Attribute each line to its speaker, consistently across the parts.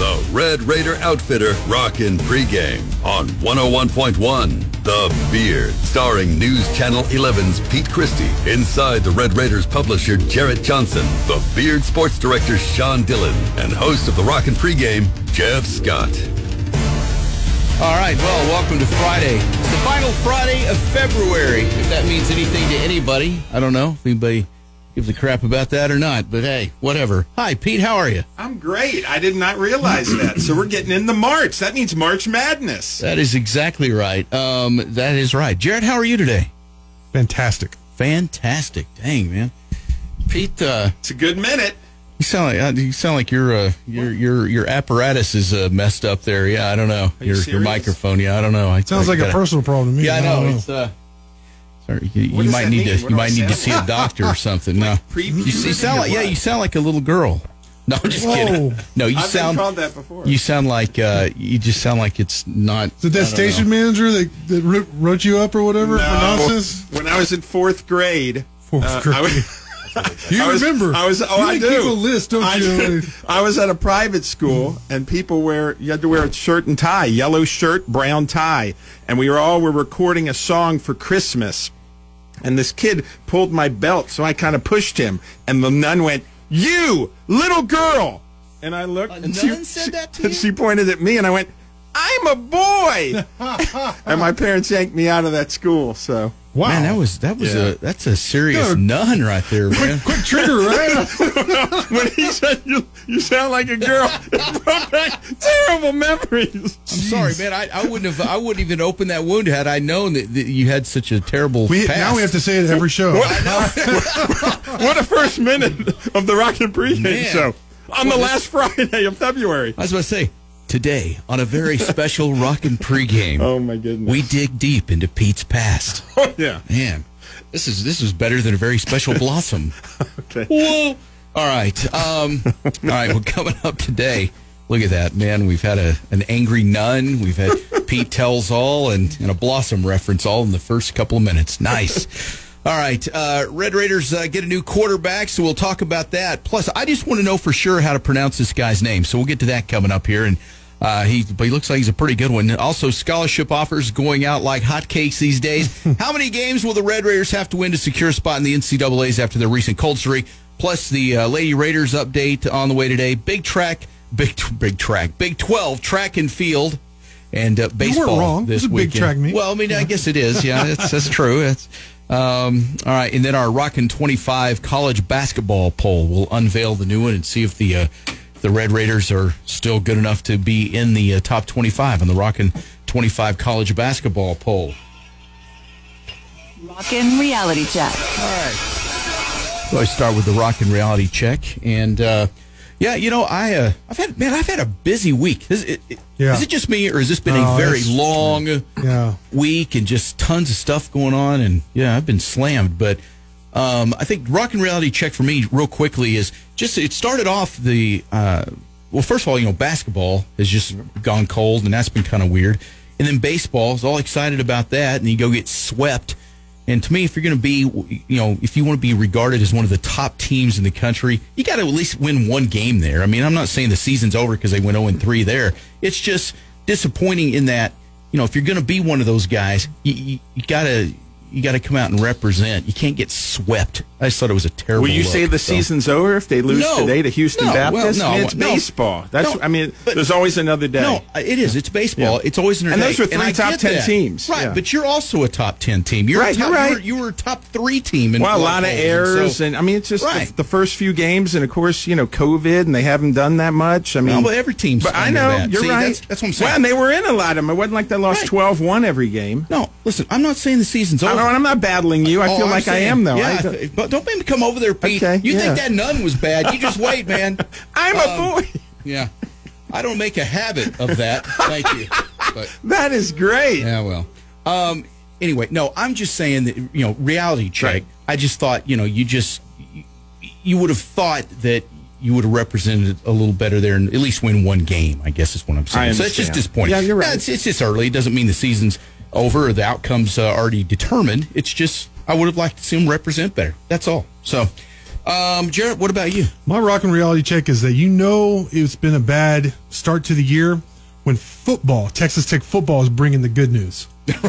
Speaker 1: The Red Raider Outfitter Rockin' Pregame on 101.1 The Beard, starring News Channel 11's Pete Christie, inside the Red Raiders publisher Jarrett Johnson, the Beard sports director Sean Dillon, and host of the Rockin' Pregame, Jeff Scott.
Speaker 2: All right, well, welcome to Friday. It's the final Friday of February. If that means anything to anybody, I don't know if anybody gives a crap about that or not, but hey, whatever. Hi, Pete, how are you?
Speaker 3: I'm great. I did not realize that. So we're getting into March. That means March Madness.
Speaker 2: That is exactly right. Um, that is right. Jarrett, how are you today?
Speaker 4: Fantastic.
Speaker 2: Fantastic. Dang, man. Pete, uh,
Speaker 3: It's a good minute.
Speaker 2: you sound like uh, you sound like your uh, your your your apparatus is uh, messed up there. Yeah, I don't know.
Speaker 3: Are you
Speaker 2: your your microphone. Yeah, I don't know. I,
Speaker 4: Sounds
Speaker 2: I
Speaker 4: like a
Speaker 2: gotta-
Speaker 4: personal problem to me.
Speaker 2: Yeah, I know.
Speaker 4: don't
Speaker 2: It's uh, sorry. You, you might need
Speaker 3: mean?
Speaker 2: to
Speaker 3: What
Speaker 2: you might need to see a doctor or something. No,
Speaker 3: preview
Speaker 2: you, you sound like yeah, you sound like a little girl. No, I'm just
Speaker 4: Whoa.
Speaker 2: kidding. No, you
Speaker 3: I've
Speaker 2: sound
Speaker 3: been called that before.
Speaker 2: you sound like uh, you just sound like it's not.
Speaker 4: Is it that station
Speaker 2: know.
Speaker 4: manager that, that wrote- wrote you up or whatever for
Speaker 3: No. When I was in fourth grade,
Speaker 4: Fourth
Speaker 3: uh,
Speaker 4: grade.
Speaker 3: I was,
Speaker 4: You
Speaker 3: I was-
Speaker 4: remember?
Speaker 3: I was. Oh,
Speaker 4: you
Speaker 3: I do.
Speaker 4: Keep a list, don't
Speaker 3: I,
Speaker 4: you?
Speaker 3: I was at a private school, and people wear. You had to wear a shirt and tie, yellow shirt, brown tie, and we were all were recording a song for Christmas. And this kid pulled my belt, so I kind of pushed him, and the nun went, "You little girl," and I looked,
Speaker 2: A
Speaker 3: and
Speaker 2: nun
Speaker 3: she,
Speaker 2: said that to
Speaker 3: and she pointed at me, and I went, "I'm a boy," and my parents yanked me out of that school. So.
Speaker 4: Wow.
Speaker 2: Man, that was that was
Speaker 3: Yeah.
Speaker 2: a that's a serious
Speaker 4: Yeah.
Speaker 2: nun right there, man.
Speaker 4: quick trigger, right?
Speaker 3: when he said you, you sound like a girl, it brought back terrible memories.
Speaker 2: I'm sorry, man. I, I wouldn't have I wouldn't even open that wound had I known that, that you had such a terrible
Speaker 4: we,
Speaker 2: past.
Speaker 4: now we have to say it every show.
Speaker 3: What a first minute of the Rockin' Pregame
Speaker 2: Man.
Speaker 3: show on the last Friday of February.
Speaker 2: I was about to say today on a very special rockin' pregame.
Speaker 3: Oh my goodness!
Speaker 2: We dig deep into Pete's past.
Speaker 3: Oh, yeah.
Speaker 2: Man, this is this is better than a very special blossom.
Speaker 3: Okay.
Speaker 2: Whoa. All right. Um, all right. Well, coming up today. Look at that, man. We've had a an angry nun. We've had Pete tells all and, and a blossom reference all in the first couple of minutes. Nice. All right. Uh, Red Raiders uh, get a new quarterback, so we'll talk about that. Plus, I just want to know for sure how to pronounce this guy's name, so we'll get to that coming up here. And uh, he, but he looks like he's a pretty good one. Also, scholarship offers going out like hotcakes these days. How many games will the Red Raiders have to win to secure a spot in the NCAA's after their recent cold streak? Plus, the uh, Lady Raiders update on the way today. Big track, big big track, Big Twelve track and field, and uh, baseball
Speaker 4: wrong.
Speaker 2: this
Speaker 4: It's a big track meet.
Speaker 2: Well, I mean, I guess it is. Yeah, that's, that's true. That's, um, all right, and then our Rockin' 25 college basketball poll. We'll unveil the new one and see if the uh, the Red Raiders are still good enough to be in the uh, top 25 on the Rockin' 25 college basketball poll.
Speaker 5: Rockin' reality check.
Speaker 2: So I start with the Rockin' reality check, and uh, yeah, you know, I uh, I've had man, I've had a busy week. Is it,
Speaker 4: Yeah.
Speaker 2: is it just me, or has this been
Speaker 4: No,
Speaker 2: a very long?
Speaker 4: yeah.
Speaker 2: week and just tons of stuff going on. And yeah, I've been slammed. But um, I think Rockin' reality check for me, real quickly, is just it started off the uh, well. First of all, you know, basketball has just gone cold, and that's been kind of weird. And then baseball is all excited about that, and you go get swept. And to me, if you're going to be, you know, if you want to be regarded as one of the top teams in the country, you got to at least win one game there. I mean, I'm not saying the season's over because they went 0 3 there. It's just disappointing in that, you know, if you're going to be one of those guys, you, you, you got to you got to come out and represent. You can't get swept. I just thought it was a terrible.
Speaker 3: Will you say the
Speaker 2: so.
Speaker 3: season's over if they lose
Speaker 2: No.
Speaker 3: today to Houston
Speaker 2: No, well,
Speaker 3: Baptist?
Speaker 2: no,
Speaker 3: I mean, it's baseball. That's. I mean,
Speaker 2: but-
Speaker 3: there's always another day.
Speaker 2: No, uh, it is. It's baseball.
Speaker 3: Yeah.
Speaker 2: It's always another
Speaker 3: And those
Speaker 2: day.
Speaker 3: are three
Speaker 2: I
Speaker 3: top 10
Speaker 2: that.
Speaker 3: teams.
Speaker 2: right?
Speaker 3: Yeah.
Speaker 2: But you're also a top ten team. You're
Speaker 3: Right,
Speaker 2: A top,
Speaker 3: you're right.
Speaker 2: You were, you were a top three team. In
Speaker 3: Well, a lot of errors,
Speaker 2: so-
Speaker 3: and I mean, it's just
Speaker 2: Right.
Speaker 3: the, the first few games, and of course, you know, COVID, and they haven't done that much. I mean,
Speaker 2: No, but every team's
Speaker 3: But I know
Speaker 2: that.
Speaker 3: you're
Speaker 2: See,
Speaker 3: right.
Speaker 2: that's- that's what I'm saying.
Speaker 3: Well, and they were in a lot of them. It wasn't like they lost
Speaker 2: Right.
Speaker 3: 12-1 every game.
Speaker 2: No, listen. I'm not saying the season's over.
Speaker 3: No, I'm not battling you. I
Speaker 2: Oh,
Speaker 3: feel
Speaker 2: I'm
Speaker 3: like I am, though.
Speaker 2: Yeah,
Speaker 3: I,
Speaker 2: but don't make me come over there, Pete.
Speaker 3: Okay,
Speaker 2: you
Speaker 3: yeah.
Speaker 2: think that nun was bad? You just wait, man.
Speaker 3: I'm a boy.
Speaker 2: Yeah, I don't make a habit of that. Thank you. But
Speaker 3: That is great.
Speaker 2: yeah, well. Um. Anyway, no, I'm just saying that you know, reality check.
Speaker 3: Right.
Speaker 2: I just thought you know, you just you, you would have thought that you would have represented a little better there and at least win one game. I guess is what I'm saying.
Speaker 3: I
Speaker 2: so it's just disappointing.
Speaker 3: Yeah, you're right.
Speaker 2: No, it's, it's just early. It doesn't mean the season's over or the outcome's uh, already determined. It's just I would have liked to see them represent better. That's all. So, um, Jarrett, what about you?
Speaker 4: My Rockin' reality check is that you know it's been a bad start to the year when football, Texas Tech football, is bringing the good news.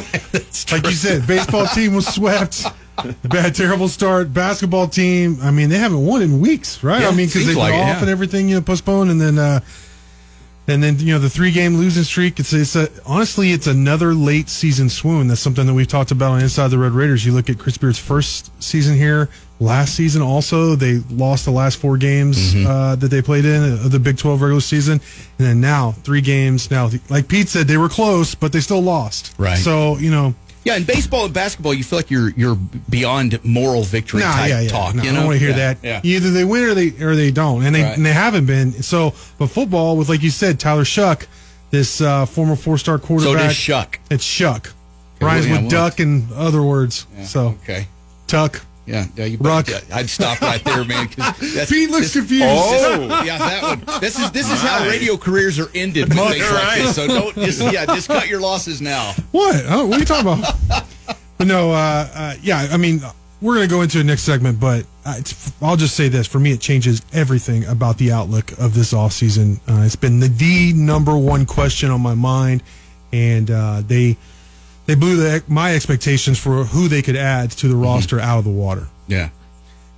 Speaker 4: like you said, baseball team was swept. Bad, terrible start. Basketball team. I mean, they haven't won in weeks, right?
Speaker 2: Yeah,
Speaker 4: I mean, because they've
Speaker 2: like
Speaker 4: off
Speaker 2: yeah.
Speaker 4: and everything, you know, postponed, and then, uh, and then you know the three game losing streak. It's it's a honestly, it's another late season swoon. That's something that we've talked about on Inside the Red Raiders. You look at Chris Beard's first season here. Last season, also they lost the last four games
Speaker 2: Mm-hmm.
Speaker 4: uh, that they played in of the Big Twelve regular season, and then now three games. Now, like Pete said, they were close, but they still lost.
Speaker 2: Right.
Speaker 4: So you know,
Speaker 2: Yeah, in baseball and basketball, you feel like you're you're beyond moral victory
Speaker 4: Nah,
Speaker 2: type
Speaker 4: yeah, yeah.
Speaker 2: talk.
Speaker 4: No,
Speaker 2: you
Speaker 4: I don't want to hear
Speaker 2: Yeah,
Speaker 4: that. Either they win or they or they don't, and they
Speaker 2: Right.
Speaker 4: and they haven't been. So, but football with like you said, Tyler Shough, this uh, former four star
Speaker 2: So
Speaker 4: quarterback.
Speaker 2: does Shuck.
Speaker 4: It's Shuck.
Speaker 2: well,
Speaker 4: Rhymes with duck and other words. So
Speaker 2: Okay.
Speaker 4: tuck.
Speaker 2: Yeah, yeah, you yeah, I'd stop right there, man. that's-
Speaker 4: Pete looks
Speaker 2: this-
Speaker 4: confused.
Speaker 3: Oh.
Speaker 2: yeah, that one. This is this is how radio careers are ended with
Speaker 4: Right.
Speaker 2: things like this. So don't just yeah, just cut your losses now.
Speaker 4: What? Oh, what are you talking about? but no, uh, uh, yeah. I mean, we're gonna go into the next segment, but uh, it's, I'll just say this: for me, it changes everything about the outlook of this offseason. Uh, it's been the, the number one question on my mind, and uh, they they blew the, my expectations for who they could add to the roster out of the water.
Speaker 2: Yeah,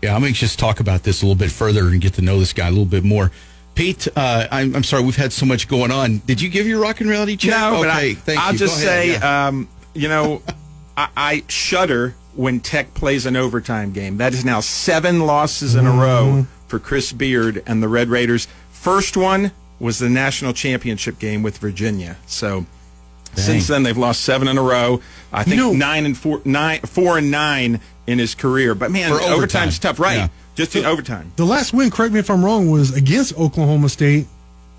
Speaker 2: yeah. I'm anxious to just talk about this a little bit further and get to know this guy a little bit more. Pete, uh, I'm, I'm sorry, we've had so much going on. Did you give your Rockin' reality check?
Speaker 3: No, but
Speaker 2: okay,
Speaker 3: I,
Speaker 2: thank
Speaker 3: I'll
Speaker 2: you.
Speaker 3: just
Speaker 2: ahead,
Speaker 3: say,
Speaker 2: yeah.
Speaker 3: um, you know, I, I shudder when Tech plays an overtime game. That is now seven losses in a row for Chris Beard and the Red Raiders. First one was the national championship game with Virginia. So since then they've lost seven in a row. I think
Speaker 4: know-
Speaker 3: nine and four, nine, four and nine in his career. But man,
Speaker 2: overtime.
Speaker 3: overtime's tough, right?
Speaker 2: Yeah.
Speaker 3: Just in overtime.
Speaker 4: The last win, correct me if I'm wrong, was against Oklahoma State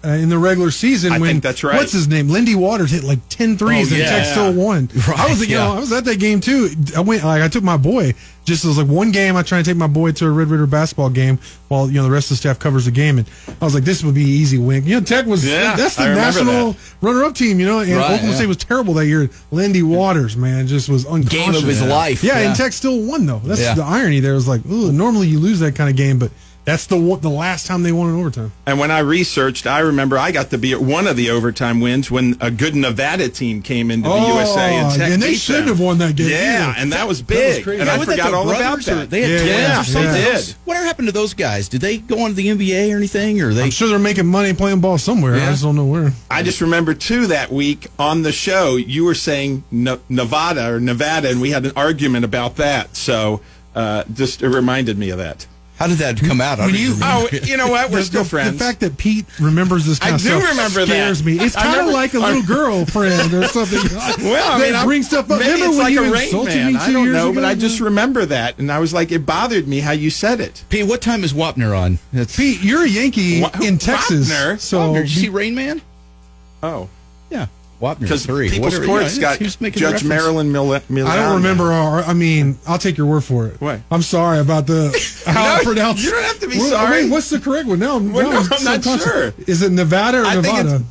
Speaker 4: uh, in the regular season.
Speaker 3: I
Speaker 4: when
Speaker 3: think that's right.
Speaker 4: What's his name? Lindy Waters hit like 10 threes
Speaker 2: Oh,
Speaker 4: and
Speaker 2: yeah.
Speaker 4: Tech still won. I was, you
Speaker 2: yeah.
Speaker 4: know, I was at that game too. I went like I took my boy. Just as like one game, I try to take my boy to a Red Raider basketball game while you know the rest of the staff covers the game, and I was like, this would be an easy win. You know, Tech was
Speaker 3: Yeah,
Speaker 4: that's the national
Speaker 3: that.
Speaker 4: runner-up team. You know, and
Speaker 2: Right,
Speaker 4: Oklahoma
Speaker 2: yeah.
Speaker 4: State was terrible that year. Lindy Waters, man, just was unconscious.
Speaker 2: Game of his life.
Speaker 4: Yeah,
Speaker 2: Yeah.
Speaker 4: and Tech still won though. That's
Speaker 2: Yeah.
Speaker 4: the irony there. It was like, ooh, normally you lose that kind of game, but that's the the last time they won in overtime.
Speaker 3: And when I researched, I remember I got to be at one of the overtime wins when a good Nevada team came into the
Speaker 4: Oh,
Speaker 3: USA and Tech
Speaker 4: and they
Speaker 3: beat
Speaker 4: shouldn't
Speaker 3: them.
Speaker 4: have won that game
Speaker 3: Yeah,
Speaker 4: either.
Speaker 3: and that was
Speaker 4: That was
Speaker 3: big.
Speaker 4: crazy.
Speaker 3: and
Speaker 4: Yeah,
Speaker 3: I
Speaker 2: Weren't that
Speaker 3: forgot all about
Speaker 2: brothers or-
Speaker 3: that.
Speaker 2: They had
Speaker 4: Yeah,
Speaker 2: twins
Speaker 4: yeah,
Speaker 2: or something.
Speaker 3: they
Speaker 2: else?
Speaker 3: did.
Speaker 2: Whatever happened to those guys? Did they go on to the NBA or anything? Or they?
Speaker 4: I'm sure they're making money playing ball somewhere.
Speaker 2: Yeah.
Speaker 4: I just don't know where.
Speaker 3: I just remember too that week on the show you were saying Nevada or Nevada, and we had an argument about that. So uh, just it reminded me of that.
Speaker 2: How did that come out? I
Speaker 4: When you-
Speaker 3: Oh, you know what? We're
Speaker 4: the,
Speaker 3: still
Speaker 4: the-
Speaker 3: friends.
Speaker 4: The fact that Pete remembers this kind
Speaker 3: I
Speaker 4: of
Speaker 3: do
Speaker 4: stuff
Speaker 3: remember that.
Speaker 4: scares me. It's kind of like a little girlfriend or something.
Speaker 3: well, I mean, I'm-
Speaker 4: bring stuff up.
Speaker 3: Maybe
Speaker 4: Remember
Speaker 3: it's
Speaker 4: when
Speaker 3: like
Speaker 4: you
Speaker 3: a Rain
Speaker 4: insulted
Speaker 3: Man.
Speaker 4: me
Speaker 3: I don't
Speaker 4: years
Speaker 3: know,
Speaker 4: ago?
Speaker 3: but I just remember that, and I was like, it bothered me how you said it.
Speaker 2: Pete, what time is Wapner on? That's,
Speaker 4: Pete, you're a Yankee
Speaker 3: Wa-
Speaker 4: in Texas,
Speaker 3: Wapner?
Speaker 4: so
Speaker 2: Wapner, did you see Rain Man?
Speaker 3: Oh,
Speaker 2: Yeah, Wapner
Speaker 3: because
Speaker 2: three.
Speaker 3: People's
Speaker 2: Whatever,
Speaker 3: Court's
Speaker 2: yeah,
Speaker 3: got
Speaker 2: he was making a
Speaker 3: Judge
Speaker 2: reference.
Speaker 3: Marilyn Mil- Milan.
Speaker 4: I don't remember. Our, I mean, I'll take your word for it.
Speaker 3: What?
Speaker 4: I'm sorry about the how I
Speaker 3: No,
Speaker 4: pronounce.
Speaker 3: you don't have to be
Speaker 4: Well,
Speaker 3: sorry.
Speaker 4: Wait, what's the correct one? No,
Speaker 3: Well,
Speaker 4: now
Speaker 3: no, I'm not sure.
Speaker 4: Is it Nevada or
Speaker 3: I think
Speaker 4: Nevada?
Speaker 3: it's-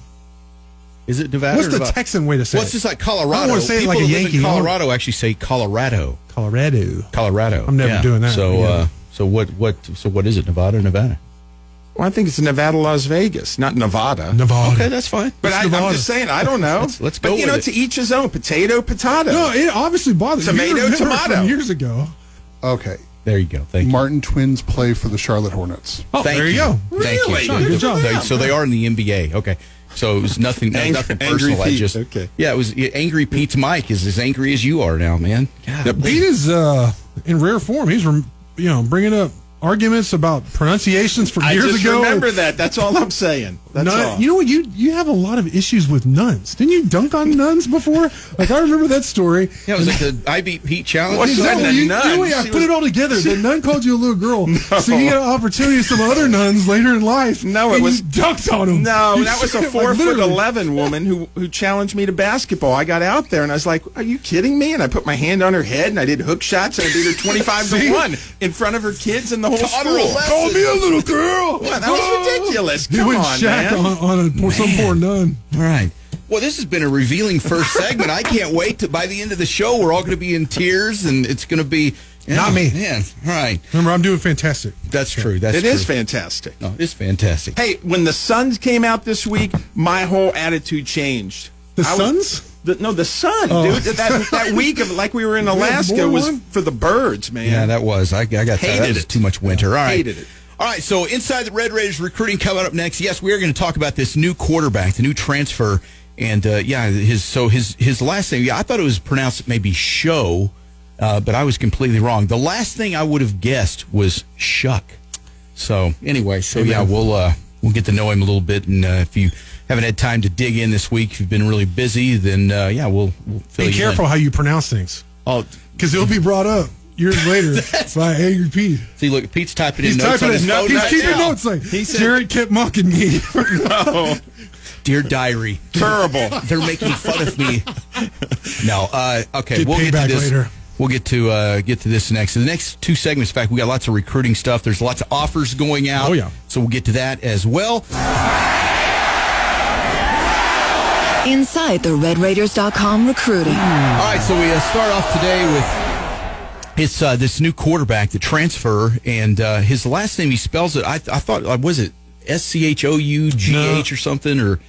Speaker 2: Is it Nevada?
Speaker 4: What's
Speaker 2: or
Speaker 4: the
Speaker 2: Nevada?
Speaker 4: Texan way to say
Speaker 2: Well, it's
Speaker 4: it?
Speaker 2: just like
Speaker 4: I
Speaker 2: Colorado.
Speaker 4: don't wanna say it
Speaker 2: People
Speaker 4: like a Yankee.
Speaker 2: in
Speaker 4: I
Speaker 2: Colorado actually say Colorado.
Speaker 4: Colorado.
Speaker 2: Colorado.
Speaker 4: I'm never
Speaker 2: Yeah.
Speaker 4: doing that,
Speaker 2: So,
Speaker 4: yeah.
Speaker 2: uh, so what? What? So what is it? Nevada? or Nevada?
Speaker 3: Well, I think it's Nevada, Las Vegas, not Nevada.
Speaker 4: Nevada.
Speaker 2: Okay, that's fine.
Speaker 3: But I, I'm just saying, I don't know.
Speaker 2: Let's- let's
Speaker 3: but
Speaker 2: go
Speaker 3: you
Speaker 2: with
Speaker 3: know,
Speaker 2: it.
Speaker 3: to each his own. Potato, potato.
Speaker 4: No, it obviously bothers.
Speaker 3: Tomato,
Speaker 4: You remember
Speaker 3: tomato.
Speaker 4: Years ago.
Speaker 6: Okay.
Speaker 2: There you go. Thank you.
Speaker 6: Martin twins play for the Charlotte Hornets.
Speaker 4: Oh,
Speaker 2: Thank
Speaker 4: there you go.
Speaker 2: Thank you.
Speaker 4: Sean, good job.
Speaker 2: They- so they are in the NBA. Okay. So it was nothing, no,
Speaker 3: Ang-
Speaker 2: nothing
Speaker 3: Angry
Speaker 2: personal. I just,
Speaker 3: Okay.
Speaker 2: yeah, it was angry. Pete's Mike is as angry as you are now, man. God,
Speaker 3: Yep.
Speaker 4: Pete is uh, in rare form. He's you know bringing up arguments about pronunciations from years ago.
Speaker 3: I
Speaker 4: years
Speaker 3: just
Speaker 4: ago.
Speaker 3: remember that. That's all I'm saying. That's
Speaker 4: Nun-
Speaker 3: all.
Speaker 4: You know what? You you have a lot of issues with nuns. Didn't you dunk on nuns before? Like I remember that story.
Speaker 2: Yeah, it was like the I beat Pete challenge.
Speaker 3: What is that?
Speaker 4: Exactly.
Speaker 3: the
Speaker 4: You, you
Speaker 3: nun.
Speaker 4: know what? I
Speaker 3: She
Speaker 4: put
Speaker 3: was-
Speaker 4: it all together. The nun called you a little girl, so you got an opportunity with some other nuns later in life.
Speaker 3: No, it
Speaker 4: and
Speaker 3: was-
Speaker 4: you dunked on them.
Speaker 3: No,
Speaker 4: You
Speaker 3: that was a
Speaker 4: like,
Speaker 3: four foot
Speaker 4: literally.
Speaker 3: eleven woman who who challenged me to basketball. I got out there and I was like, "Are you kidding me?" And I put my hand on her head and I did hook shots and I beat her twenty five to one in front of her kids and the whole
Speaker 2: Taught
Speaker 3: school.
Speaker 4: Call me a little girl.
Speaker 3: Yeah, that was ridiculous.
Speaker 4: You
Speaker 3: Come
Speaker 4: went
Speaker 3: on,
Speaker 4: Shaq
Speaker 3: man.
Speaker 4: on, on, a, some poor nun.
Speaker 2: All right. Well, this has been a revealing first segment. I can't wait to by the end of the show, we're all going to be in tears, and it's going to be yeah,
Speaker 4: Not me.
Speaker 2: Man, all right.
Speaker 4: Remember, I'm doing fantastic.
Speaker 2: That's true. That's
Speaker 3: It
Speaker 2: true.
Speaker 3: is fantastic.
Speaker 2: No, it's fantastic.
Speaker 3: Hey, when the Suns came out this week, my whole attitude changed.
Speaker 4: The
Speaker 3: I was-
Speaker 4: Suns?
Speaker 3: The, no, the sun,
Speaker 4: Oh.
Speaker 3: dude. That, that week of like we were in Alaska was
Speaker 4: one?
Speaker 3: for the birds, man.
Speaker 2: Yeah, that was. I, I got that.
Speaker 3: Hated
Speaker 2: That was
Speaker 3: it.
Speaker 2: too much winter. All right.
Speaker 3: Hated it.
Speaker 2: All right. So inside the Red Raiders recruiting coming up next. Yes, we are going to talk about this new quarterback, the new transfer, and uh, yeah, his so his his last name. Yeah, I thought it was pronounced maybe Show, uh, but I was completely wrong. The last thing I would have guessed was Shuck. So anyway, so yeah, we'll uh, we'll get to know him a little bit, and uh, if you haven't had time to dig in this week, if you've been really busy, then uh, yeah, we'll, we'll fill
Speaker 4: Be
Speaker 2: you
Speaker 4: careful
Speaker 2: In.
Speaker 4: how you pronounce things,
Speaker 2: Oh,
Speaker 4: because it'll be brought up years later by Angry Pete.
Speaker 2: see, look, Pete's typing
Speaker 4: He's
Speaker 2: in notes
Speaker 4: typing
Speaker 2: on his
Speaker 4: it.
Speaker 2: phone
Speaker 4: He's
Speaker 2: right
Speaker 4: keeping
Speaker 2: now.
Speaker 4: notes like
Speaker 3: He said-
Speaker 4: Jarrett kept mocking me.
Speaker 3: Oh,
Speaker 2: Dear diary,
Speaker 3: terrible.
Speaker 2: they're making fun of me. No, uh, okay,
Speaker 4: Get
Speaker 2: we'll get to this.
Speaker 4: later.
Speaker 2: We'll get to uh, get to this next. In the next two segments, in fact, we got lots of recruiting stuff. There's lots of offers going out.
Speaker 4: Oh, yeah.
Speaker 2: So we'll get to that as well.
Speaker 5: Inside the RedRaiders.com recruiting.
Speaker 2: All right, so we uh, start off today with it's uh, this new quarterback, the transfer, and uh, his last name he spells it. I, I thought uh, was it S C H O U G H or something or.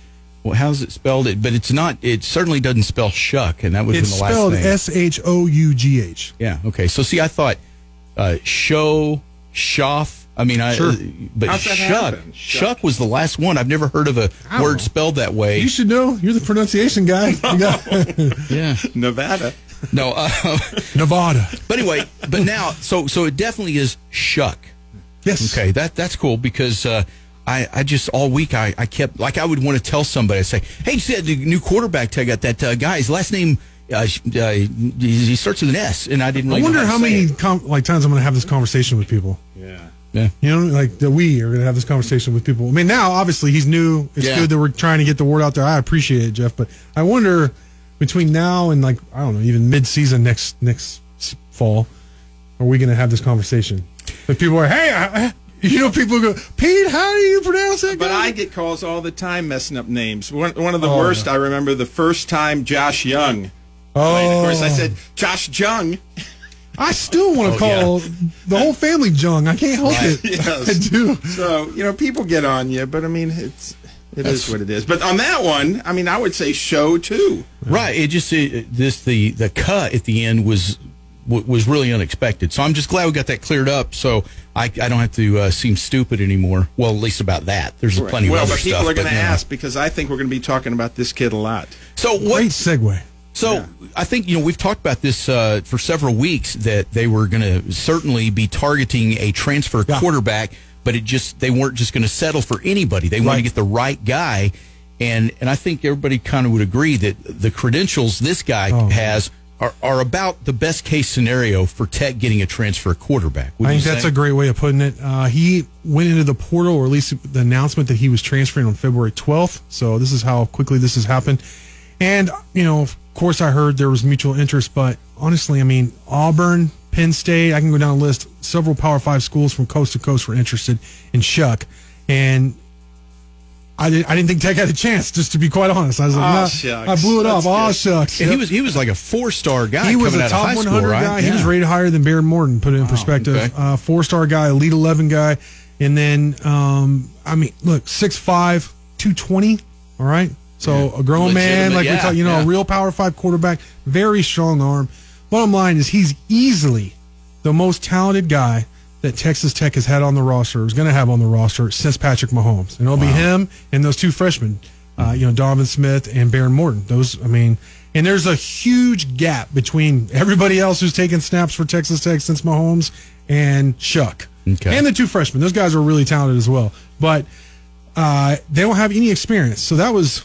Speaker 2: Well, how's it spelled? It, but it's not. It certainly doesn't spell shuck, and that was
Speaker 4: It's
Speaker 2: in the last
Speaker 4: spelled
Speaker 2: name.
Speaker 4: S H O U G H.
Speaker 2: Yeah. Okay. So see, I thought uh, show shoff. I mean, I.
Speaker 4: Sure.
Speaker 2: but
Speaker 3: How's that
Speaker 2: shuck,
Speaker 3: happen?
Speaker 2: shuck was the last one. I've never heard of a word
Speaker 4: know.
Speaker 2: spelled that way.
Speaker 4: You should know. You're the pronunciation guy.
Speaker 2: Yeah.
Speaker 3: Nevada.
Speaker 2: No. Uh,
Speaker 4: Nevada.
Speaker 2: but anyway, but now, so so it definitely is shuck.
Speaker 4: Yes.
Speaker 2: Okay, that that's cool because uh, I I just all week I, I kept like I would want to tell somebody I say, hey, you said the new quarterback tag got that uh, guy. His last name uh, uh, he he starts with an S, and I didn't.
Speaker 4: I wonder
Speaker 2: know
Speaker 4: how
Speaker 2: to say
Speaker 4: many com- like times I'm going to have this conversation with people.
Speaker 3: Yeah.
Speaker 2: Yeah.
Speaker 4: You know, like that we are going to have this conversation with people. I mean, now obviously he's new. It's
Speaker 2: Yeah.
Speaker 4: good that we're trying to get the word out there. I appreciate it, Jeff. But I wonder between now and like I don't know, even mid-season next next fall, are we going to have this conversation? But people are, hey, I, I- you know, people go, Pete, how do you pronounce that?
Speaker 3: But
Speaker 4: guy?"
Speaker 3: I get calls all the time messing up names. One, one of the
Speaker 4: Oh,
Speaker 3: worst,
Speaker 4: yeah.
Speaker 3: I remember the first time Josh Young.
Speaker 4: oh,
Speaker 3: And of course, I said, Josh Jung.
Speaker 4: I still want to
Speaker 2: Oh,
Speaker 4: call the whole family Jung. I can't help it.
Speaker 3: Yes.
Speaker 4: I do.
Speaker 3: So, you know, people get on you, but I mean, it's. It is what it is. But on that one, I mean, I would say show too.
Speaker 2: Right. It just it, this the the cut at the end was w- was really unexpected. So I'm just glad we got that cleared up. So I, I don't have to uh, seem stupid anymore. Well, at least about that. There's plenty
Speaker 3: well,
Speaker 2: of other
Speaker 3: but people
Speaker 2: stuff.
Speaker 3: are going to
Speaker 2: you
Speaker 3: ask because I think we're going to be talking about this kid a lot.
Speaker 2: So
Speaker 4: Great
Speaker 2: what?
Speaker 4: segue.
Speaker 2: So I think you know we've talked about this uh, for several weeks that they were going to certainly be targeting a transfer
Speaker 4: Yeah.
Speaker 2: quarterback, but it just they weren't just going to settle for anybody. They wanted to get the right guy, and and I think everybody kind of would agree that the credentials this guy
Speaker 4: Oh.
Speaker 2: has are, are about the best case scenario for Tech getting a transfer quarterback.
Speaker 4: I think that's
Speaker 2: say?
Speaker 4: a great way of putting it. Uh, he went into the portal, or at least the announcement that he was transferring on February 12th. So this is how quickly this has happened. And, you know, of course, I heard there was mutual interest, but honestly, I mean, Auburn, Penn State, I can go down a list. Several Power Five schools from coast to coast were interested in Shough. And I, did, I didn't think Tech had a chance, just to be quite honest. I was like, nah,
Speaker 3: shucks.
Speaker 4: I blew it
Speaker 3: That's
Speaker 4: off. Oh, shucks.
Speaker 2: And he was he was like a four star guy.
Speaker 4: He was a top 100
Speaker 2: school, right?
Speaker 4: guy. He was rated higher than Behren Morton. Put it in perspective.
Speaker 2: okay.
Speaker 4: Uh, Four star guy, elite 11 guy, and then um, I mean, look, 6'5", 220, All right, so a grown man,
Speaker 2: Legitimate,
Speaker 4: like we talk, you know,
Speaker 2: yeah.
Speaker 4: a real Power Five quarterback, very strong arm. Bottom line is he's easily the most talented guy that Texas Tech has had on the roster, is going to have on the roster since Patrick Mahomes, and it'll be him and those two freshmen, uh, you know, Donovan Smith and Behren Morton. Those, I mean, and there's a huge gap between everybody else who's taken snaps for Texas Tech since Mahomes and Shough.
Speaker 2: Okay.
Speaker 4: and the two freshmen. Those guys are really talented as well, but uh, they don't have any experience. So that was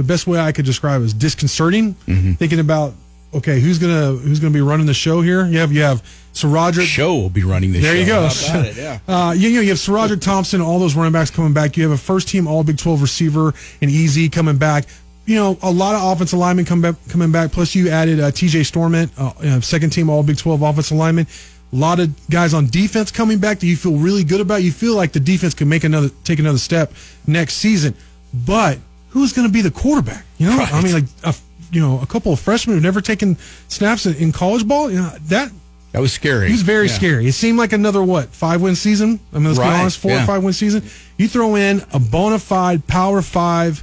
Speaker 4: the best way I could describe it was disconcerting.
Speaker 2: Mm-hmm.
Speaker 4: Thinking about okay, who's gonna who's gonna be running the show here? You have you have Sir Roger.
Speaker 2: Show will be running the
Speaker 4: there
Speaker 2: show.
Speaker 4: you go.
Speaker 2: About it? Yeah.
Speaker 4: Uh, you, you know, you have SaRodorick Thompson, all those running backs coming back. You have a first team All Big 12 receiver and Easy coming back. You know, a lot of offensive linemen come back, coming back. Plus, you added uh, TJ Storment, uh, second team All Big 12 offensive lineman. A lot of guys on defense coming back that you feel really good about. You feel like the defense can make another, take another step next season. But who's going to be the quarterback? You know, I mean, like, a, you know, a couple of freshmen who've never taken snaps in, in college ball. You know, that
Speaker 2: That was scary.
Speaker 4: he was very
Speaker 2: Yeah.
Speaker 4: scary. It seemed like another what five win season. I mean, let's
Speaker 2: Right,
Speaker 4: be honest, four
Speaker 2: yeah.
Speaker 4: or five win season. You throw in a bona fide Power Five,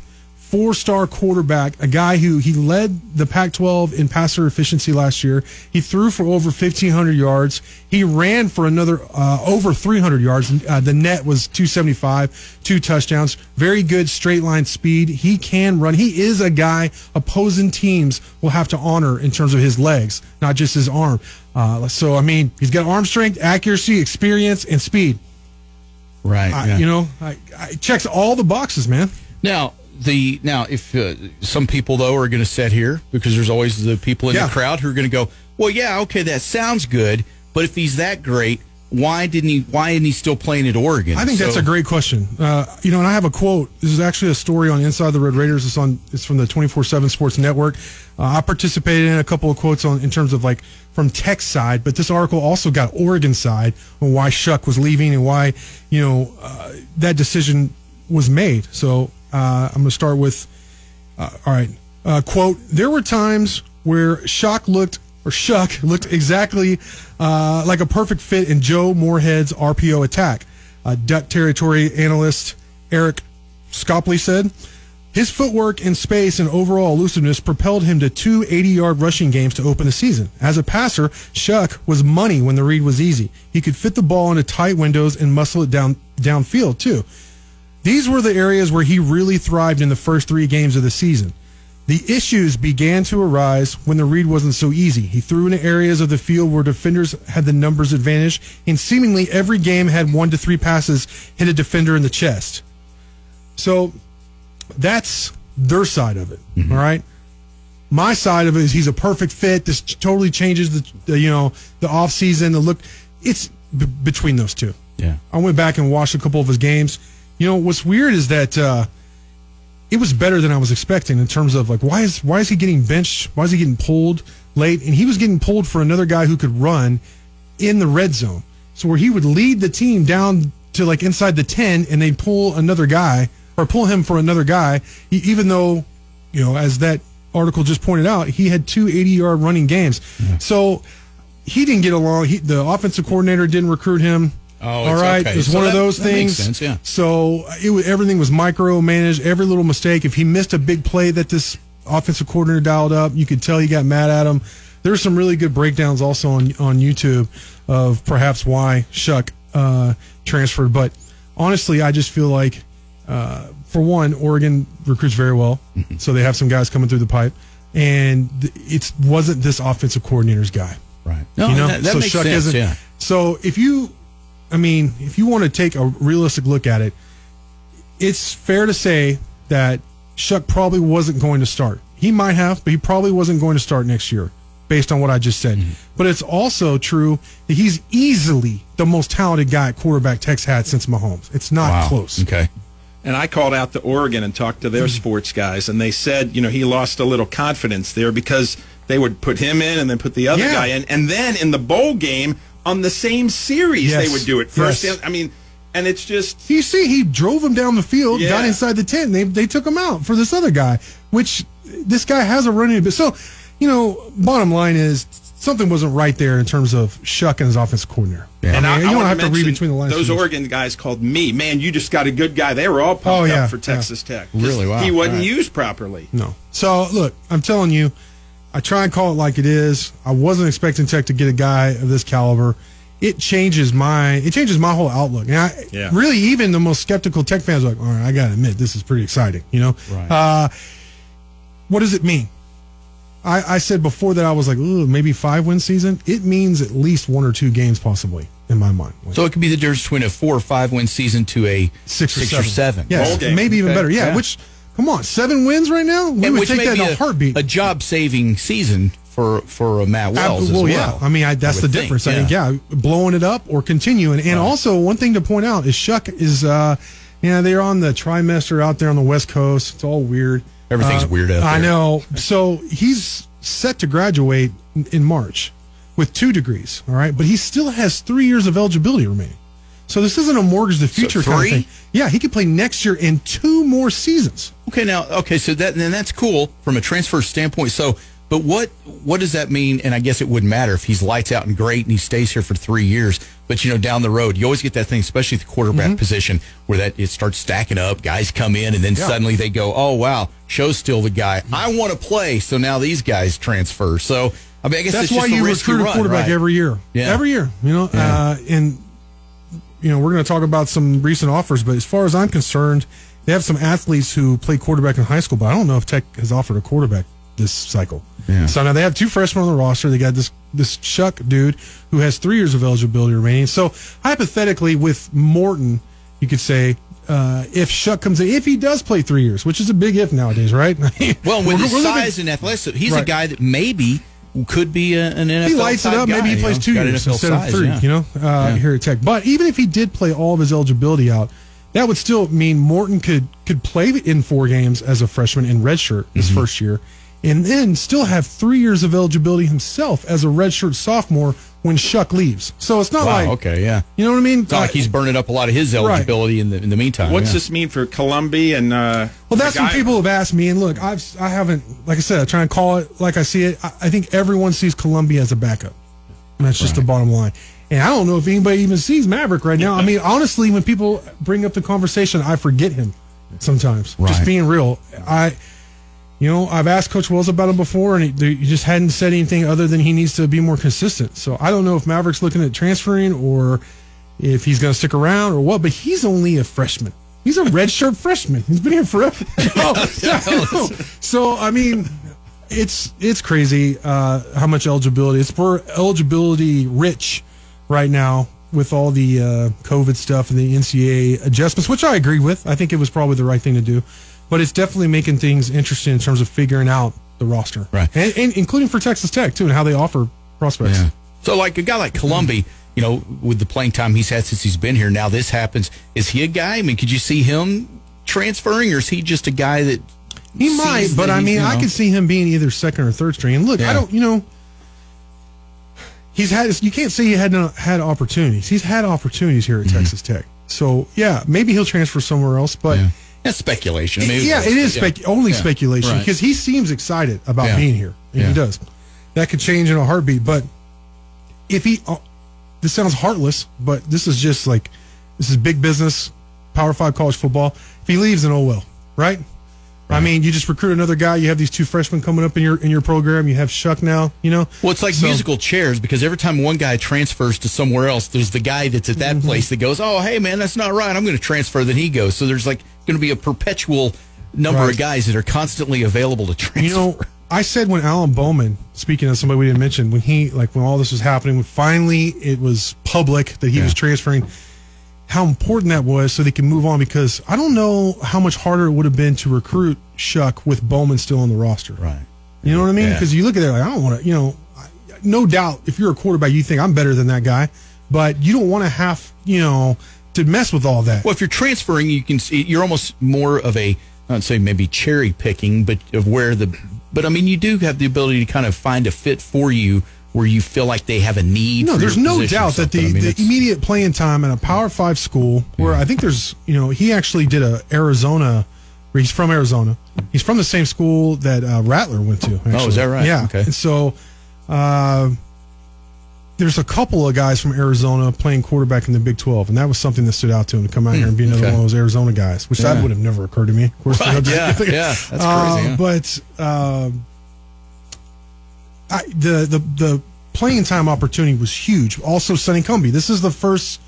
Speaker 4: four star quarterback, a guy who he led the Pac-12 in passer efficiency last year. He threw for over fifteen hundred yards. He ran for another uh, over three hundred yards. Uh, the net was two seventy five, two touchdowns. Very good straight line speed. He can run. He is a guy opposing teams will have to honor in terms of his legs, not just his arm. Uh, so I mean, he's got arm strength, accuracy, experience, and speed.
Speaker 2: Right.
Speaker 4: I,
Speaker 2: yeah.
Speaker 4: You know, I, I checks all the boxes, man.
Speaker 2: Now the now if uh, some people though are going to sit here because there's always the people in
Speaker 4: Yeah.
Speaker 2: the crowd who are going to go, well, yeah, okay, that sounds good, but if he's that great, why didn't he? Why isn't he still playing at Oregon?
Speaker 4: I think that's a great question. Uh, you know, and I have a quote. This is actually a story on Inside the Red Raiders. It's on. It's from the twenty four seven Sports Network. Uh, I participated in a couple of quotes on in terms of like from Tech side, but this article also got Oregon side on why Shough was leaving and why you know uh, that decision was made. So uh, I'm going to start with. Uh, all right. Uh, quote: There were times where Shock looked or Shuck looked exactly uh, like a perfect fit in Joe Moorhead's RPO attack. Uh, Duck territory analyst Eric Scopley said. His footwork in space and overall elusiveness propelled him to two 80 yard rushing games to open the season. As a passer, Shough was money when the read was easy. He could fit the ball into tight windows and muscle it down downfield, too. These were the areas where he really thrived in the first three games of the season. The issues began to arise when the read wasn't so easy. He threw into areas of the field where defenders had the numbers advantage, and seemingly every game had one to three passes hit a defender in the chest. So that's their side of it. Mm-hmm. all right. My side of it is he's a perfect fit. This totally changes the, the you know the off season. The look. It's b- between those two.
Speaker 2: Yeah.
Speaker 4: I went back and watched a couple of his games. You know what's weird is that uh, it was better than I was expecting in terms of like why is why is he getting benched? Why is he getting pulled late? And he was getting pulled for another guy who could run in the red zone. So where he would lead the team down to like inside the ten, and they'd pull another guy or pull him for another guy, even though you know as that article just pointed out, he had two 80 yard running games. So he didn't get along. He, the offensive coordinator didn't recruit him.
Speaker 2: Oh,
Speaker 4: all
Speaker 2: it's
Speaker 4: right.
Speaker 2: okay.
Speaker 4: It was
Speaker 2: So
Speaker 4: one of those
Speaker 2: that
Speaker 4: things.
Speaker 2: sense, yeah.
Speaker 4: So it was, everything was micromanaged. Every little mistake. If he missed a big play that this offensive coordinator dialed up, you could tell he got mad at him. There's some really good breakdowns also on on YouTube of perhaps why Shough uh, transferred. But honestly, I just feel like, uh, for one, Oregon recruits very well,
Speaker 2: Mm-hmm.
Speaker 4: so they have some guys coming through the pipe, and it wasn't this offensive coordinator's guy.
Speaker 2: Right. No,
Speaker 4: you know,
Speaker 2: that, that
Speaker 4: so
Speaker 2: makes
Speaker 4: Shuck
Speaker 2: sense.
Speaker 4: isn't.
Speaker 2: Yeah.
Speaker 4: So if you, I mean, if you want to take a realistic look at it, it's fair to say that Shough probably wasn't going to start. He might have, but he probably wasn't going to start next year, based on what I just said. Mm-hmm. But it's also true that he's easily the most talented guy at quarterback Tex had since Mahomes. It's not
Speaker 2: Wow.
Speaker 4: close.
Speaker 2: Okay.
Speaker 3: And I called out to Oregon and talked to their mm-hmm. sports guys, and they said, you know, he lost a little confidence there because they would put him in and then put the other
Speaker 4: Yeah.
Speaker 3: guy in, and then in the bowl game on the same series
Speaker 4: Yes.
Speaker 3: they would do it first.
Speaker 4: Yes.
Speaker 3: I mean, and it's just
Speaker 4: You see, he drove him down the field, got inside the tent, and they, they took him out for this other guy, which this guy has a running bit. So, you know, bottom line is something wasn't right there in terms of Shough and his offensive coordinator.
Speaker 2: Yeah.
Speaker 4: I
Speaker 3: And
Speaker 4: mean,
Speaker 3: I,
Speaker 4: you
Speaker 3: I
Speaker 4: don't
Speaker 3: wanna
Speaker 4: have to read between the lines.
Speaker 3: Those
Speaker 4: too.
Speaker 3: Oregon guys called me, man, you just got a good guy. They were all pumped
Speaker 4: Oh, yeah,
Speaker 3: up for
Speaker 4: yeah.
Speaker 3: Texas Tech.
Speaker 2: Really? Wow.
Speaker 3: He wasn't
Speaker 2: Right.
Speaker 3: used properly.
Speaker 4: No. So look, I'm telling you, I try and call it like it is. I wasn't expecting Tech to get a guy of this caliber. It changes my it changes my whole outlook. And I,
Speaker 3: Yeah.
Speaker 4: really, even the most skeptical Tech fans are like, all right, I gotta admit, this is pretty exciting. You know,
Speaker 2: Right.
Speaker 4: uh, what does it mean? I, I said before that I was like, ooh, maybe five win season. It means at least one or two games, possibly. in my mind.
Speaker 2: So it could be the difference between a four or five win season to a
Speaker 4: six or
Speaker 2: six
Speaker 4: seven.
Speaker 2: or seven.
Speaker 4: Yes, maybe even
Speaker 2: Okay.
Speaker 4: better. Yeah,
Speaker 2: Yeah.
Speaker 4: which come on, seven wins right now. We
Speaker 2: And
Speaker 4: would take that in a, heartbeat.
Speaker 2: a job saving season for for uh, Matt Wells as
Speaker 4: well,
Speaker 2: well.
Speaker 4: yeah. I mean, I, that's
Speaker 2: I
Speaker 4: the
Speaker 2: think,
Speaker 4: difference. I think, yeah, blowing it up or continuing. And also, one thing to point out is Shough is, uh, you know, they're on the trimester out there on the West Coast. It's all weird.
Speaker 2: Everything's
Speaker 4: Uh,
Speaker 2: weird out
Speaker 4: I know. So he's set to graduate in- in March with two degrees. All right, but he still has three years of eligibility remaining. So this isn't a mortgage the future kind of thing. Yeah, he could play next year in two more seasons.
Speaker 2: Okay, now okay, so that then that's cool from a transfer standpoint. So, but what what does that mean? And I guess it wouldn't matter if he's lights out and great and he stays here for three years. But you know, down the road, you always get that thing, especially the quarterback position, where that it starts stacking up. Guys come in, and then suddenly they go, "Oh wow, Show's still the guy. I want to play." So now these guys transfer. So I mean, I guess
Speaker 4: That's
Speaker 2: it's
Speaker 4: why
Speaker 2: just
Speaker 4: you recruit a quarterback
Speaker 2: right?
Speaker 4: every year.
Speaker 2: Yeah.
Speaker 4: Every year. You know, uh, and you know, we're going to talk about some recent offers, but as far as I'm concerned, they have some athletes who play quarterback in high school, but I don't know if Tech has offered a quarterback this cycle.
Speaker 2: Yeah.
Speaker 4: So now they have two freshmen on the roster. They got this this Chuck dude who has three years of eligibility remaining. So hypothetically, with Morton, you could say. Uh, if Shough comes in, if he does play three years, which is a big if nowadays, right?
Speaker 2: Well, with his
Speaker 4: looking-
Speaker 2: size and athleticism, he's a guy that maybe could be a, an NFL.
Speaker 4: he lights it up.
Speaker 2: guy,
Speaker 4: Maybe he plays
Speaker 2: know?
Speaker 4: two
Speaker 2: Got
Speaker 4: years
Speaker 2: NFL
Speaker 4: instead
Speaker 2: size,
Speaker 4: of three.
Speaker 2: yeah.
Speaker 4: You know, uh, here at Tech. But even if he did play all of his eligibility out, that would still mean Morton could could play in four games as a freshman in redshirt his
Speaker 2: Mm-hmm.
Speaker 4: first year, and then still have three years of eligibility himself as a redshirt sophomore when Shough leaves. So it's not
Speaker 2: Wow.
Speaker 4: like
Speaker 2: okay. Yeah.
Speaker 4: you know what I mean.
Speaker 2: It's not like he's burning up a lot of his eligibility in the in the meantime.
Speaker 3: What's
Speaker 2: yeah.
Speaker 3: this mean for Colombi and? Uh,
Speaker 4: Well, that's what people have asked me, and look, I've I haven't, like I said, I try and call it like I see it. I, I think everyone sees Colombi as a backup, and that's just the bottom line. And I don't know if anybody even sees Maverick right now. I mean, honestly, when people bring up the conversation, I forget him sometimes.
Speaker 2: Right.
Speaker 4: Just being real, I, you know, I've asked Coach Wells about him before, and he, he just hadn't said anything other than he needs to be more consistent. So I don't know if Maverick's looking at transferring or if he's going to stick around or what. But he's only a freshman. He's a redshirt freshman. He's been here forever. Oh, yeah, I. So I mean, it's it's crazy uh, how much eligibility. It's for eligibility rich right now with all the uh, COVID stuff and the NCAA adjustments, which I agree with. I think it was probably the right thing to do, but it's definitely making things interesting in terms of figuring out the roster,
Speaker 2: Right.
Speaker 4: And, and including for Texas Tech too, and how they offer prospects.
Speaker 2: Yeah. So, like a guy like Colombi, you know, with the playing time he's had since he's been here, now this happens. Is he a guy? I mean, could you see him transferring, or is he just a guy that
Speaker 4: He might, but I mean,
Speaker 2: you
Speaker 4: I
Speaker 2: know-
Speaker 4: could see him being either second or third string. And look,
Speaker 2: Yeah.
Speaker 4: I don't, you know, he's had. You can't say he hadn't had opportunities. He's had opportunities here at Texas Tech. So yeah, maybe he'll transfer somewhere else. But
Speaker 2: Mm-hmm. Yeah. That's speculation. I mean,
Speaker 4: yeah, it is spec- only
Speaker 2: Yeah.
Speaker 4: speculation
Speaker 2: Right.
Speaker 4: because he seems excited about
Speaker 2: Yeah.
Speaker 4: being here. And
Speaker 2: Yeah.
Speaker 4: He does. That could change in a heartbeat. But if he, uh, this sounds heartless, but this is just like this is big business, Power Five college football. If he leaves, then oh well, right? I mean, you just recruit another guy. You have these two freshmen coming up in your in your program. You have Shough now. You know.
Speaker 2: Well, it's like
Speaker 4: So-
Speaker 2: musical chairs because every time one guy transfers to somewhere else, there's the guy that's at that
Speaker 4: Mm-hmm.
Speaker 2: place that goes, "Oh, hey man, that's not right. I'm going to transfer." Then he goes. So there's like going to be a perpetual number
Speaker 4: Right.
Speaker 2: of guys that are constantly available to transfer.
Speaker 4: You know, I said when Alan Bowman, speaking of somebody we didn't mention, when he like when all this was happening, when finally it was public that he was transferring, how important that was so they can move on because I don't know how much harder it would have been to recruit Shough with Bowman still on the roster.
Speaker 2: right?
Speaker 4: You know what I mean?
Speaker 2: Yeah.
Speaker 4: Because you look at it like I don't want to. You know, I- no doubt if you're a quarterback, you think I'm better than that guy, but you don't want to have you know to mess with all that.
Speaker 2: Well, if you're transferring, you can see you're almost more of a I'd say maybe cherry picking, but of where the but I mean you do have the ability to kind of find a fit for you where you feel like they have a need.
Speaker 4: No,
Speaker 2: for
Speaker 4: there's no doubt that the.
Speaker 2: I mean,
Speaker 4: the immediate playing time at a Power Five school, where I think there's, you know, he actually did a Arizona. Where he's from Arizona. He's from the same school that uh, Rattler went to. Actually.
Speaker 2: Oh, is that right?
Speaker 4: Yeah.
Speaker 2: Okay.
Speaker 4: And so, uh, there's a couple of guys from Arizona playing quarterback in the Big 12, and that was something that stood out to him to come out here and be another
Speaker 2: Hmm, okay.
Speaker 4: one of those Arizona guys, which
Speaker 2: Yeah.
Speaker 4: that would have never occurred to me. Of course,
Speaker 2: Right, yeah, yeah, that's crazy.
Speaker 4: Uh,
Speaker 2: yeah.
Speaker 4: But um, I, the the the playing time opportunity was huge. Also, Sonny Cumby. This is the first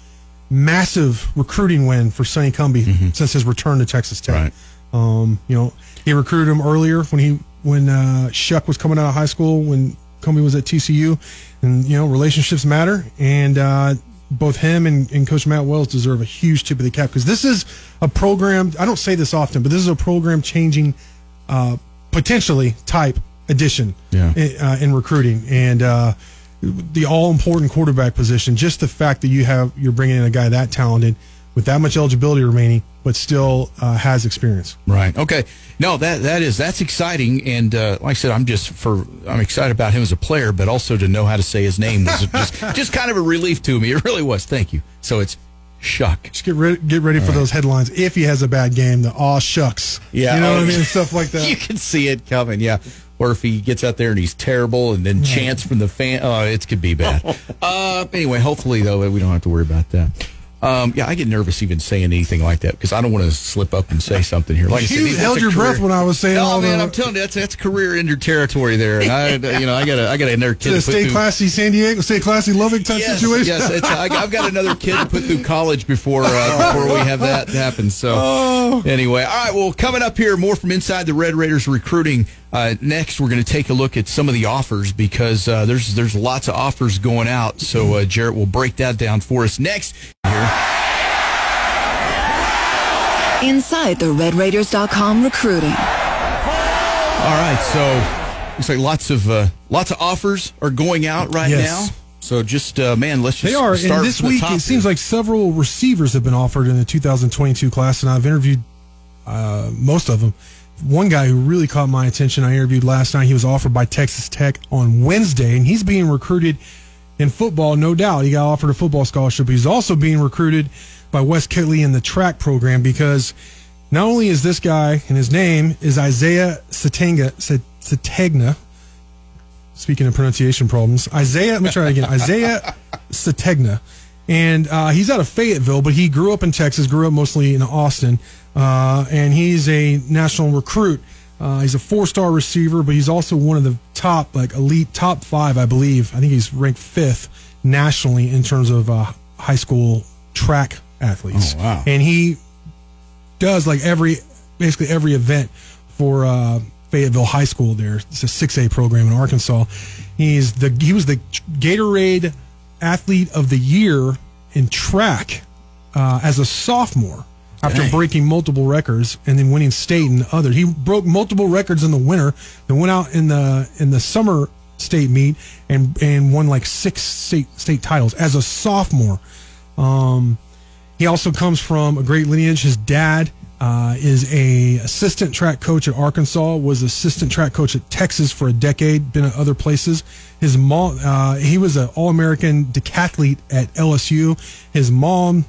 Speaker 4: massive recruiting win for Sonny Cumby since his return to Texas Tech.
Speaker 2: Mm-hmm. Right.
Speaker 4: Um, you know, he recruited him earlier when he when uh, Shough was coming out of high school when Cumby was at TCU, and you know relationships matter. And uh, both him and, and Coach Matt Wells deserve a huge tip of the cap because this is a program. I don't say this often, but this is a program changing, uh, potentially type addition
Speaker 2: Yeah.
Speaker 4: in, uh, in recruiting and uh, the all important quarterback position. Just the fact that you have you're bringing in a guy that talented with that much eligibility remaining, but still uh, has experience.
Speaker 2: Right. Okay. No, that that is that's exciting, and uh, like I said, I'm just for I'm excited about him as a player, but also to know how to say his name was just just kind of a relief to me. It really was. Thank you. So it's Shuck.
Speaker 4: Just get ready, get ready for those headlines. If he has a bad game, the aw shucks.
Speaker 2: Yeah.
Speaker 4: you know what
Speaker 2: Oh,
Speaker 4: I mean, stuff like that.
Speaker 2: You can see it coming. Yeah. Or if he gets out there and he's terrible, and then chants from the fan, oh, it could be bad. uh, anyway, hopefully though, we don't have to worry about that. Um, yeah, I get nervous even saying anything like that because I don't want to slip up and say something here. Like I said,
Speaker 4: You held your
Speaker 2: career-
Speaker 4: breath when I was saying
Speaker 2: No,
Speaker 4: all
Speaker 2: man,
Speaker 4: the-
Speaker 2: I'm telling you, that's that's career ender territory there, and I, you know, I got a, I got another kid.
Speaker 4: To the
Speaker 2: to put
Speaker 4: stay
Speaker 2: through-
Speaker 4: classy San Diego, stay classy Lubbock type
Speaker 2: Yes,
Speaker 4: situation.
Speaker 2: yes, it's, I, I've got another kid to put through college before uh, before we have that happen. So
Speaker 4: Oh.
Speaker 2: anyway, all right. Well, coming up here, more from inside the Red Raiders recruiting. Uh, next, we're going to take a look at some of the offers because uh, there's there's lots of offers going out. So uh, Jarrett will break that down for us next. Here,
Speaker 5: Inside the RedRaiders.com recruiting.
Speaker 2: all right. So looks like lots of uh, lots of offers are going out right
Speaker 4: Yes.
Speaker 2: now. So just uh, man, let's just
Speaker 4: They are,
Speaker 2: start
Speaker 4: and this
Speaker 2: from
Speaker 4: week
Speaker 2: top
Speaker 4: it seems like several receivers have been offered in the 2022 class, and I've interviewed uh, most of them. One guy who really caught my attention, I interviewed last night. He was offered by Texas Tech on Wednesday, and he's being recruited in football, no doubt. He got offered a football scholarship. He's also being recruited by Wes Kittley in the track program because not only is this guy, and his name is Isaiah Satenga, Sategna, speaking of pronunciation problems, Isaiah, let me try again. Isaiah Sategna. And uh, he's out of Fayetteville, but he grew up in Texas, grew up mostly in Austin, uh, and he's a national recruit. Uh, he's a four-star receiver, but he's also one of the top, like elite top five, I believe. I think he's ranked fifth nationally in terms of uh, high school track athletes.
Speaker 2: Oh, wow.
Speaker 4: And he does like every basically every event for uh, Fayetteville High School. There, it's a six A program in Arkansas. He's the he was the Gatorade Athlete of the Year in track uh, as a sophomore. After
Speaker 2: Dang.
Speaker 4: breaking multiple records and then winning state and others, he broke multiple records in the winter. Then went out in the in the summer state meet and and won like six state state titles as a sophomore. Um, he also comes from a great lineage. His dad uh, is a assistant track coach at Arkansas. Was assistant track coach at Texas for a decade. Been at other places. His mom, uh, he was an All American decathlete at LSU. His mom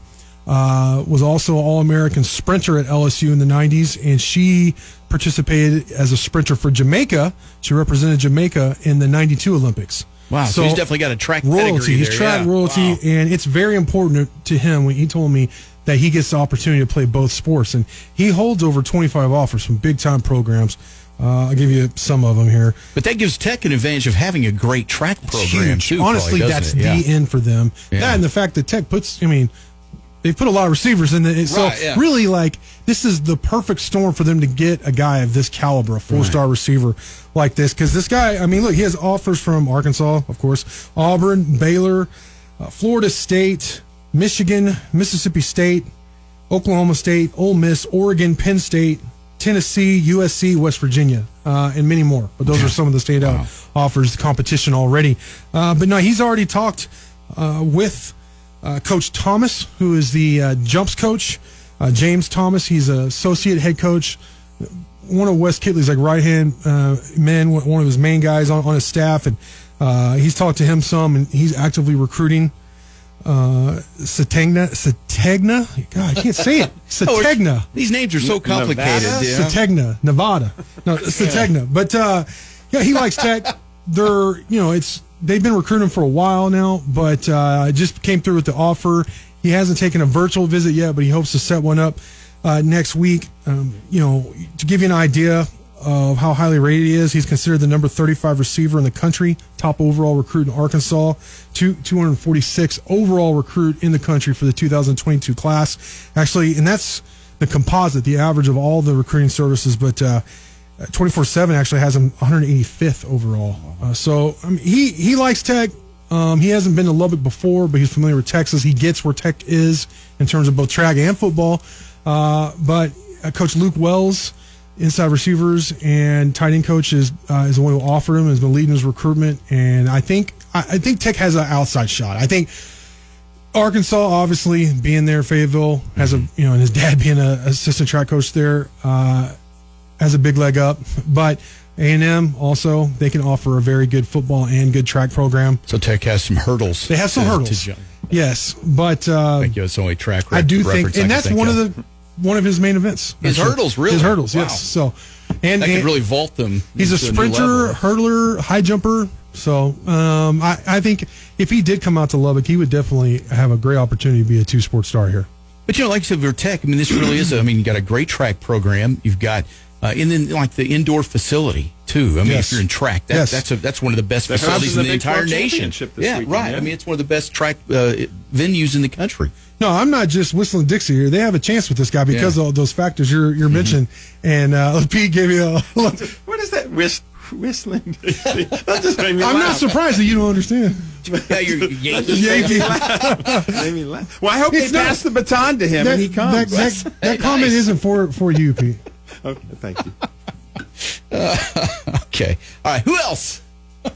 Speaker 4: uh, was also an All American sprinter at LSU in the '90s, and she participated as a sprinter for Jamaica. She represented Jamaica in the '92 Olympics.
Speaker 2: Wow, so he's definitely got a track
Speaker 4: royalty. He's
Speaker 2: there,
Speaker 4: track
Speaker 2: yeah.
Speaker 4: royalty,
Speaker 2: Wow.
Speaker 4: and it's very important to him when he told me that he gets the opportunity to play both sports, and he holds over 25 offers from big time programs. Uh, I'll give you some of them here.
Speaker 2: But that gives Tech an advantage of having a great track program too.
Speaker 4: Honestly,
Speaker 2: probably,
Speaker 4: that's
Speaker 2: it?
Speaker 4: the end for them.
Speaker 2: Yeah.
Speaker 4: That and the fact that Tech puts, I mean, they've put a lot of receivers in it. So
Speaker 2: Right, yeah.
Speaker 4: really, like this is the perfect storm for them to get a guy of this caliber, a four star receiver like this. Because this guy, I mean, look, he has offers from Arkansas, of course, Auburn, Baylor, uh, Florida State, Michigan, Mississippi State, Oklahoma State, Ole Miss, Oregon, Penn State, Tennessee, USC, West Virginia, uh, and many more. But those are some of the standout offers, competition already. Uh, but no, he's already talked uh, with Coach Thomas, who is the uh, jumps coach. Uh, James Thomas, he's an associate head coach. One of Wes Kittley's like right hand uh, man, one one of his main guys on, on his staff, and uh, he's talked to him some, and he's actively recruiting uh, Sategna. Sategna? God, I can't say it. Sategna.
Speaker 2: These names are so complicated.
Speaker 3: Nevada?
Speaker 2: yeah.
Speaker 4: Sategna, Nevada. No, Sategna. But uh, yeah, he likes Tech. They're you know it's they've been recruiting for a while now, but uh, just came through with the offer. He hasn't taken a virtual visit yet, but he hopes to set one up uh, next week. Um, you know, to give you an idea of how highly rated he is, he's considered the number 35 receiver in the country, top overall recruit in Arkansas, two, 246 overall recruit in the country for the 2022 class. Actually, and that's the composite, the average of all the recruiting services, but uh, 24 7 actually has him 185th overall. Uh, so I mean, he, he likes Tech. Um, he hasn't been to Lubbock before, but he's familiar with Texas. He gets where Tech is in terms of both track and football. Uh, but uh, Coach Luke Wells, inside receivers and tight end coach, is uh, is the one who offered him. Has been leading his recruitment, and I think I, I think Tech has an outside shot. I think Arkansas, obviously being there, Fayetteville has a you know, and his dad being an assistant track coach there, uh, has a big leg up. But A and M also they can offer a very good football and good track program.
Speaker 2: So Tech has some hurdles.
Speaker 4: They have some
Speaker 2: to-
Speaker 4: hurdles.
Speaker 2: to.
Speaker 4: Yes, but uh,
Speaker 2: Thank you. It's only track.
Speaker 4: I do think, and that's
Speaker 2: think
Speaker 4: one of the one of his main events.
Speaker 2: His
Speaker 4: actually.
Speaker 2: hurdles, really?
Speaker 4: His hurdles,
Speaker 2: Wow.
Speaker 4: yes. So, and,
Speaker 2: that
Speaker 4: and
Speaker 2: really vault them.
Speaker 4: he's a sprinter,
Speaker 2: level.
Speaker 4: hurdler, high jumper. So, um, I, I think if he did come out to Lubbock, he would definitely have a great opportunity to be a two sport star here.
Speaker 2: But you know, like I said, for Tech, I mean, this really is. A, I mean, you got a great track program. You've got, uh, and then like the indoor facility too. I mean,
Speaker 4: Yes.
Speaker 2: if you're in track, that,
Speaker 4: Yes.
Speaker 2: that's a, that's one of the best
Speaker 3: They're
Speaker 2: facilities in the
Speaker 3: the
Speaker 2: entire nation.
Speaker 3: this
Speaker 2: Yeah,
Speaker 3: weekend,
Speaker 2: right.
Speaker 3: yeah.
Speaker 2: I mean, it's one of the best track uh, venues in the country.
Speaker 4: No, I'm not just whistling Dixie here. They have a chance with this guy because
Speaker 2: Yeah.
Speaker 4: of all those factors you're you're mentioning. And uh, Pete gave you a.
Speaker 3: What is that whist- whistling? that just made me
Speaker 4: I'm not surprised that you don't understand.
Speaker 2: Yeah, you're Yankee.
Speaker 4: Yankee.
Speaker 3: Made me laugh. Well, I hope
Speaker 4: It's
Speaker 3: they
Speaker 4: not-
Speaker 3: pass the baton to him
Speaker 4: That,
Speaker 3: and he comes.
Speaker 4: that, that, that comment
Speaker 2: nice.
Speaker 4: isn't for for you, Pete.
Speaker 3: Okay, thank you.
Speaker 2: Okay. All right. Who else?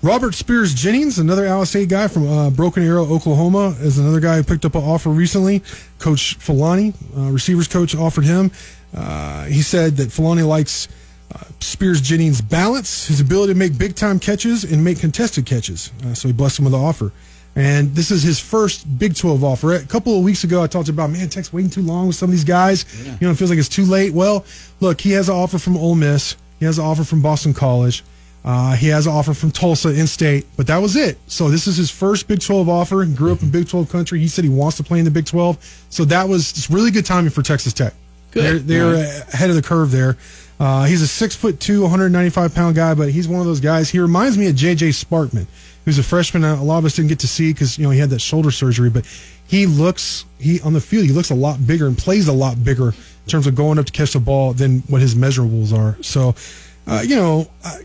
Speaker 4: Robert Spears Jennings, another Alice State guy from uh, Broken Arrow, Oklahoma, is another guy who picked up an offer recently. Coach Filani, uh, receivers coach, offered him. Uh, he said that Filani likes uh, Spears Jennings' balance, his ability to make big time catches and make contested catches. Uh, so he blessed him with the offer. And this is his first Big 12 offer. A couple of weeks ago, I talked about, man, Tech's waiting too long with some of these guys. You know, it feels like it's too late. Well, look, he has an offer from Ole Miss. He has an offer from Boston College. Uh, he has an offer from Tulsa in state, but that was it. So this is his first Big 12 offer. He grew up in Big 12 country. He said he wants to play in the Big 12. So that was it's really good timing for Texas Tech.
Speaker 2: Good.
Speaker 4: They're, they're ahead of the curve there. Uh, he's a six foot two, 195 pound guy, but he's one of those guys. He reminds me of JJ Sparkman, who's a freshman. A lot of us didn't get to see because you know he had that shoulder surgery, but he looks he on the field he looks a lot bigger and plays a lot bigger in terms of going up to catch the ball than what his measurables are. So, uh, you know, uh,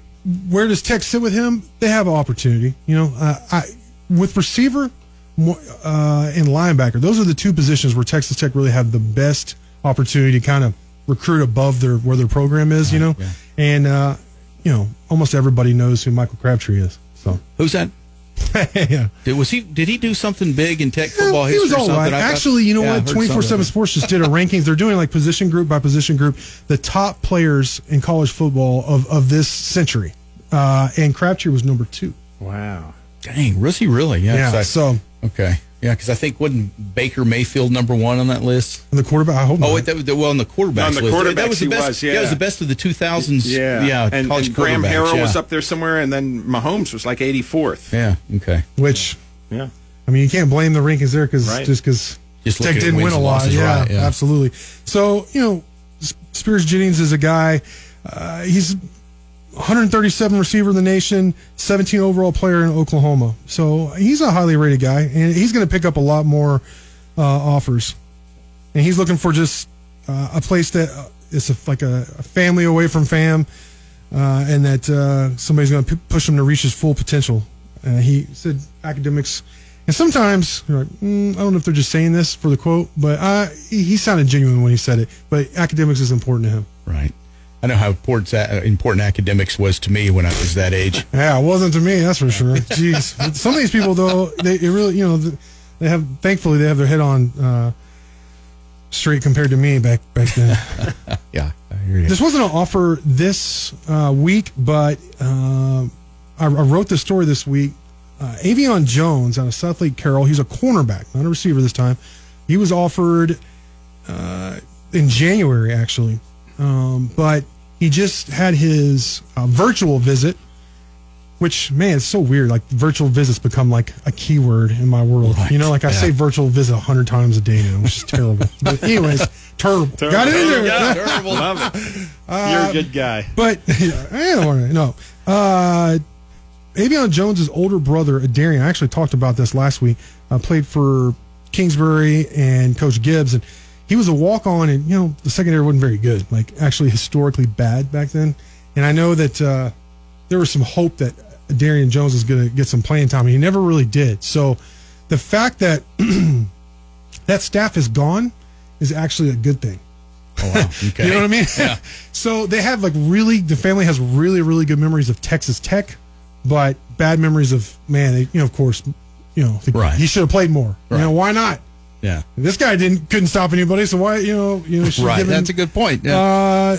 Speaker 4: where does Tech sit with him? They have an opportunity. You know, uh, I with receiver more, uh, and linebacker, those are the two positions where Texas Tech really have the best opportunity to kind of recruit above their where their program is. You know,
Speaker 2: yeah.
Speaker 4: and uh, you know, almost everybody knows who Michael Crabtree is. So
Speaker 2: Who's that?
Speaker 4: yeah.
Speaker 2: Did, was he? Did he do something big in Tech football
Speaker 4: he
Speaker 2: history?
Speaker 4: was
Speaker 2: or
Speaker 4: all
Speaker 2: something?
Speaker 4: right.
Speaker 2: I thought-
Speaker 4: Actually, you know
Speaker 2: Yeah,
Speaker 4: what? Twenty four seven Sports just did a rankings. They're doing like position group by position group, the top players in college football of of this century, uh, and Crabtree was number two.
Speaker 3: Wow.
Speaker 2: Dang, was he really? Yeah.
Speaker 4: Yeah.
Speaker 2: 'cause I-
Speaker 4: So
Speaker 2: okay. Yeah, because I think wasn't Baker Mayfield number one on that list?
Speaker 4: the quarterback. I hope.
Speaker 2: Oh, wait, that was well on the quarterbacks
Speaker 3: On the
Speaker 2: list.
Speaker 3: quarterbacks
Speaker 2: that was the
Speaker 3: he
Speaker 2: best.
Speaker 3: was,
Speaker 2: That was the best of the two thousands.
Speaker 3: Yeah.
Speaker 2: yeah.
Speaker 3: And,
Speaker 2: college
Speaker 3: and Graham
Speaker 2: quarterbacks,
Speaker 3: Harrell
Speaker 2: yeah.
Speaker 3: was up there somewhere, and then Mahomes was like 84th.
Speaker 2: Yeah. Okay.
Speaker 4: Which
Speaker 3: Yeah.
Speaker 4: I mean, you can't blame the rankings there because
Speaker 3: Right.
Speaker 4: just because
Speaker 2: Just
Speaker 4: Tech didn't
Speaker 2: wins
Speaker 4: win a lot.
Speaker 2: losses,
Speaker 4: Yeah,
Speaker 2: right, yeah.
Speaker 4: absolutely. So you know, Spears Jennings is a guy. Uh, he's 137 receiver in the nation, 17 overall player in Oklahoma. So he's a highly rated guy, and he's going to pick up a lot more uh, offers. And he's looking for just uh, a place that uh, is a, like a, a family away from fam, uh, and that uh, somebody's going to p- push him to reach his full potential. He said academics, and sometimes you're like, mm, I don't know if they're just saying this for the quote, but he sounded genuine when he said it. But academics is important to him.
Speaker 2: Right. I know how important, uh, academics was to me when I was that age.
Speaker 4: Yeah, it wasn't to me, that's for sure. Jeez, But some of these people though, they it really, you know, they have. Thankfully, they have their head on uh, straight compared to me back back then.
Speaker 2: Yeah. I hear you.
Speaker 4: this wasn't an offer this uh, week, but uh, I, I wrote this story this week. Uh, Avion Jones out of Southlake Carroll, he's a cornerback, not a receiver this time. He was offered uh, in January, actually, um, but he just had his uh, virtual visit. Which man, it's so weird. Like virtual visits become like a keyword in my world.
Speaker 2: Right,
Speaker 4: You know, like I
Speaker 2: yeah.
Speaker 4: say virtual visit a hundred times a day now, which is terrible. But anyways, terrible. Got it in there.
Speaker 3: Yeah,
Speaker 2: Terrible.
Speaker 3: Love it. You're a good guy.
Speaker 4: But yeah, I don't wanna- no. Uh, Avion Jones' older brother, Darian, I actually talked about this last week. Uh, played for Kingsbury and Coach Gibbs, and he was a walk on, and you know the secondary wasn't very good, like actually historically bad back then. And I know that uh, there was some hope that Darian Jones is going to get some playing time. And he never really did. So the fact that that staff is gone is actually a good thing.
Speaker 2: Oh, wow. Okay.
Speaker 4: You know what I mean?
Speaker 2: Yeah.
Speaker 4: so they have like really the family has really really good memories of Texas Tech, but bad memories of man. They, you know, of course, you know, the-
Speaker 2: Right.
Speaker 4: he should have played more. You know, why not?
Speaker 2: Yeah.
Speaker 4: This guy didn't couldn't stop anybody, so why you know you know
Speaker 2: Right.
Speaker 4: given-
Speaker 2: That's a good point. Yeah.
Speaker 4: uh,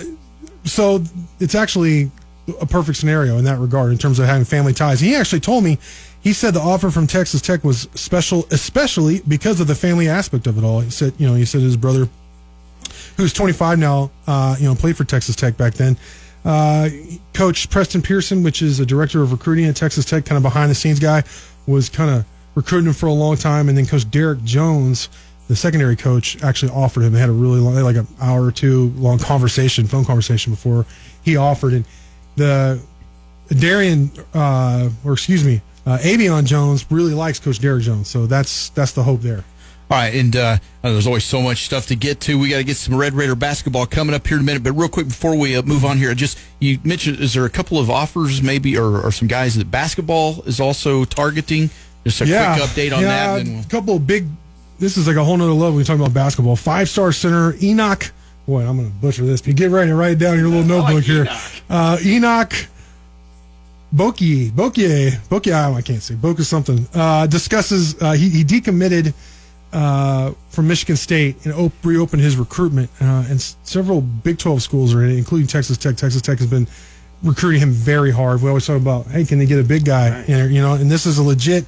Speaker 4: so it's actually a perfect scenario in that regard in terms of having family ties. He actually told me, he said the offer from Texas Tech was special, especially because of the family aspect of it all. He said, you know, he said his brother, who's 25 now, uh, you know, played for Texas Tech back then. Uh, Coach Preston Pearson, which is a director of recruiting at Texas Tech, kind of behind the scenes guy, was kind of recruiting him for a long time. And then Coach Derek Jones, the secondary coach, actually offered him. They had a really long, like an hour or two long conversation, phone conversation before he offered. And the Darian, uh, or excuse me, uh, Avion Jones really likes Coach Derek Jones. So that's that's the hope there.
Speaker 2: All right, and uh, there's always so much stuff to get to. We got to get some Red Raider basketball coming up here in a minute. But real quick before we uh, move on here, just you mentioned is there a couple of offers maybe, or, or some guys that basketball is also targeting? Just a quick update on
Speaker 4: yeah,
Speaker 2: that. and we'll-
Speaker 4: A couple of big. This is like a whole nother level. when you talk about basketball. Five star center Enoch. Boy, I'm going to butcher this. But get ready to write it down in your little notebook here. Uh, Enoch Boakye, Bokie, Bokie. I can't say Bokie something. Uh, discusses. Uh, he, he decommitted uh, from Michigan State and op- reopened his recruitment. Uh, and s- several Big 12 schools are in it, including Texas Tech. Texas Tech has been recruiting him very hard. We always talk about, hey, can they get a big guy? there, You know, and this is a legit,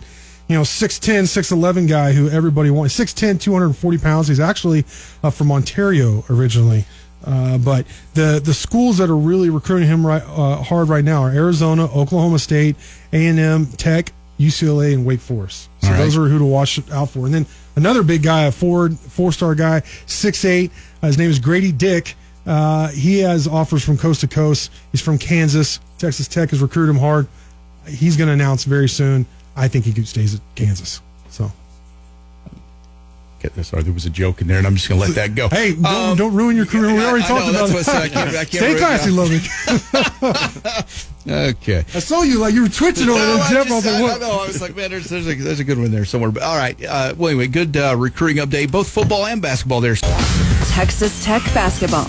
Speaker 4: you know, 6'10, 6'11 guy who everybody wants. 6'10, 240 pounds. He's actually uh, from Ontario originally. Uh, but the the schools that are really recruiting him right uh, hard right now are Arizona, Oklahoma State, A and M, Tech, UCLA, and Wake Forest. So
Speaker 2: right.
Speaker 4: those are who to watch out for. And then another big guy, a four star guy, six eight. Uh, his name is Grady Dick. Uh, he has offers from coast to coast. He's from Kansas. Texas Tech has recruited him hard. He's going to announce very soon. I think he stays at Kansas. So
Speaker 2: Okay, sorry, there was a joke in there, and I'm just going to let that go.
Speaker 4: hey, don't,
Speaker 2: Um,
Speaker 4: don't ruin your career. We already
Speaker 2: I
Speaker 4: talked
Speaker 2: know,
Speaker 4: about
Speaker 2: that's
Speaker 4: it.
Speaker 2: what I said. I can't- I can't
Speaker 4: Stay
Speaker 2: ruin-
Speaker 4: classy,
Speaker 2: yeah.
Speaker 4: Lovey.
Speaker 2: Okay.
Speaker 4: I saw you like you were twitching over
Speaker 2: No,
Speaker 4: there,
Speaker 2: I,
Speaker 4: Jeff. I
Speaker 2: just,
Speaker 4: was like,
Speaker 2: I,
Speaker 4: what?
Speaker 2: I know. I was like, man, there's, there's, a, there's a good one there somewhere. But all right. Uh, well, anyway, good uh, recruiting update, both football and basketball there.
Speaker 5: Texas Tech basketball.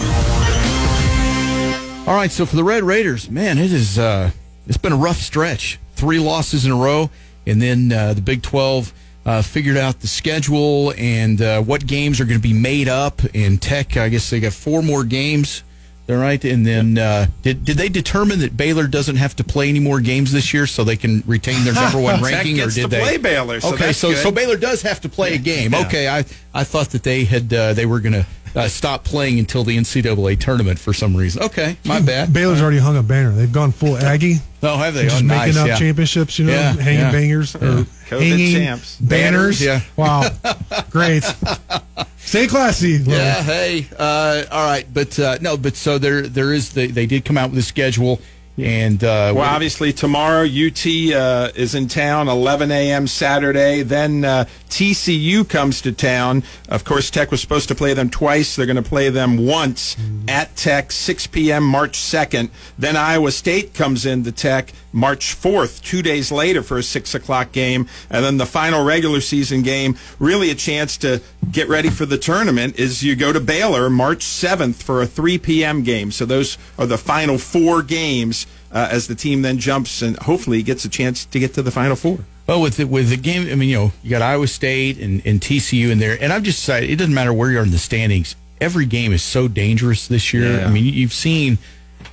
Speaker 2: All right, so for the Red Raiders, man, it is uh, it's been a rough stretch. Three losses in a row, and then uh, the Big Twelve uh, figured out the schedule and uh, what games are going to be made up. And Tech, I guess they got four more games. All right, and then uh, did did they determine that Baylor doesn't have to play any more games this year so they can retain their number one ranking, or did
Speaker 3: to
Speaker 2: they
Speaker 3: play Baylor, so
Speaker 2: okay,
Speaker 3: that's
Speaker 2: so
Speaker 3: good.
Speaker 2: so Baylor does have to play a game.
Speaker 3: Yeah.
Speaker 2: Okay, I I thought that they had uh, they were going to uh, stop playing until the NCAA tournament for some reason. Okay, my bad.
Speaker 4: Baylor's already hung a banner. They've gone full Aggie.
Speaker 2: Oh, have they?
Speaker 4: Just
Speaker 2: oh,
Speaker 4: making
Speaker 2: nice,
Speaker 4: up
Speaker 2: yeah.
Speaker 4: championships, you know,
Speaker 2: Yeah,
Speaker 4: hanging
Speaker 2: yeah.
Speaker 4: bangers or
Speaker 3: COVID
Speaker 4: hanging
Speaker 3: champs.
Speaker 4: banners.
Speaker 2: Banners, yeah.
Speaker 4: Wow, great. Stay classy. Lovey.
Speaker 2: Yeah, hey, uh, all right, but uh, no, but so there, there is. The, they did come out with a schedule, and uh,
Speaker 3: Well, obviously tomorrow UT uh, is in town, 11 a.m. Saturday. Then uh, TCU comes to town. Of course, Tech was supposed to play them twice. They're going to play them once at Tech, 6 p.m. March 2nd. Then Iowa State comes into Tech March 4th, two days later for a 6 o'clock game. And then the final regular season game, really a chance to get ready for the tournament, is you go to Baylor March 7th for a 3 p.m. game. So those are the final four games uh, as the team then jumps and hopefully gets a chance to get to the final four.
Speaker 2: Well, with the, with the game, I mean, you know, you got Iowa State and, and TCU in there, and I've just decided it doesn't matter where you are in the standings. Every game is so dangerous this year.
Speaker 3: Yeah.
Speaker 2: I mean, you've seen,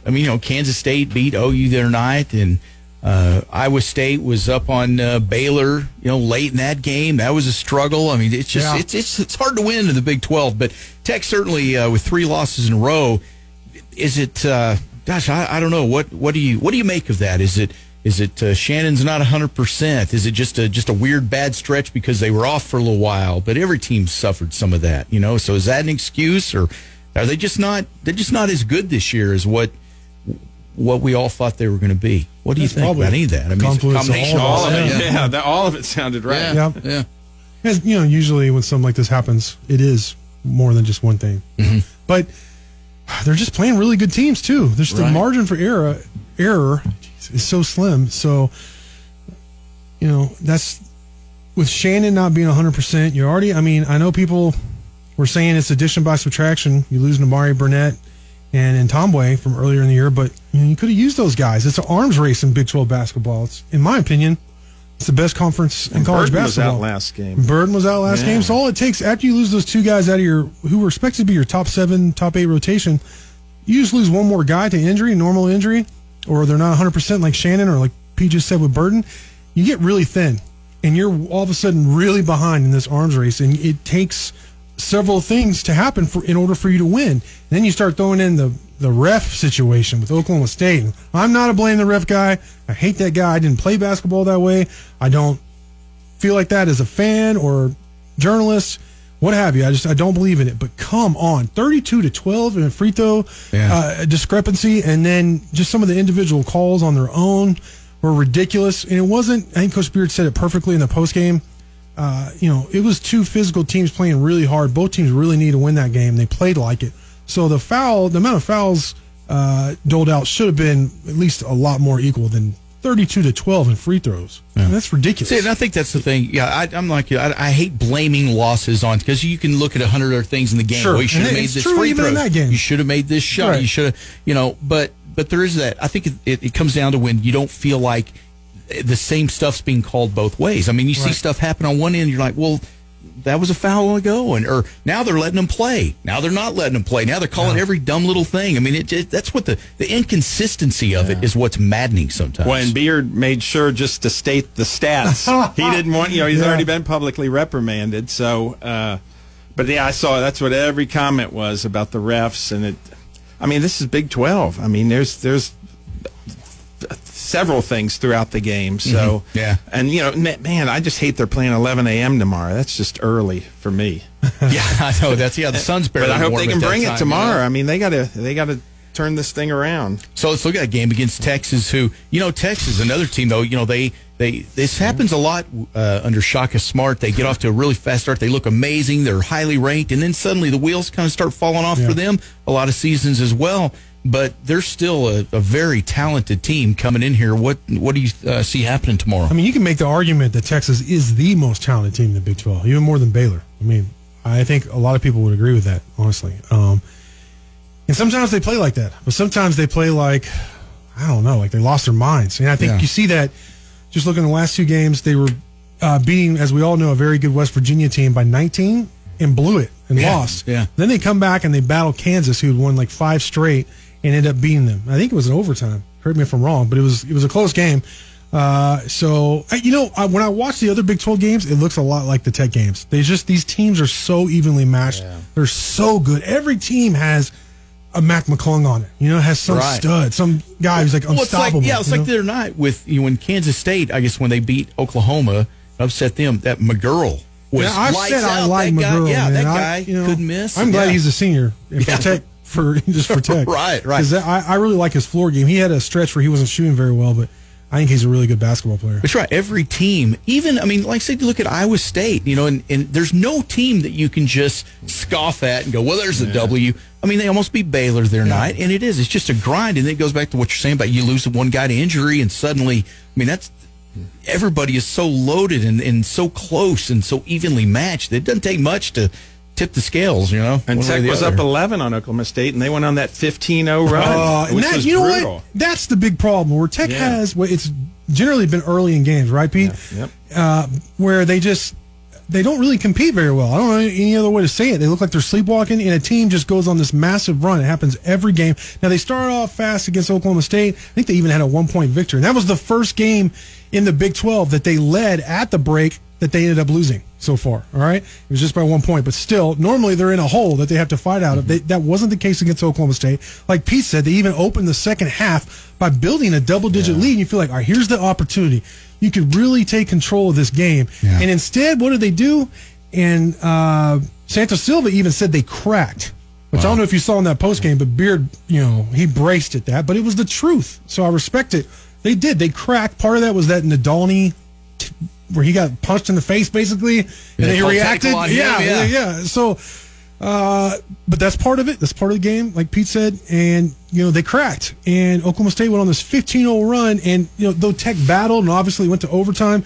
Speaker 2: I mean, you know, Kansas State beat OU the other night, and uh, Iowa State was up on uh, Baylor, you know, late in that game. That was a struggle. I mean, it's just
Speaker 4: Yeah.
Speaker 2: it's, it's it's hard to win in the Big Twelve, but Tech certainly uh, with three losses in a row. Is it? Gosh, I, I don't know. What what do you what do you make of that? Is it is it uh, Shannon's not hundred percent? Is it just a just a weird bad stretch because they were off for a little while? But every team suffered some of that, you know. So is that an excuse, or are they just not they're just not as good this year as what what we all thought they were going to be? What do you
Speaker 4: That's
Speaker 2: think
Speaker 4: probably
Speaker 2: about any of that? I mean, it's a
Speaker 4: confluence of
Speaker 2: combination
Speaker 4: all
Speaker 3: All
Speaker 4: of
Speaker 3: of
Speaker 4: it,
Speaker 3: it,
Speaker 2: yeah.
Speaker 3: yeah, that, all of it sounded right.
Speaker 2: Yeah,
Speaker 4: Yeah.
Speaker 2: yeah.
Speaker 4: As, you know, usually when something like this happens, it is more than just one thing.
Speaker 2: Mm-hmm.
Speaker 4: But they're just playing really good teams too. There's the
Speaker 2: Right.
Speaker 4: margin for error. error is so slim. So, you know, that's with Shannon not being 100%. You're already, I mean, I know people were saying it's addition by subtraction. You lose Nimari Burnett and and Tomboy from earlier in the year, but you, know, you could have used those guys. It's an arms race in Big 12 basketball. It's, in my opinion, it's the best conference in college
Speaker 3: Burton was out last game.
Speaker 4: Burton was out last
Speaker 3: Yeah.
Speaker 4: game. So all it takes after you lose those two guys out of your who were expected to be your top seven, top eight rotation, you just lose one more guy to injury, normal injury, or they're not 100 percent like Shannon or like Pete just said with Burton. You get really thin, and you're all of a sudden really behind in this arms race, and it takes several things to happen for in order for you to win. then you start throwing in the the ref situation with Oklahoma State. I'm not a blame the ref guy. I hate that guy. I didn't play basketball that way. I don't feel like that as a fan or journalist, what have you. I just I don't believe in it. But come on, 32 to 12 in a free throw
Speaker 2: Yeah.
Speaker 4: uh, discrepancy, and then just some of the individual calls on their own were ridiculous. And it wasn't. I think Coach Beard said it perfectly in the post game. Uh, you know, it was two physical teams playing really hard. Both teams really need to win that game. They played like it. So the foul, the amount of fouls uh, doled out should have been at least a lot more equal than 32 to 12 in free throws. And that's ridiculous.
Speaker 2: See, and I think that's the thing. Yeah, I, I'm like you. I, I hate blaming losses on because you can look at a hundred other things in the game.
Speaker 4: Sure.
Speaker 2: Well, you should have
Speaker 4: And
Speaker 2: made
Speaker 4: it's
Speaker 2: this
Speaker 4: true
Speaker 2: free
Speaker 4: even
Speaker 2: throw.
Speaker 4: that game.
Speaker 2: You should have made this shot.
Speaker 4: Right.
Speaker 2: You should have, you know. But but there is that. I think it, it, it comes down to when you don't feel like the same stuff's being called both ways. I mean, you see stuff happen on one end, you're like, well. That was a foul ago, and or now they're letting them play. Now they're not letting them play. Now they're calling every dumb little thing. I mean, it, it that's what the the inconsistency of it is. What's maddening sometimes.
Speaker 3: When Beard made sure just to state the stats, he didn't want you know he's
Speaker 4: Yeah.
Speaker 3: already been publicly reprimanded. So, uh, but yeah, I saw that's what every comment was about the refs, and it. I mean, this is Big Twelve. I mean, there's there's several things throughout the game. So
Speaker 2: Mm-hmm. Yeah.
Speaker 3: and you know, man, I just hate they're playing 11 a.m. tomorrow. That's just early for me.
Speaker 2: yeah, I know that's yeah. The sun's barely.
Speaker 3: But I hope they can bring
Speaker 2: time,
Speaker 3: it
Speaker 2: you know?
Speaker 3: tomorrow. I mean, they gotta they gotta turn this thing around.
Speaker 2: So let's look at a game against Texas. Who you know, Texas, another team though. You know, they they this happens a lot uh, under Shaka Smart. They get off to a really fast start. They look amazing. They're highly ranked, and then suddenly the wheels kind of start falling off for them. A lot of seasons as well. But they're still a, a very talented team coming in here. What what do you uh, see happening tomorrow?
Speaker 4: I mean, you can make the argument that Texas is the most talented team in the Big 12, even more than Baylor. I mean, I think a lot of people would agree with that, honestly. Um, and sometimes they play like that, but sometimes they play like, I don't know, like they lost their minds. And I think
Speaker 2: Yeah.
Speaker 4: you see that just looking at the last two games, they were uh, beating, as we all know, a very good West Virginia team by 19 and blew it and
Speaker 2: Yeah,
Speaker 4: lost.
Speaker 2: yeah.
Speaker 4: Then they come back and they battle Kansas, who had won like five straight and ended up beating them. I think it was an overtime. Correct me if I'm wrong, but it was it was a close game. Uh, so I- you know, I, when I watch the other Big 12 games, it looks a lot like the Tech games. They just these teams are so evenly matched. They're so good. Every team has a Mac McClung on it. You know, has some
Speaker 2: Right.
Speaker 4: stud, some guy who's like
Speaker 2: Well, it's
Speaker 4: unstoppable.
Speaker 2: like yeah, it's like
Speaker 4: know?
Speaker 2: the other night with you know, when Kansas State. I guess when they beat Oklahoma, upset them. That McGuirl was
Speaker 4: Yeah, I've
Speaker 2: lights
Speaker 4: said I
Speaker 2: out.
Speaker 4: like
Speaker 2: that guy,
Speaker 4: McGuirl.
Speaker 2: Yeah,
Speaker 4: man.
Speaker 2: that
Speaker 4: I-
Speaker 2: guy
Speaker 4: you know,
Speaker 2: couldn't miss.
Speaker 4: I'm glad
Speaker 2: Yeah.
Speaker 4: he's a senior for
Speaker 2: Yeah.
Speaker 4: Tech for just for Tech.
Speaker 2: Right, right.
Speaker 4: Because I, I really like his floor game. He had a stretch where he wasn't shooting very well, but I think he's a really good basketball player.
Speaker 2: That's right. Every team, even I mean, like say, you look at Iowa State, you know, and, and there's no team that you can just scoff at and go, well, there's the W. I mean, they almost beat Baylor their night, and it is. It's just a grind, and it goes back to what you're saying about you lose one guy to injury, and suddenly, I mean, that's everybody is so loaded and, and so close and so evenly matched. It doesn't take much to tip the scales, you know.
Speaker 3: And Tech was
Speaker 2: other.
Speaker 3: up 11 on Oklahoma State, and they went on that 15-0 run,
Speaker 4: Uh, and
Speaker 3: which
Speaker 4: that,
Speaker 3: was
Speaker 4: you know
Speaker 3: brutal.
Speaker 4: what? That's the big problem. Where Tech
Speaker 3: Yeah.
Speaker 4: has, well, it's generally been early in games, right, Pete?
Speaker 3: Yep.
Speaker 4: Uh, where they just they don't really compete very well. I don't know any other way to say it. They look like they're sleepwalking, and a team just goes on this massive run. It happens every game. Now they started off fast against Oklahoma State. I think they even had a one point victory. And that was the first game in the Big Twelve that they led at the break that they ended up losing so far. All right, it was just by one point, but still, normally they're in a hole that they have to fight out of. They, that wasn't the case against Oklahoma State. Like Pete said, they even opened the second half by building a double digit lead. And you feel like, all right, here's the opportunity. You could really take control of this game.
Speaker 2: Yeah.
Speaker 4: And instead, what did they do? And uh, Santos Silva even said they cracked. Which I don't know if you saw in that post game, but Beard, you know, he braced at that, but it was the truth. So I respect it. They did. They cracked. Part of that was that Nadolny, t- where he got punched in the face, basically, and
Speaker 2: they
Speaker 4: he reacted.
Speaker 2: on him,
Speaker 4: yeah,
Speaker 2: yeah.
Speaker 4: yeah. So uh, but that's part of it. That's part of the game, like Pete said. And you know they cracked, and Oklahoma State went on this 15-0 run. And you know though Tech battled and obviously went to overtime,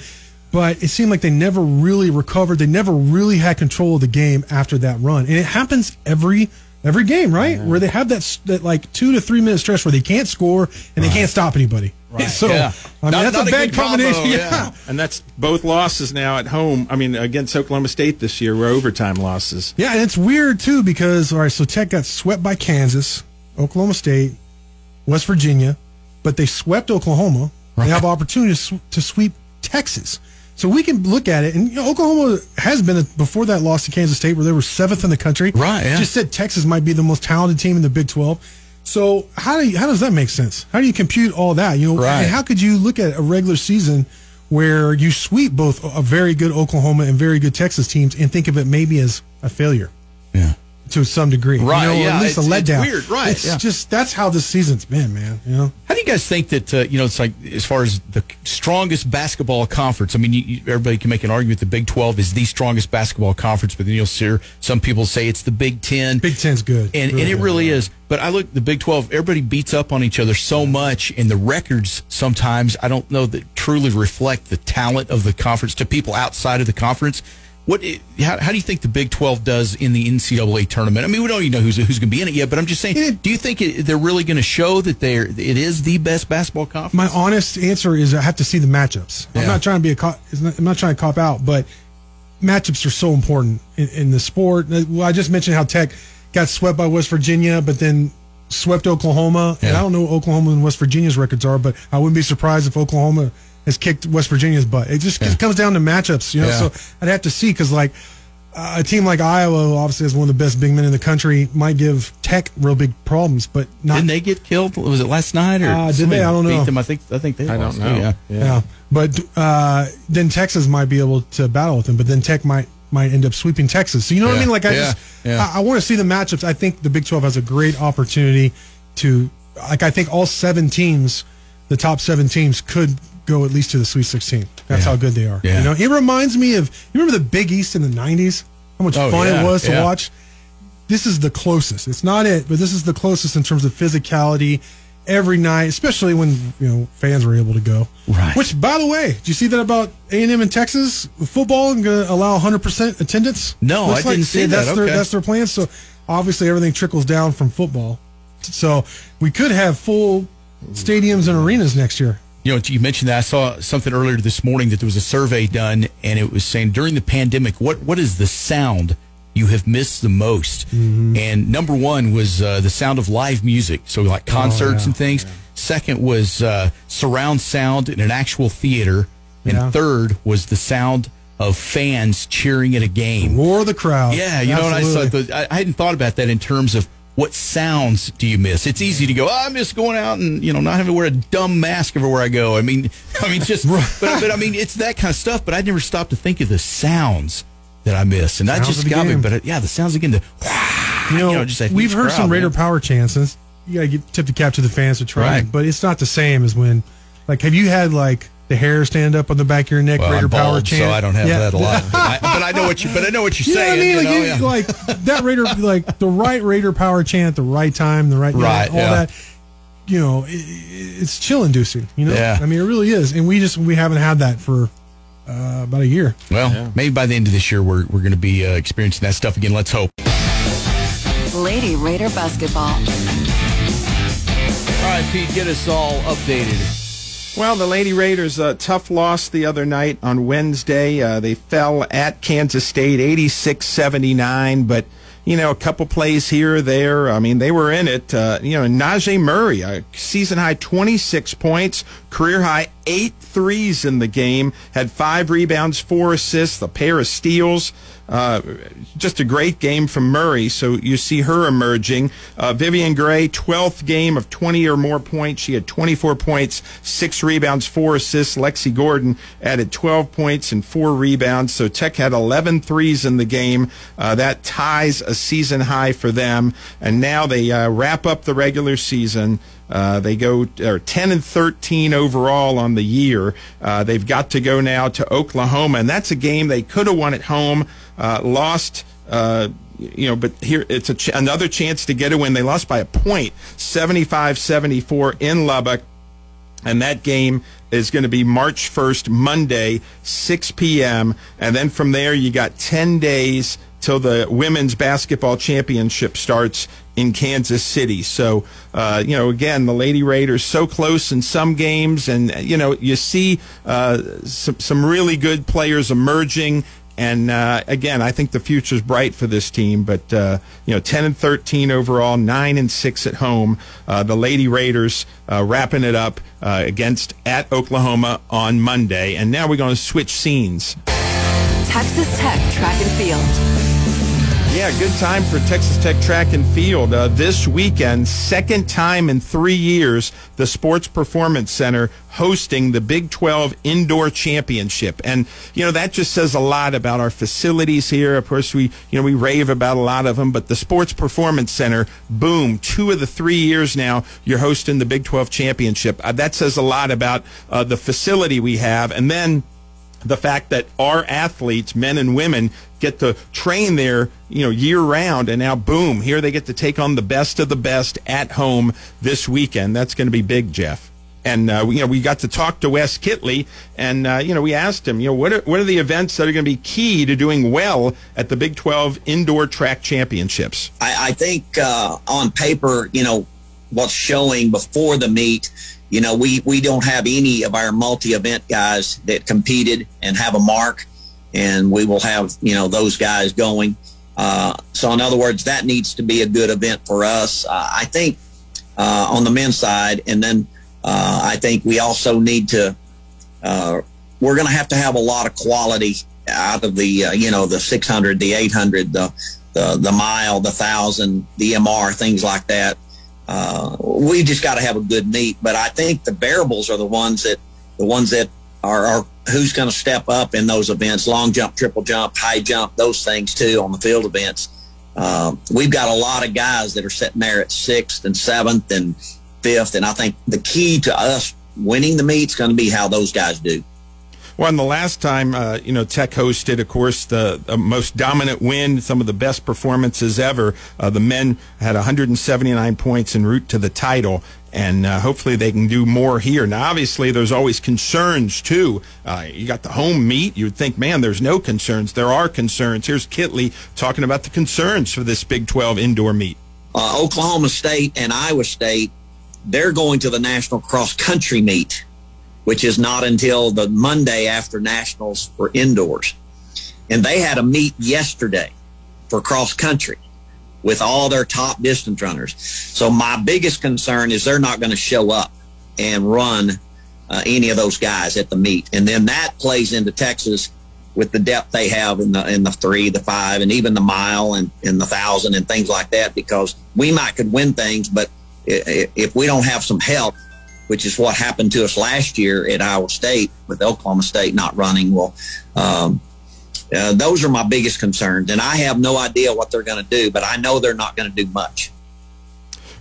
Speaker 4: but it seemed like they never really recovered. They never really had control of the game after that run, and it happens every every game, right? Where they have that that like two to three minute stretch where they can't score and they can't stop anybody. So
Speaker 2: Yeah.
Speaker 4: I mean
Speaker 2: Not-
Speaker 4: that's
Speaker 2: not
Speaker 4: a
Speaker 2: a
Speaker 4: bad
Speaker 2: good combo,
Speaker 4: combination.
Speaker 2: yeah.
Speaker 4: yeah.
Speaker 3: And that's both losses now at home. I mean, against Oklahoma State this year were overtime losses.
Speaker 4: Yeah, and it's weird too because all right, so Tech got swept by Kansas, Oklahoma State, West Virginia, but they swept Oklahoma. They have opportunity to, sw- to sweep Texas. So we can look at it, and you know, Oklahoma has been a, before that loss to Kansas State, where they were seventh in the country.
Speaker 2: Right, yeah.
Speaker 4: Just said Texas might be the most talented team in the Big Twelve. So how do you, how does that make sense? How do you compute all that? You know,
Speaker 2: Right.
Speaker 4: how could you look at a regular season where you sweep both a very good Oklahoma and very good Texas teams and think of it maybe as a failure?
Speaker 2: Yeah.
Speaker 4: To some degree.
Speaker 2: Right,
Speaker 4: You know,
Speaker 2: yeah,
Speaker 4: At least a
Speaker 2: it's-
Speaker 4: letdown.
Speaker 2: weird, right,
Speaker 4: It's
Speaker 2: yeah.
Speaker 4: just that's how this season's been, man. You know.
Speaker 2: How do you guys think that uh, you know it's like as far as the strongest basketball conference? I mean, you, you, everybody can make an argument the Big Twelve is the strongest basketball conference, but then you'll see some people say it's the Big Ten.
Speaker 4: Big Ten's good.
Speaker 2: and,
Speaker 4: Really
Speaker 2: and it
Speaker 4: good.
Speaker 2: really is. But I look the Big Twelve. Everybody beats up on each other so much, and the records sometimes I don't know that truly reflect the talent of the conference to people outside of the conference. What? How, how do you think the Big Twelve does in the NCAA tournament? I mean, we don't even know who's who's going to be in it yet. But I'm just saying, do you think it, they're really going to show that they're it is the best basketball conference?
Speaker 4: My honest answer is I have to see the matchups. I'm not trying to be a cop, I'm not trying to cop out, but matchups are so important in, in the sport. Uh, Well, I just mentioned how Tech got swept by West Virginia, but then swept Oklahoma. And I don't know what Oklahoma and West Virginia's records are, but I wouldn't be surprised if Oklahoma has kicked West Virginia's butt. It just it comes down to matchups, you know.
Speaker 2: Yeah.
Speaker 4: So I'd have to see because like. Uh, a team like Iowa, who obviously has one of the best big men in the country, might give Tech real big problems, but not
Speaker 2: Didn't they get killed? Was it last night or
Speaker 4: Uh, did they? I don't
Speaker 2: beat
Speaker 4: know.
Speaker 2: Them? I think I think they.
Speaker 3: I
Speaker 2: lost.
Speaker 3: don't know.
Speaker 2: Yeah.
Speaker 4: Yeah. But uh, then Texas might be able to battle with them, but then Tech might might end up sweeping Texas. So you know what I mean? Like I
Speaker 2: Yeah.
Speaker 4: just
Speaker 2: Yeah.
Speaker 4: I, I want to see the matchups. I think the Big Twelve has a great opportunity to like I think all seven teams, the top seven teams could go at least to the Sweet Sixteen. That's
Speaker 2: Yeah.
Speaker 4: how good they are.
Speaker 2: Yeah.
Speaker 4: You know, it reminds me of you remember the Big East in the nineties? How much
Speaker 2: Oh,
Speaker 4: fun
Speaker 2: yeah,
Speaker 4: it was to watch. This is the closest. It's not it, but this is the closest in terms of physicality. Every night, especially when you know fans were able to go.
Speaker 2: Right.
Speaker 4: Which, by the way, do you see that about A and M in Texas? Football going to allow 100 percent attendance.
Speaker 2: No, I didn't see
Speaker 4: that's
Speaker 2: that.
Speaker 4: Their,
Speaker 2: Okay.
Speaker 4: that's their plan. So obviously, everything trickles down from football. So we could have full stadiums and arenas next year.
Speaker 2: You know, you mentioned that. I saw something earlier this morning that there was a survey done, and it was saying during the pandemic, what what is the sound you have missed the most?
Speaker 4: Mm-hmm.
Speaker 2: And number one was uh, the sound of live music, so like concerts
Speaker 4: yeah,
Speaker 2: and things. Second was uh, surround sound in an actual theater, and
Speaker 4: Yeah.
Speaker 2: third was the sound of fans cheering at a game.
Speaker 4: Roar the crowd.
Speaker 2: Yeah, you know what I
Speaker 4: Absolutely.
Speaker 2: saw. I, I hadn't thought about that in terms of what sounds do you miss. It's easy to go. Oh, I miss going out and you know not having to wear a dumb mask everywhere I go. I mean, I mean just, but, but I mean it's that kind of stuff. But I never stopped to think of the sounds that I miss, and that just got me. But uh, yeah, the sounds again. The
Speaker 4: You know,
Speaker 2: you know, just
Speaker 4: we've heard
Speaker 2: crowd,
Speaker 4: some Raider
Speaker 2: man.
Speaker 4: power chants. You got to get tip the cap to the fans for trying,
Speaker 2: Right.
Speaker 4: but it's not the same as when, like, have you had like the hair stand up on the back of your neck?
Speaker 2: well,
Speaker 4: Raider
Speaker 2: I'm
Speaker 4: power
Speaker 2: bald,
Speaker 4: chant.
Speaker 2: so I don't have
Speaker 4: Yeah.
Speaker 2: that a lot. But I, but I know what you. But I know what you're
Speaker 4: You know what I
Speaker 2: saying.
Speaker 4: mean? Like,
Speaker 2: you know,
Speaker 4: you-
Speaker 2: yeah.
Speaker 4: like that Raider, like the right Raider power chant, at the right time, the right, you know,
Speaker 2: Right,
Speaker 4: all
Speaker 2: yeah.
Speaker 4: that. You know, i i- it's chill inducing. You know,
Speaker 2: Yeah.
Speaker 4: I mean, it really is, and we just we haven't had that for uh, about a year.
Speaker 2: well, maybe by the end of this year, we're we're going to be uh, experiencing that stuff again. Let's hope.
Speaker 5: Lady Raider basketball.
Speaker 2: All right, Pete, get us all updated.
Speaker 3: Well, the Lady Raiders, a tough loss the other night on Wednesday. Uh, they fell at Kansas State 86 79, but, you know, a couple plays here or there. I mean, they were in it. Uh, you know, Najee Murray, a season high 26 points, career high eight threes in the game, had five rebounds, four assists, a pair of steals. Uh, just a great game from Murray. So you see her emerging. Uh, Vivian Gray, 12th game of 20 or more points. She had 24 points, six rebounds, four assists. Lexi Gordon added 12 points and four rebounds. So Tech had 11 threes in the game. Uh, that ties a season high for them. And now they uh, wrap up the regular season. Uh, they go or 10 and 13 overall on the year. Uh, they've got to go now to Oklahoma, and that's a game they could have won at home. Uh, lost uh, you know, but here it's ch- another chance to get a win. They lost by a point, 75-74 in Lubbock. And that game is going to be March 1st, Monday, 6 p.m. And then from there, you got 10 days till the women's basketball championship starts in Kansas City. So, uh, you know, again, the Lady Raiders so close in some games, and you know, you see uh, some some really good players emerging. And uh, again, I think the future's bright for this team. But uh, you know, ten and thirteen overall, nine and six at home. Uh, the Lady Raiders uh, wrapping it up against at Oklahoma on Monday. And now we're going to switch scenes.
Speaker 5: Texas Tech Track and Field.
Speaker 3: Yeah, good time for Texas Tech track and field. Uh, this weekend, second time in three years, the Sports Performance Center hosting the Big 12 Indoor Championship. And, you know, that just says a lot about our facilities here. Of course, we, you know, we rave about a lot of them, but the Sports Performance Center, boom, two of the three years now, you're hosting the Big 12 Championship. Uh, that says a lot about uh, the facility we have. And then, the fact that our athletes, men and women, get to train there, you know, year round, and now boom, here they get to take on the best of the best at home this weekend. That's going to be big, Jeff. And uh, you know, we got to talk to Wes Kittley, and uh, you know, we asked him, you know, what are, what are the events that are going to be key to doing well at the Big Twelve Indoor Track Championships?
Speaker 7: I, I think uh, on paper, you know, what's showing before the meet you know, we, we don't have any of our multi-event guys that competed and have a mark, and we will have, you know, those guys going. Uh, so, in other words, that needs to be a good event for us. Uh, I think uh, on the men's side, and then uh, I think we also need to, uh, we're going to have to have a lot of quality out of the, uh, you know, the 600, the 800, the, the, the mile, the thousand, the MR, things like that uh, we just got to have a good meet. But I think the bearables are the ones that the ones that are, are who's going to step up in those events: long jump, triple jump, high jump, those things too on the field events. Uh, we've got a lot of guys that are sitting there at sixth and seventh and fifth, and I think the key to us winning the meet is going to be how those guys do.
Speaker 3: Well, and the last time, uh, you know, Tech hosted, of course, the, most dominant win, some of the best performances ever. Uh, the men had 179 points en route to the title, and uh, hopefully they can do more here. Now, obviously, there's always concerns too. Uh, you got the home meet. You'd think, man, there's no concerns. There are concerns. Here's Kittley talking about the concerns for this Big 12 indoor meet.
Speaker 7: Uh, Oklahoma State and Iowa State, they're going to the national cross country meet which is not until the Monday after nationals for indoors. And they had a meet yesterday for cross country with all their top distance runners. So my biggest concern is they're not going to show up and run uh, any of those guys at the meet. And then that plays into Texas with the depth they have in the in the three, the five, and even the mile and in the thousand and things like that. Because we might could win things, but if we don't have some help, which is what happened to us last year at Iowa State with Oklahoma State not running. Well, um, uh, those are my biggest concerns, and I have no idea what they're going to do, but I know they're not going to do much.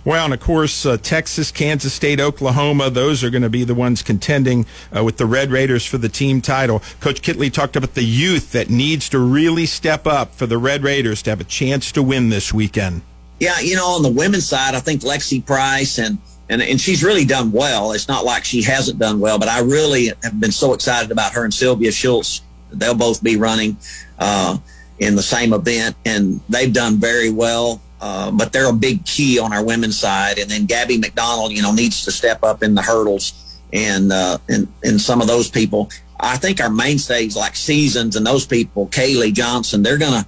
Speaker 3: Well, and of course, uh, Texas, Kansas State, Oklahoma, those are going to be the ones contending uh, with the Red Raiders for the team title. Coach Kittley talked about the youth that needs to really step up for the Red Raiders to have a chance to win this weekend.
Speaker 7: Yeah, you know, on the women's side, I think Lexi Price and – and and she's really done well. It's not like she hasn't done well, but I really have been so excited about her and Sylvia Schultz. They'll both be running uh, in the same event, and they've done very well. Uh, but they're a big key on our women's side. And then Gabby McDonald, you know, needs to step up in the hurdles, and uh, and and some of those people. I think our mainstays like Seasons and those people, Kaylee Johnson, they're gonna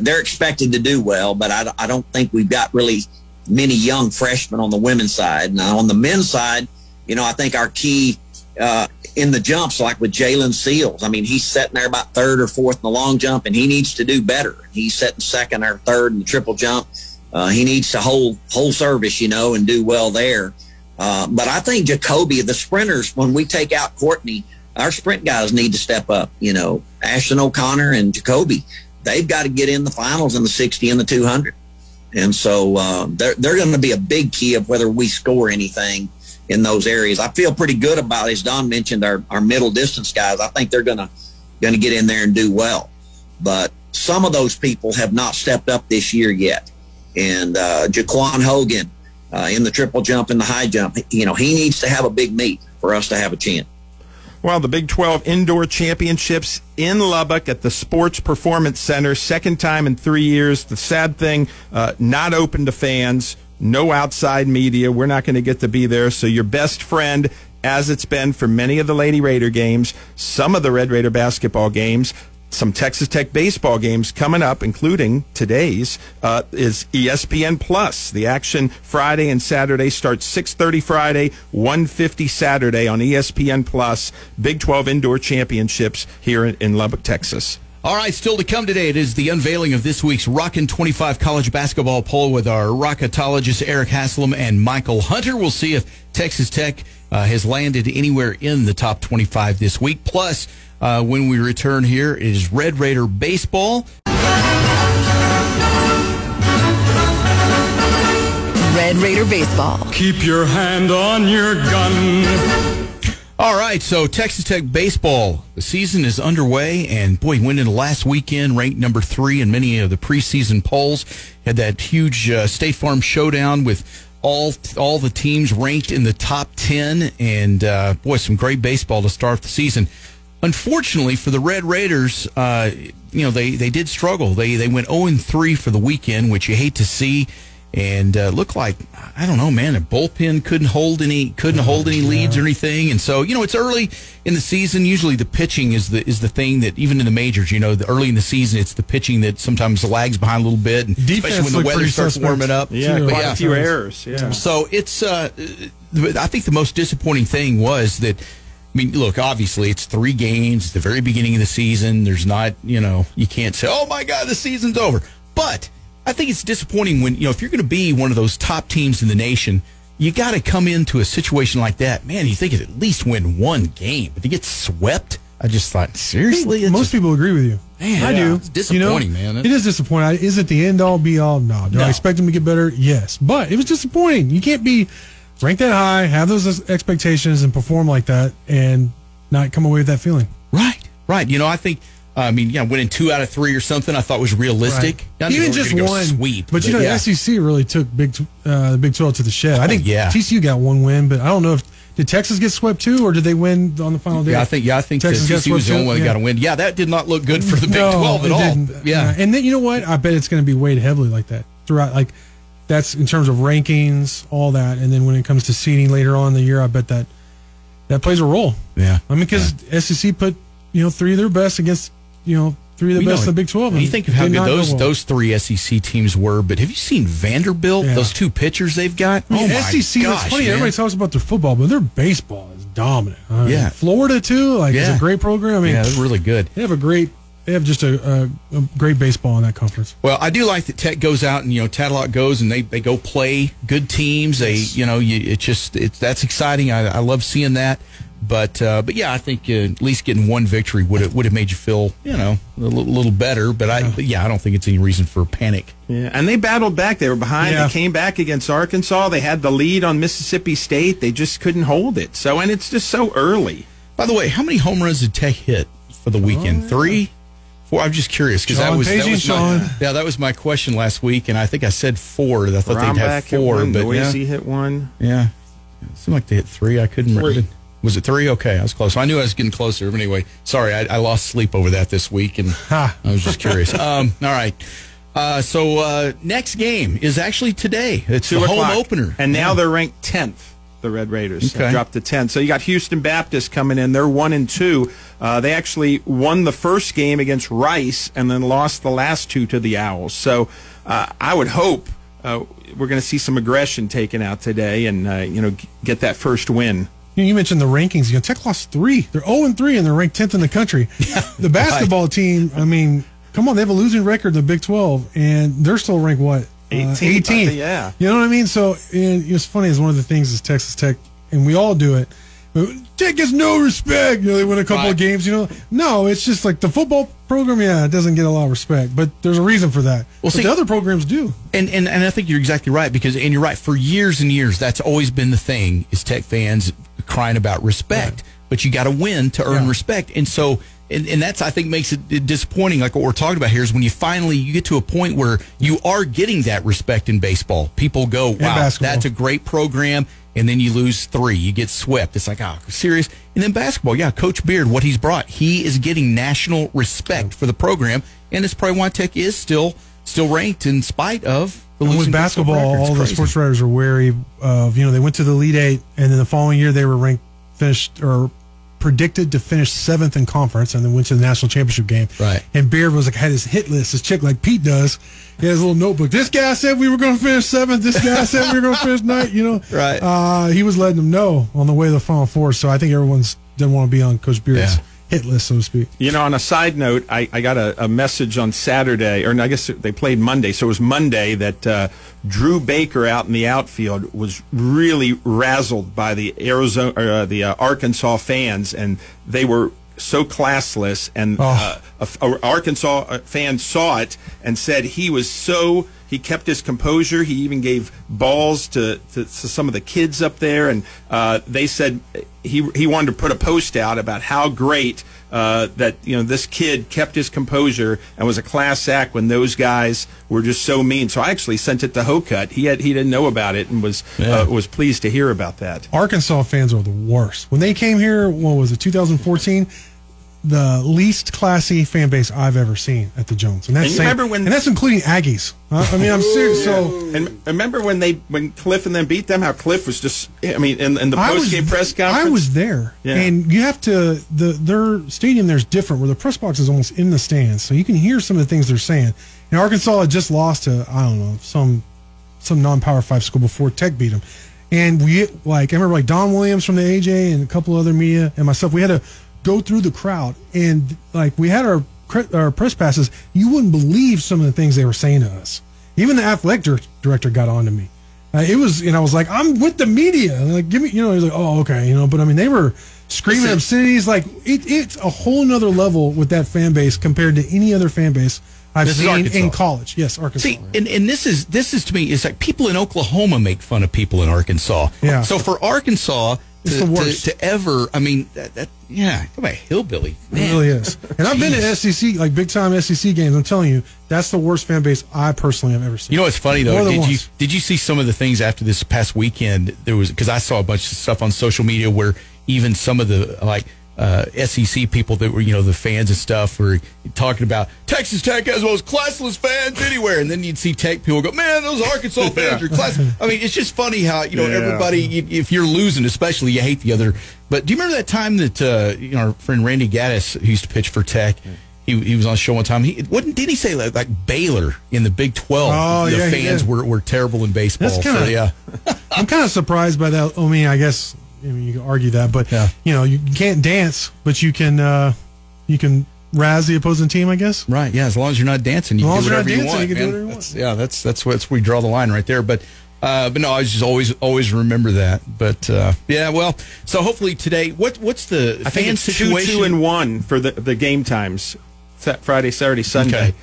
Speaker 7: they're expected to do well, but I, I don't think we've got really many young freshmen on the women's side. Now, on the men's side, you know, I think our key uh, in the jumps, like with Jalen Seals, I mean, he's sitting there about third or fourth in the long jump, and he needs to do better. He's sitting second or third in the triple jump. Uh, he needs to hold whole service, you know, and do well there. Uh, but I think Jacoby, the sprinters, when we take out Courtney, our sprint guys need to step up. You know, Ashton O'Connor and Jacoby, they've got to get in the finals in the 60 and the 200. And so uh, they're, they're going to be a big key of whether we score anything in those areas. I feel pretty good about, as Don mentioned, our, our middle distance guys. I think they're going to going to get in there and do well. but some of those people have not stepped up this year yet. And uh, Jaquan Hogan uh, in the triple jump and the high jump, you know, he needs to have a big meet for us to have a chance.
Speaker 3: Well, the Big 12 Indoor Championships in Lubbock at the Sports Performance Center, second time in three years. The sad thing, uh, not open to fans, no outside media. We're not going to get to be there. So your best friend, as it's been for many of the Lady Raider games, some of the Red Raider basketball games, some Texas Tech baseball games coming up, including today's, uh, is ESPN Plus. The action Friday and Saturday starts 6:30 Friday, 1:50 Saturday on ESPN Plus. Big 12 Indoor Championships here in, in Lubbock, Texas.
Speaker 2: All right, still to come today, it is the unveiling of this week's Rockin' 25 college basketball poll with our rocketologist Eric Haslam and Michael Hunter. We'll see if Texas Tech uh, has landed anywhere in the top 25 this week. Plus, uh, when we return here, it is Red Raider baseball.
Speaker 5: Red Raider Baseball.
Speaker 8: Keep your hand on your gun.
Speaker 2: All right, so Texas Tech baseball, the season is underway, and boy, went into last weekend ranked number three in many of the preseason polls. Had that huge uh, State Farm showdown with all all the teams ranked in the top ten, and uh, boy, some great baseball to start the season. Unfortunately for the Red Raiders, uh, you know they, they did struggle. They they went zero three for the weekend, which you hate to see and uh, looked like I don't know, man. The bullpen couldn't hold any couldn't hold any leads or anything, and so you know it's early in the season. Usually the pitching is the is the thing that even in the majors, you know, the early in the season, it's the pitching that sometimes lags behind a little bit, and
Speaker 4: Defense
Speaker 2: especially when the weather starts
Speaker 4: suspect.
Speaker 2: warming up.
Speaker 3: Yeah,
Speaker 4: Two,
Speaker 3: quite
Speaker 2: yeah.
Speaker 3: a few errors. Yeah.
Speaker 2: So it's uh, I think the most disappointing thing was that. I mean, look, obviously it's three games, it's the very beginning of the season. There's not, you know, you can't say, oh my God, the season's over. But I think it's disappointing when, you know, if you're going to be one of those top teams in the nation, you got to come into a situation like that. Man, you think at least win one game, but to get swept, I just thought, seriously?
Speaker 4: Most
Speaker 2: just-
Speaker 4: people agree with you.
Speaker 2: Man,
Speaker 4: I
Speaker 2: yeah,
Speaker 4: do.
Speaker 2: it's disappointing, man.
Speaker 4: It is disappointing. Is it the end all be all? No. Do
Speaker 2: No.
Speaker 4: I expect them to get better? Yes. But it was disappointing. You can't be ranked that high, have those expectations, and perform like that, and not come away with that feeling.
Speaker 2: Right, right. You know, I think, I mean, yeah, winning two out of three or something, I thought was realistic. Didn't
Speaker 4: Even
Speaker 2: think we were
Speaker 4: just one
Speaker 2: sweep,
Speaker 4: but you know,
Speaker 2: yeah.
Speaker 4: SEC really took big uh, the Big Twelve to the shed. I
Speaker 2: Oh,
Speaker 4: think
Speaker 2: yeah.
Speaker 4: TCU got one win, but I don't know if did Texas get swept too, or did they win on the final day?
Speaker 2: Yeah, I think yeah, I think
Speaker 4: Texas
Speaker 2: TCU was the only one that got a win. Yeah, that did not look good for the Big
Speaker 4: No,
Speaker 2: Twelve at all.
Speaker 4: didn't.
Speaker 2: Yeah,
Speaker 4: and then you know what? I bet it's going to be weighed heavily like that throughout. Like that's in terms of rankings, all that, and then when it comes to seeding later on in the year, I bet that that plays a role.
Speaker 2: yeah.
Speaker 4: I mean, because SEC put you know three of their best against you know three of the
Speaker 2: We
Speaker 4: best in the. Big Twelve.
Speaker 2: You think of how good those
Speaker 4: well.
Speaker 2: those three SEC teams were, but have you seen Vanderbilt?
Speaker 4: Yeah.
Speaker 2: Those two pitchers they've got.
Speaker 4: I mean,
Speaker 2: oh my
Speaker 4: SEC.
Speaker 2: gosh,
Speaker 4: funny.
Speaker 2: man.
Speaker 4: Everybody talks about their football, but their baseball is dominant. I mean,
Speaker 2: Yeah.
Speaker 4: Florida too. Like it's a great program. I mean,
Speaker 2: yeah, they're really good.
Speaker 4: they have a great. They have just a, a, a great baseball in that conference.
Speaker 2: Well, I do like that Tech goes out and you know Tadlock goes and they, they go play good teams. They you know you, it's just it's that's exciting. I, I love seeing that. But uh, but yeah, I think uh, at least getting one victory would have would have made you feel you know a little, little better. But I but yeah, I don't think it's any reason for panic.
Speaker 3: Yeah, and they battled back. They were behind.
Speaker 4: Yeah.
Speaker 3: They came back against Arkansas. They had the lead on Mississippi State. They just couldn't hold it. So, and it's just so early.
Speaker 2: By the way, how many home runs did Tech hit for the weekend? Three, four. I'm just curious because that was that
Speaker 4: Pagey,
Speaker 2: was my, yeah that was my question last week, and I think I said four. I thought they'd have
Speaker 3: Rombach hit
Speaker 2: four,
Speaker 3: one.
Speaker 2: but
Speaker 3: Noisy
Speaker 2: yeah,
Speaker 3: hit one.
Speaker 2: yeah, it seemed like they hit three. I couldn't remember. Was it three? Okay, I was close. I knew I was getting closer. But anyway, sorry, I, I lost sleep over that this week, and
Speaker 4: Ha.
Speaker 2: I was just curious. um, all right. Uh, so uh, next game is actually today. It's
Speaker 3: Two
Speaker 2: the home opener,
Speaker 3: And now
Speaker 2: Yeah.
Speaker 3: they're ranked tenth. The Red Raiders
Speaker 2: Okay.
Speaker 3: dropped to ten. So you got Houston Baptist coming in. They're one and two. Uh, they actually won the first game against Rice and then lost the last two to the Owls. So uh, I would hope uh, we're going to see some aggression taken out today and uh, you know g- get that first win.
Speaker 4: You, you mentioned the rankings. You know, Tech lost three. They're zero and three, and they're ranked tenth in the country. the basketball team. I mean, come on, they have a losing record in the Big Twelve, and they're still ranked what?
Speaker 3: Uh, 18th,
Speaker 4: 18th.
Speaker 3: yeah.
Speaker 4: You know what I mean? So, and it's funny. Is one of the things is Texas Tech, and we all do it. Tech gets no respect. You know, they win a couple
Speaker 2: Right.
Speaker 4: of games. You know, no, it's just like the football program. Yeah, it doesn't get a lot of respect, but there's a reason for that.
Speaker 2: Well, see-
Speaker 4: the other programs do.
Speaker 2: And, and and I think you're exactly right because and you're right for years and years that's always been the thing is Tech fans crying about respect, but you got to win to earn
Speaker 4: Yeah.
Speaker 2: respect. And so and, and that's I think makes it disappointing. Like what we're talking about here is when you finally you get to a point where you are getting that respect in baseball. People go, "Wow, that's a great program," and then you lose three, you get swept. It's like, "Oh, serious." And then basketball, yeah, Coach Beard, what he's brought, he is getting national respect for the program, and it's probably why Tech is still still ranked in spite of the
Speaker 4: And
Speaker 2: losing
Speaker 4: with basketball, all the sports writers are wary of. You know, they went to the Elite Eight, and then the following year they were ranked, finished or predicted to finish seventh in conference, and then went to the national championship game.
Speaker 2: Right.
Speaker 4: And Beard was like had his hit list, his chick like Pete does. He has a little notebook. This guy said we were going to finish seventh. This guy said we were going to finish ninth. You know,
Speaker 2: Right.
Speaker 4: Uh, he was letting them know on the way to the Final Four. So I think everyone's didn't want to be on Coach Beard's
Speaker 2: Yeah.
Speaker 4: Hit list, so to speak.
Speaker 3: You know, on a side note, I, I got a, a message on Saturday, or I guess they played Monday, so it was Monday that uh, Dru Baker out in the outfield was really razzled by the Arizona, uh, the uh, Arkansas fans, and they were so classless. And uh, a, a Arkansas uh, fan saw it and said he was so. He kept his composure. He even gave balls to, to, to some of the kids up there, and uh, they said he he wanted to put a post out about how great uh, that you know this kid kept his composure and was a class act when those guys were just so mean. So I actually sent it to Hokut. He had he didn't know about it and was uh, was pleased to hear about that.
Speaker 4: Arkansas fans are the worst. When they came here, what was it, 2014? The least classy fan base I've ever seen at the Jones, and that's
Speaker 3: And
Speaker 4: saying-
Speaker 3: remember when-
Speaker 4: and that's including Aggies. Huh? I mean, I'm serious. So
Speaker 3: And remember when they when Cliff and them beat them? How Cliff was just I mean in, in the post game press conference.
Speaker 4: I was there,
Speaker 3: Yeah.
Speaker 4: and you have to the their stadium there's different where the press box is almost in the stands, so you can hear some of the things they're saying. And Arkansas had just lost to I don't know some some non-power five school before Tech beat them, and we like I remember like Don Williams from the AJ and a couple other media and myself. We had to go through the crowd and like we had our our press passes. You wouldn't believe some of the things they were saying to us. Even the athletic dir- director got on to me. Uh, it was, and I was like, I'm with the media. Like, give me, you know, he's like, oh, okay, you know. But I mean, they were screaming
Speaker 3: Listen.
Speaker 4: obscenities. Like, it, it's a whole nother level with that fan base compared to any other fan base I've
Speaker 2: This is
Speaker 4: seen in college. Yes, Arkansas.
Speaker 2: See, and, and this is this is to me is like people in Oklahoma make fun of people in Arkansas.
Speaker 4: Yeah.
Speaker 2: So for Arkansas
Speaker 4: It's
Speaker 2: to,
Speaker 4: the worst.
Speaker 2: to ever, I mean, that, that yeah, come on, hillbilly.
Speaker 4: It really is. And I've been to SEC, like big time SEC games. I'm telling you, that's the worst fan base I personally have ever seen.
Speaker 2: You know what's funny
Speaker 4: More
Speaker 2: though?
Speaker 4: than
Speaker 2: Did you did you see some of the things after this past weekend? There was because I saw a bunch of stuff on social media where even some of the like uh, SEC people that were you know the fans and stuff were talking about Texas Tech has the most classless fans anywhere, and then you'd see Tech people go, "Man, those Arkansas fans are class." I mean, it's just funny how you know
Speaker 3: Yeah.
Speaker 2: everybody. If you're losing, especially, you hate the other. But do you remember that time that uh, you know our friend Randy Gaddis, who used to pitch for Tech? He, he was on show one time. He wasn't. Did he say like, like Baylor in the Big Twelve?
Speaker 4: Oh,
Speaker 2: the
Speaker 4: yeah,
Speaker 2: fans were, were terrible in baseball.
Speaker 4: That's kinda-
Speaker 2: so, yeah.
Speaker 4: I'm kind of surprised by that. I mean, I guess I mean, you can argue that, but
Speaker 2: Yeah.
Speaker 4: you know, you can't dance, but you can uh, you can razz the opposing team. I guess.
Speaker 2: Right. Yeah. As long as you're not dancing, you can do
Speaker 4: as you're
Speaker 2: whatever you want.
Speaker 4: you
Speaker 2: man.
Speaker 4: whatever
Speaker 2: That's- Yeah. That's that's what's we draw the line right there. But uh, but no, I just always always remember that. But uh, yeah. Well, so hopefully today, what what's the
Speaker 3: I think
Speaker 2: fan
Speaker 3: it's two,
Speaker 2: situation?
Speaker 3: two and one for the, the game times. Friday, Saturday, Sunday.
Speaker 2: Okay.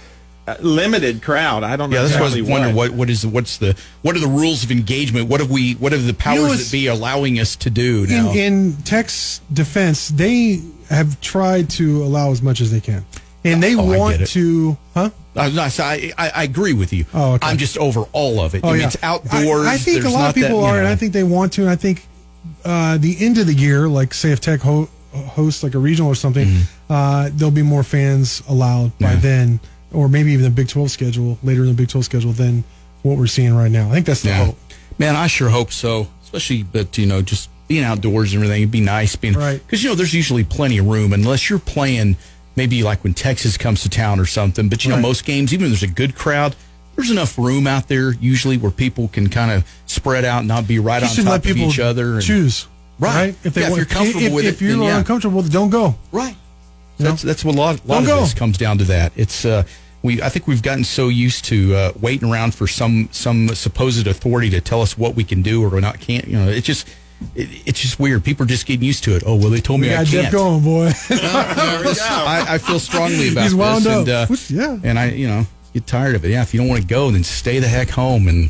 Speaker 3: Limited crowd. I don't know
Speaker 2: yeah, that's what I was wondering. What what is what's the what are the rules of engagement? What have we what have the powers that be allowing us to do now?
Speaker 4: In, in Tech's defense, they have tried to allow as much as they can, and they
Speaker 2: Oh,
Speaker 4: want to, huh?
Speaker 2: I, I, I, agree with you.
Speaker 4: Oh, okay.
Speaker 2: I'm just over all of it. I mean, it's outdoors.
Speaker 4: I, I think a lot of people
Speaker 2: that,
Speaker 4: are, and. I think they want to. And I think uh, the end of the year, like say if Tech ho- hosts like a regional or something, uh, there'll be more fans allowed by
Speaker 2: Mm-hmm. Yeah.
Speaker 4: then, or maybe even the Big Twelve schedule later in the Big Twelve schedule than what we're seeing right now. I think that's the
Speaker 2: Yeah.
Speaker 4: hope.
Speaker 2: Man, I sure hope so. Especially, but you know, just being outdoors and everything, it'd be nice being
Speaker 4: Right.
Speaker 2: Because you know, there's usually plenty of room unless you're playing maybe like when Texas comes to town or something. But you know,
Speaker 4: Right.
Speaker 2: most games, even if there's a good crowd, there's enough room out there usually where people can kind of spread out and not be right
Speaker 4: You
Speaker 2: on top of each other. And,
Speaker 4: choose.
Speaker 2: Right.
Speaker 4: If they
Speaker 2: Yeah, if
Speaker 4: want,
Speaker 2: you're comfortable
Speaker 4: if,
Speaker 2: with
Speaker 4: if
Speaker 2: it,
Speaker 4: you're
Speaker 2: then yeah.
Speaker 4: uncomfortable with it, don't go.
Speaker 2: Right. That's that's what a lot, lot
Speaker 4: Don't
Speaker 2: of
Speaker 4: go.
Speaker 2: this comes down to. That it's uh, we. I think we've gotten so used to uh, waiting around for some some supposed authority to tell us what we can do or not can't. You know, it's just it, it's just weird. People are just getting used to it. Oh well, they told me
Speaker 4: We
Speaker 2: I
Speaker 4: got Jeff
Speaker 2: can't.
Speaker 4: going, boy.
Speaker 2: I, I feel strongly about
Speaker 4: He's wound
Speaker 2: this,
Speaker 4: up.
Speaker 2: and uh,
Speaker 4: Which- yeah.
Speaker 2: and I you know get tired of it. Yeah, if you don't want to go, then stay the heck home and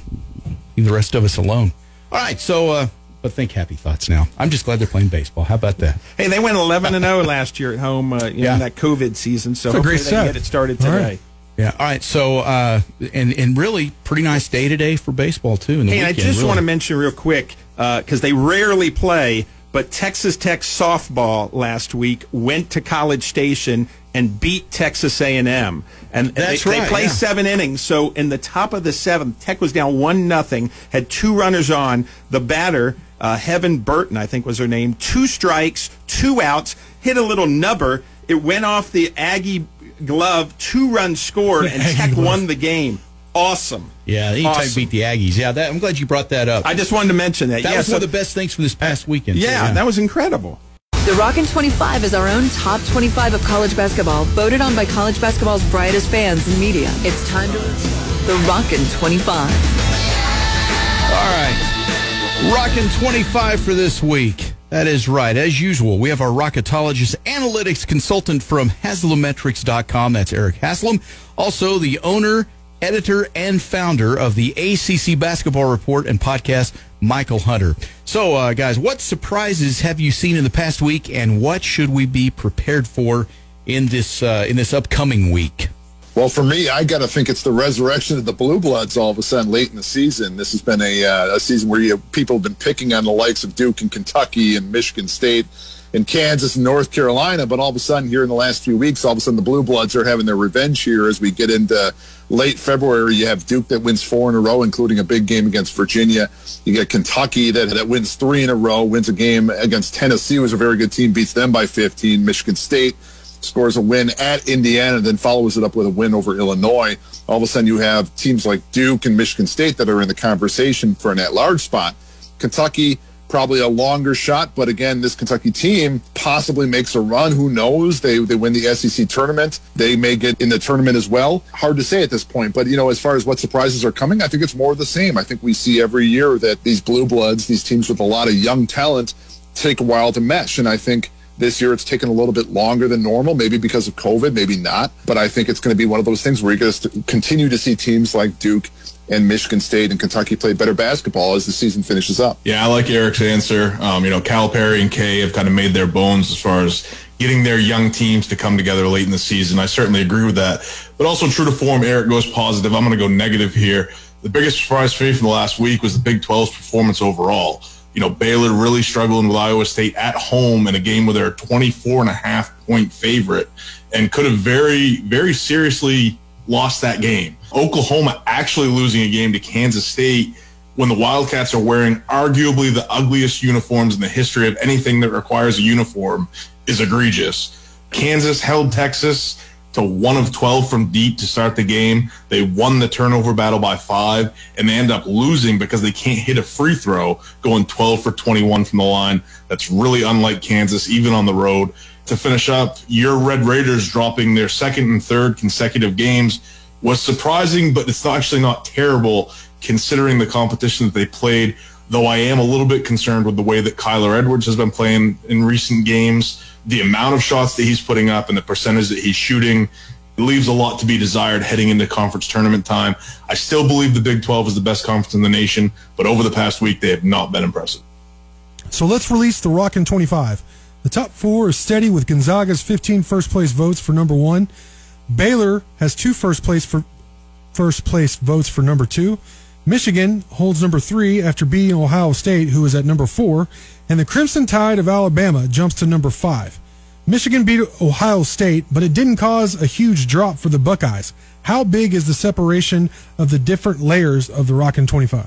Speaker 2: leave the rest of us alone. All right, so uh, but think happy thoughts now. I'm just glad they're playing baseball. How about that?
Speaker 3: Hey, they went 11 and 0 last year at home uh, you know,
Speaker 2: Yeah.
Speaker 3: in that COVID season, so hopefully
Speaker 4: great
Speaker 3: they
Speaker 4: set.
Speaker 3: get it started today.
Speaker 4: right.
Speaker 2: Yeah. All right. So, uh, and and really pretty nice day today for baseball too. In the
Speaker 3: Hey, and I just
Speaker 2: really.
Speaker 3: want to mention real quick because they rarely play, but Texas Tech softball last week went to College Station and beat Texas A&M, and
Speaker 2: That's
Speaker 3: they,
Speaker 2: right,
Speaker 3: they play
Speaker 2: yeah.
Speaker 3: seven innings. So in the top of the seventh, Tech was down one nothing, had two runners on. The batter, uh, Heaven Burton, I think was her name, two strikes, two outs, hit a little nubber. It went off the Aggie glove, two runs scored, and
Speaker 4: Aggie
Speaker 3: Tech
Speaker 4: glove.
Speaker 3: won the game. Awesome.
Speaker 2: Yeah, anytime
Speaker 3: Awesome.
Speaker 2: beat the Aggies. Yeah, that, I'm glad you brought that up.
Speaker 3: I just wanted to mention that.
Speaker 2: that
Speaker 3: yeah,
Speaker 2: was
Speaker 3: so-
Speaker 2: one of the best things from this past weekend. too,
Speaker 3: yeah, that was incredible.
Speaker 5: The Rockin' 25 is our own top 25 of college basketball, voted on by college basketball's brightest fans and media. It's time to the Rockin' 25.
Speaker 2: All right. Rockin' 25 for this week. That is right. As usual, we have our rocketologist analytics consultant from Haslametrics.com. That's Eric Haslam. Also, the owner, editor, and founder of the ACC Basketball Report and podcast, Michael Hunter. So, uh, guys, what surprises have you seen in the past week, and what should we be prepared for in this uh, in this upcoming week?
Speaker 9: Well, for me, I got to think it's the resurrection of the Blue Bloods all of a sudden late in the season. This has been a, uh, a season where you people have been picking on the likes of Duke and Kentucky and Michigan State and Kansas and North Carolina. But all of a sudden, here in the last few weeks, all of a sudden the Blue Bloods are having their revenge here as we get into late February. You have Duke that wins four in a row, including a big game against Virginia. You get Kentucky that, that wins three in a row, wins a game against Tennessee, who's a very good team, beats them by 15. Michigan State scores a win at Indiana, then follows it up with a win over Illinois. All of a sudden, you have teams like Duke and Michigan State that are in the conversation for an at-large spot. Kentucky, probably a longer shot, but again, this Kentucky team possibly makes a run. Who knows? They they win the SEC tournament. They may get in the tournament as well. Hard to say at this point, but you know, as far as what surprises are coming, I think it's more of the same. I think we see every year that these blue bloods, these teams with a lot of young talent, take a while to mesh, and I think. This year, it's taken a little bit longer than normal, maybe because of COVID, maybe not. But I think it's going to be one of those things where you're going to continue to see teams like Duke and Michigan State and Kentucky play better basketball as the season finishes up.
Speaker 10: Yeah, I like Eric's answer. Um, you know, Calipari and K have kind of made their bones as far as getting their young teams to come together late in the season. I certainly agree with that. But also true to form, Eric goes positive. I'm going to go negative here. The biggest surprise for me from the last week was the Big 12's performance overall. You know, Baylor really struggling with Iowa State at home in a game where they're a 24 and a half point favorite and could have very, very seriously lost that game. Oklahoma actually losing a game to Kansas State when the Wildcats are wearing arguably the ugliest uniforms in the history of anything that requires a uniform is egregious. Kansas held Texas to one of 12 from deep to start the game. They won the turnover battle by five, and they end up losing because they can't hit a free throw going 12 for 21 from the line. That's really unlike Kansas, even on the road. To finish up, your Red Raiders dropping their second and third consecutive games was surprising, but it's actually not terrible considering the competition that they played. Though I am a little bit concerned with the way that Kyler Edwards has been playing in recent games, the amount of shots that he's putting up and the percentage that he's shooting leaves a lot to be desired heading into conference tournament time. I still believe the Big 12 is the best conference in the nation, but over the past week, they have not been impressive.
Speaker 4: So let's release the Rockin' 25. The top four is steady with Gonzaga's 15 first place votes for number one. Baylor has two first place for first place votes for number two. Michigan holds number three after beating Ohio State, who is at number four, and the Crimson Tide of Alabama jumps to number five. Michigan beat Ohio State, but it didn't cause a huge drop for the Buckeyes. How big is the separation of the different layers of the Rockin' 25?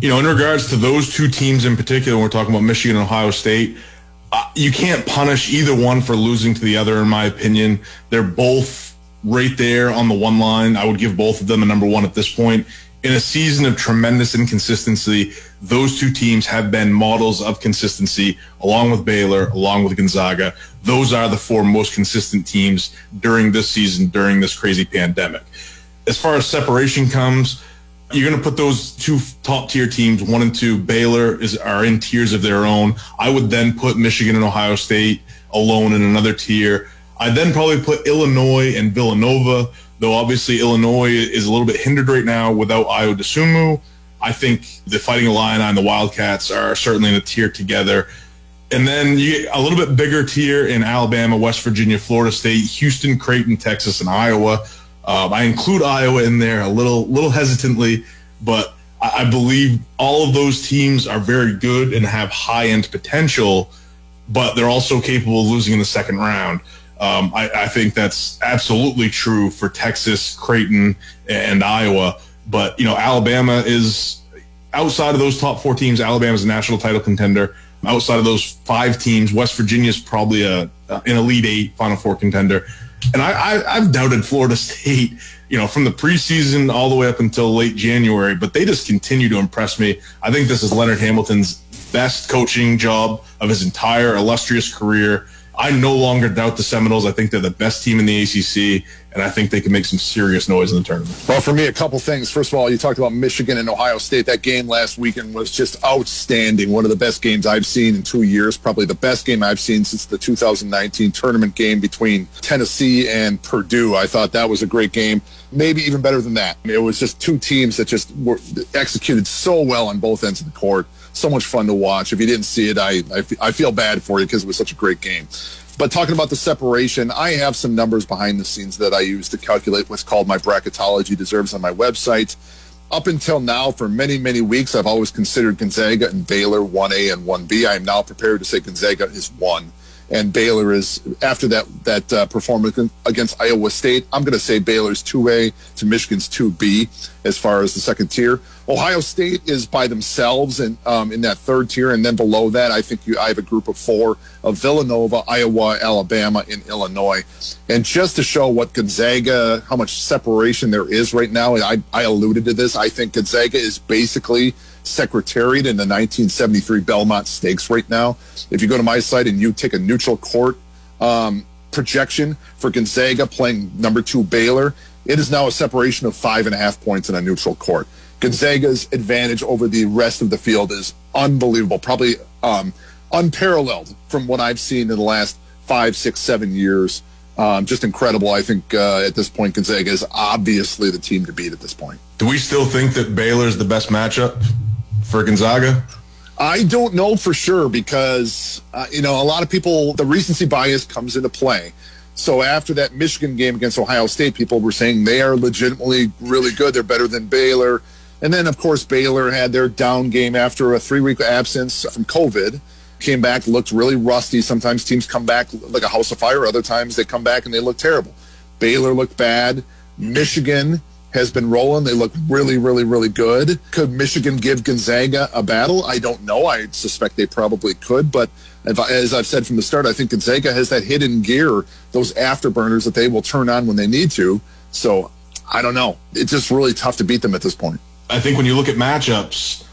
Speaker 10: You know, in regards to those two teams in particular, when we're talking about Michigan and Ohio State, uh, you can't punish either one for losing to the other, in my opinion. They're both right there on the one line. I would give both of them a number one at this point. In a season of tremendous inconsistency, those two teams have been models of consistency, along with Baylor, along with Gonzaga. Those are the four most consistent teams during this season, during this crazy pandemic. As far as separation comes, you're going to put those two top tier teams, one and two. Baylor is are in tiers of their own. I would then put Michigan and Ohio State alone in another tier. I'd then probably put Illinois and Villanova, though obviously Illinois is a little bit hindered right now without Ayo Dosunmu. I think the Fighting Illini and the Wildcats are certainly in a tier together. And then you get a little bit bigger tier in Alabama, West Virginia, Florida State, Houston, Creighton, Texas, and Iowa. Um, I include Iowa in there a little, little hesitantly, but I, I believe all of those teams are very good and have high end potential, but they're also capable of losing in the second round. Um, I, I think that's absolutely true for Texas, Creighton, and Iowa. But you know, Alabama is outside of those top four teams. Alabama's a national title contender. Outside of those five teams, West Virginia's probably a an elite eight, Final Four contender. And I, I I've doubted Florida State, you know, from the preseason all the way up until late January, but they just continue to impress me. I think this is Leonard Hamilton's best coaching job of his entire illustrious career. I no longer doubt the Seminoles. I think they're the best team in the ACC, and I think they can make some serious noise in the tournament.
Speaker 9: Well, for me, a couple things. First of all, you talked about Michigan and Ohio State. That game last weekend was just outstanding. One of the best games I've seen in two years. Probably the best game I've seen since the 2019 tournament game between Tennessee and Purdue. I thought that was a great game. Maybe even better than that. It was just two teams that just were executed so well on both ends of the court so much fun to watch. If you didn't see it, I, I, I feel bad for you because it was such a great game. But talking about the separation, I have some numbers behind the scenes that I use to calculate what's called my bracketology deserves on my website. Up until now, for many, many weeks, I've always considered Gonzaga and Baylor 1A and 1B. I am now prepared to say Gonzaga is 1 and Baylor is after that that uh, performance against Iowa State. I'm going to say Baylor's 2A to Michigan's 2B as far as the second tier. Ohio State is by themselves and um, in that third tier, and then below that, I think you, I have a group of four of Villanova, Iowa, Alabama, and Illinois. And just to show what Gonzaga, how much separation there is right now, I, I alluded to this. I think Gonzaga is basically secretariat in the 1973 Belmont Stakes right now. If you go to my site and you take a neutral court um, projection for Gonzaga playing number two Baylor, it is now a separation of five and a half points in a neutral court. Gonzaga's advantage over the rest of the field is unbelievable, probably um, unparalleled from what I've seen in the last five, six, seven years. Um, just incredible. I think uh, at this point, Gonzaga is obviously the team to beat at this point.
Speaker 10: Do we still think that Baylor is the best matchup for Gonzaga?
Speaker 9: I don't know for sure because, uh, you know, a lot of people, the recency bias comes into play. So after that Michigan game against Ohio State, people were saying they are legitimately really good. They're better than Baylor. And then, of course, Baylor had their down game after a three week absence from COVID. Came back, looked really rusty. Sometimes teams come back like a house of fire. Other times they come back and they look terrible. Baylor looked bad. Michigan has been rolling. They look really, really, really good. Could Michigan give Gonzaga a battle? I don't know. I suspect they probably could. But as I've said from the start, I think Gonzaga has that hidden gear, those afterburners that they will turn on when they need to. So I don't know. It's just really tough to beat them at this point.
Speaker 10: I think when you look at matchups,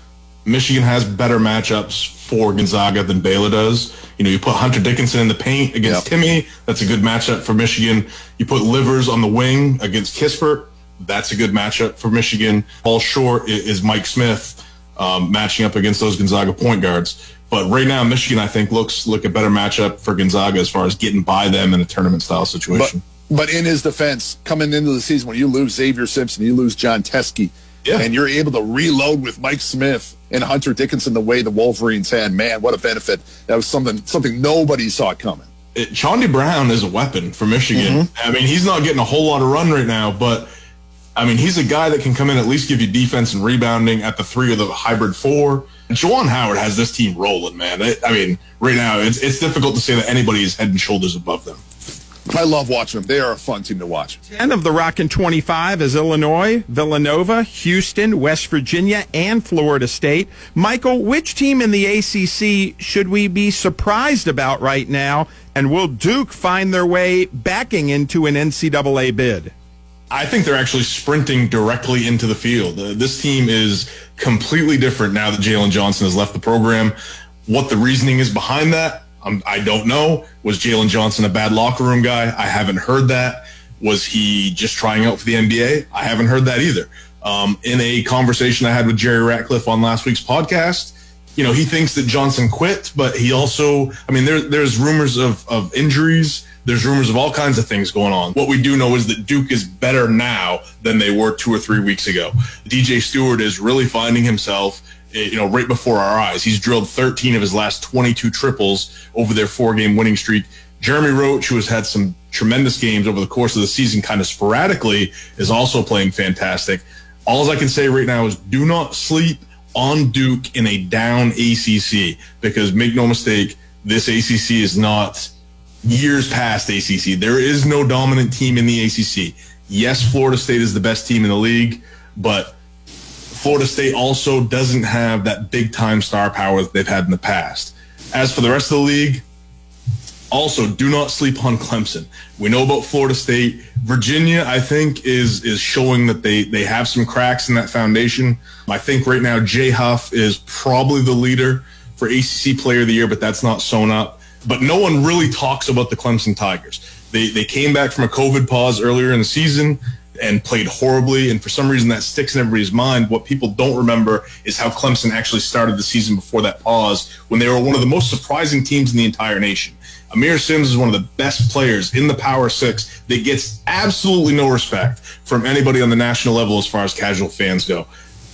Speaker 10: Michigan has better matchups for Gonzaga than Baylor does. You know, you put Hunter Dickinson in the paint against yep. Timme. That's a good matchup for Michigan. You put Livers on the wing against Kispert that's a good matchup for Michigan. All short is Mike Smith um, matching up against those Gonzaga point guards. But right now, Michigan, I think, looks like a better matchup for Gonzaga as far as getting by them in a tournament style situation.
Speaker 9: But, but in his defense, coming into the season, when you lose Xavier Simpson, you lose Jon Teske, yeah. and you're able to reload with Mike Smith and Hunter Dickinson the way the Wolverines had, man, what a benefit. That was something something nobody saw coming.
Speaker 10: It, Chaundee Brown is a weapon for Michigan. Mm-hmm. I mean, he's not getting a whole lot of run right now, but I mean, he's a guy that can come in at least give you defense and rebounding at the three or the hybrid four. Juwan Howard has this team rolling, man. I mean, right now it's it's difficult to say that anybody is head and shoulders above them.
Speaker 9: I love watching them. They are a fun team to watch.
Speaker 3: 10 of the Rockin' 25 is Illinois, Villanova, Houston, West Virginia, and Florida State. Michael, which team in the ACC should we be surprised about right now? And will Duke find their way backing into an NCAA bid?
Speaker 10: I think they're actually sprinting directly into the field. Uh, this team is completely different now that Jalen Johnson has left the program. What the reasoning is behind that, um, I don't know. Was Jalen Johnson a bad locker room guy? I haven't heard that. Was he just trying out for the NBA? I haven't heard that either. Um, in a conversation I had with Jerry Ratcliffe on last week's podcast, you know, he thinks that Johnson quit, but he also, I mean, there, there's rumors of, of injuries There's rumors of all kinds of things going on. What we do know is that Duke is better now than they were two or three weeks ago. DJ Steward is really finding himself you know, right before our eyes. He's drilled 13 of his last 22 triples over their four game winning streak. Jeremy Roach, who has had some tremendous games over the course of the season, kind of sporadically, is also playing fantastic. All I can say right now is do not sleep on Duke in a down ACC because make no mistake, this ACC is not years past ACC. There is no dominant team in the ACC. Yes, Florida State is the best team in the league, but Florida State also doesn't have that big time star power that they've had in the past. As for the rest of the league, also do not sleep on Clemson. We know about Florida State. Virginia, I think, is is showing that they they have some cracks in that foundation. I think right now Jay Huff is probably the leader for ACC Player of the Year, but that's not sewn up. But no one really talks about the Clemson Tigers. They they came back from a COVID pause earlier in the season and played horribly. And for some reason, that sticks in everybody's mind. What people don't remember is how Clemson actually started the season before that pause when they were one of the most surprising teams in the entire nation. Aamir Simms is one of the best players in the Power Six that gets absolutely no respect from anybody on the national level as far as casual fans go.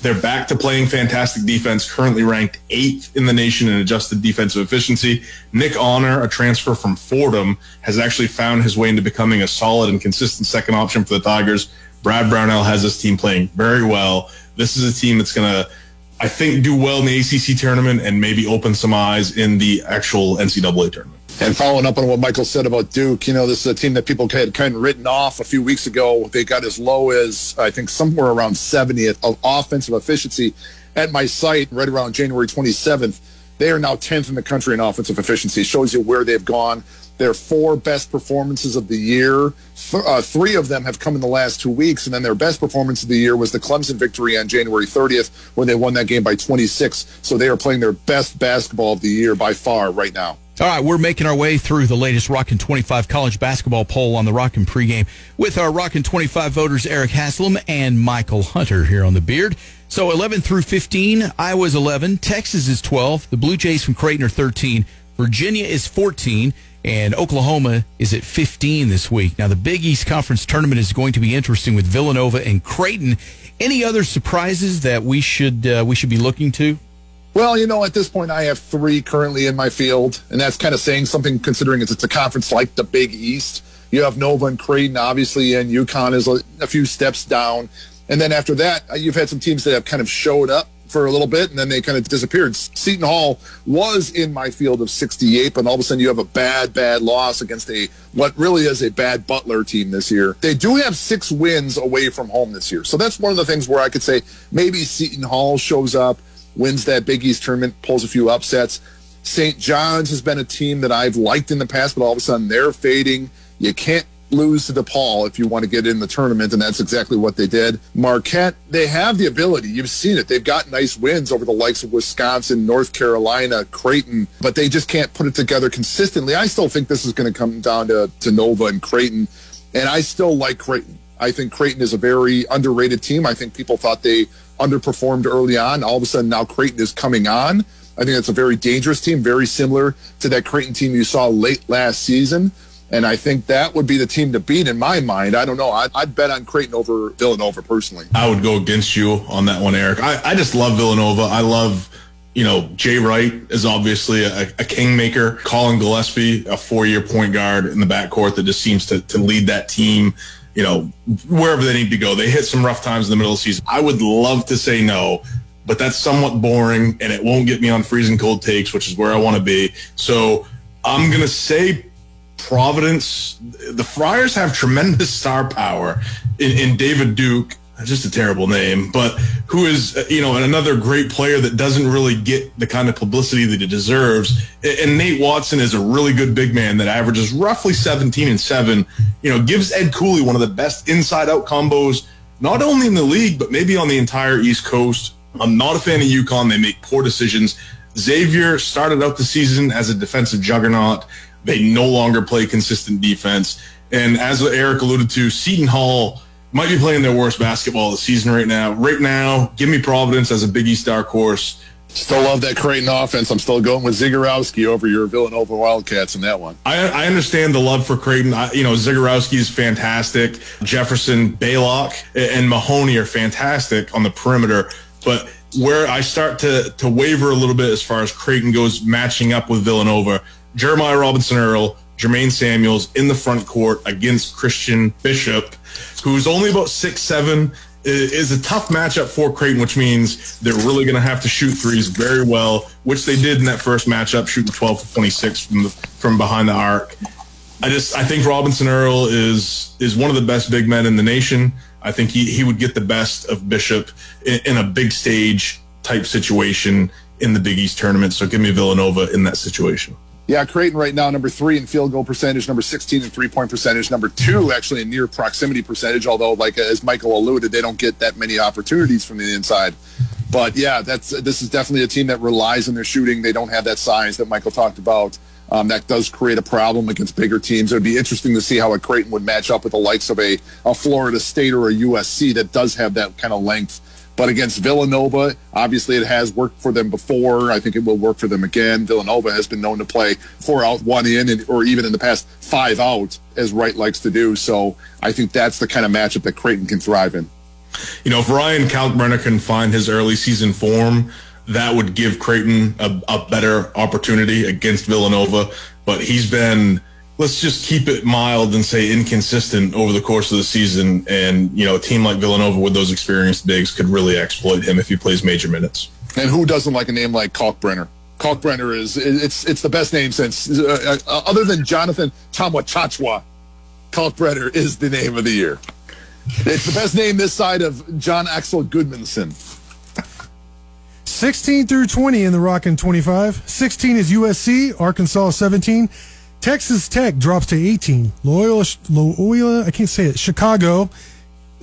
Speaker 10: They're back to playing fantastic defense, currently ranked eighth in the nation in adjusted defensive efficiency. Nick Honor, a transfer from Fordham, has actually found his way into becoming a solid and consistent second option for the Tigers. Brad Brownell has this team playing very well. This is a team that's going to, I think, do well in the ACC tournament and maybe open some eyes in the actual NCAA tournament.
Speaker 9: And following up on what Michael said about Duke, you know, this is a team that people had kind of written off a few weeks ago. They got as low as, I think, somewhere around 70th of offensive efficiency at my site right around January 27th. They are now 10th in the country in offensive efficiency. Shows you where they've gone. Their four best performances of the year, th- uh, three of them have come in the last two weeks. And then their best performance of the year was the Clemson victory on January 30th when they won that game by 26. So they are playing their best basketball of the year by far right now.
Speaker 2: All right, we're making our way through the latest Rockin' 25 college basketball poll on the Rockin' pregame with our Rockin' 25 voters, Eric Haslam and Michael Hunter here on the Beard. So 11 through 15, Iowa's 11, Texas is 12, the Blue Jays from Creighton are 13, Virginia is 14, and Oklahoma is at 15 this week. Now, the Big East Conference tournament is going to be interesting with Villanova and Creighton. Any other surprises that we should uh, we should be looking to?
Speaker 9: Well, you know, at this point, I have three currently in my field, and that's kind of saying something considering it's, it's a conference like the Big East. You have Nova and Creighton, obviously, and UConn is a, a few steps down. And then after that, uh, you've had some teams that have kind of showed up for a little bit, and then they kind of disappeared. Seton Hall was in my field of 68, but all of a sudden you have a bad, bad loss against a what really is a bad Butler team this year. They do have six wins away from home this year, so that's one of the things where I could say maybe Seton Hall shows up wins that Big East tournament, pulls a few upsets. St. John's has been a team that I've liked in the past, but all of a sudden they're fading. You can't lose to DePaul if you want to get in the tournament, and that's exactly what they did. Marquette, they have the ability. You've seen it. They've got nice wins over the likes of Wisconsin, North Carolina, Creighton, but they just can't put it together consistently. I still think this is going to come down to, to Nova and Creighton, and I still like Creighton. I think Creighton is a very underrated team. I think people thought they underperformed early on. All of a sudden, now Creighton is coming on. I think that's a very dangerous team, very similar to that Creighton team you saw late last season. And I think that would be the team to beat in my mind. I don't know. I'd, I'd bet on Creighton over Villanova personally.
Speaker 10: I would go against you on that one, Eric. I, I just love Villanova. I love, you know, Jay Wright is obviously a, a kingmaker. Collin Gillespie, a four year point guard in the backcourt that just seems to, to lead that team you know, wherever they need to go. They hit some rough times in the middle of the season. I would love to say no, but that's somewhat boring and it won't get me on freezing cold takes, which is where I want to be. So I'm going to say Providence. The Friars have tremendous star power in, in David Duke just a terrible name, but who is, you know, another great player that doesn't really get the kind of publicity that he deserves. And Nate Watson is a really good big man that averages roughly 17 and 7. You know, gives Ed Cooley one of the best inside out combos, not only in the league, but maybe on the entire East Coast. I'm not a fan of UConn. They make poor decisions. Xavier started out the season as a defensive juggernaut. They no longer play consistent defense. And as Eric alluded to, Seton Hall might be playing their worst basketball of the season right now. Right now, give me Providence as a Big East dark horse.
Speaker 9: Still love that Creighton offense. I'm still going with Zegarowski over your Villanova Wildcats in that one.
Speaker 10: I, I understand the love for Creighton. I, you know, Zegarowski is fantastic. Jefferson, Ballock, and Mahoney are fantastic on the perimeter. But where I start to, to waver a little bit as far as Creighton goes matching up with Villanova, Jeremiah Robinson Earl, Jermaine Samuels in the front court against Christian Bishop, who's only about six seven is a tough matchup for Creighton, which means they're really going to have to shoot threes very well, which they did in that first matchup, shooting 12 to 26 from the, from behind the arc. I just I think Robinson Earl is is one of the best big men in the nation. I think he, he would get the best of Bishop in, in a big stage type situation in the Big East tournament. So give me Villanova in that situation.
Speaker 9: Yeah, Creighton right now, number three in field goal percentage, number 16 in three point percentage, number two actually in near proximity percentage, although, like as Michael alluded, they don't get that many opportunities from the inside. But yeah, that's this is definitely a team that relies on their shooting. They don't have that size that Michael talked about. Um, that does create a problem against bigger teams. It would be interesting to see how a Creighton would match up with the likes of a, a Florida State or a USC that does have that kind of length but against Villanova, obviously it has worked for them before. I think it will work for them again. Villanova has been known to play four out, one in, and, or even in the past five out, as Wright likes to do. So I think that's the kind of matchup that Creighton can thrive in.
Speaker 10: You know, if Ryan Kalkbrenner can find his early season form, that would give Creighton a, a better opportunity against Villanova. But he's been let's just keep it mild and say inconsistent over the course of the season. And, you know, a team like Villanova with those experienced bigs could really exploit him if he plays major minutes.
Speaker 9: And who doesn't like a name like Kalkbrenner? Kalkbrenner is it's it's the best name since uh, uh, other than Jonathan Tchamwa Kalkbrenner is the name of the year. It's the best name this side of Jon Axel Gudmundsson.
Speaker 4: 16 through 20 in the Rockin' 25. 16 is USC, Arkansas 17. Texas Tech drops to 18. Loyola, Loyola I can't say it. Chicago,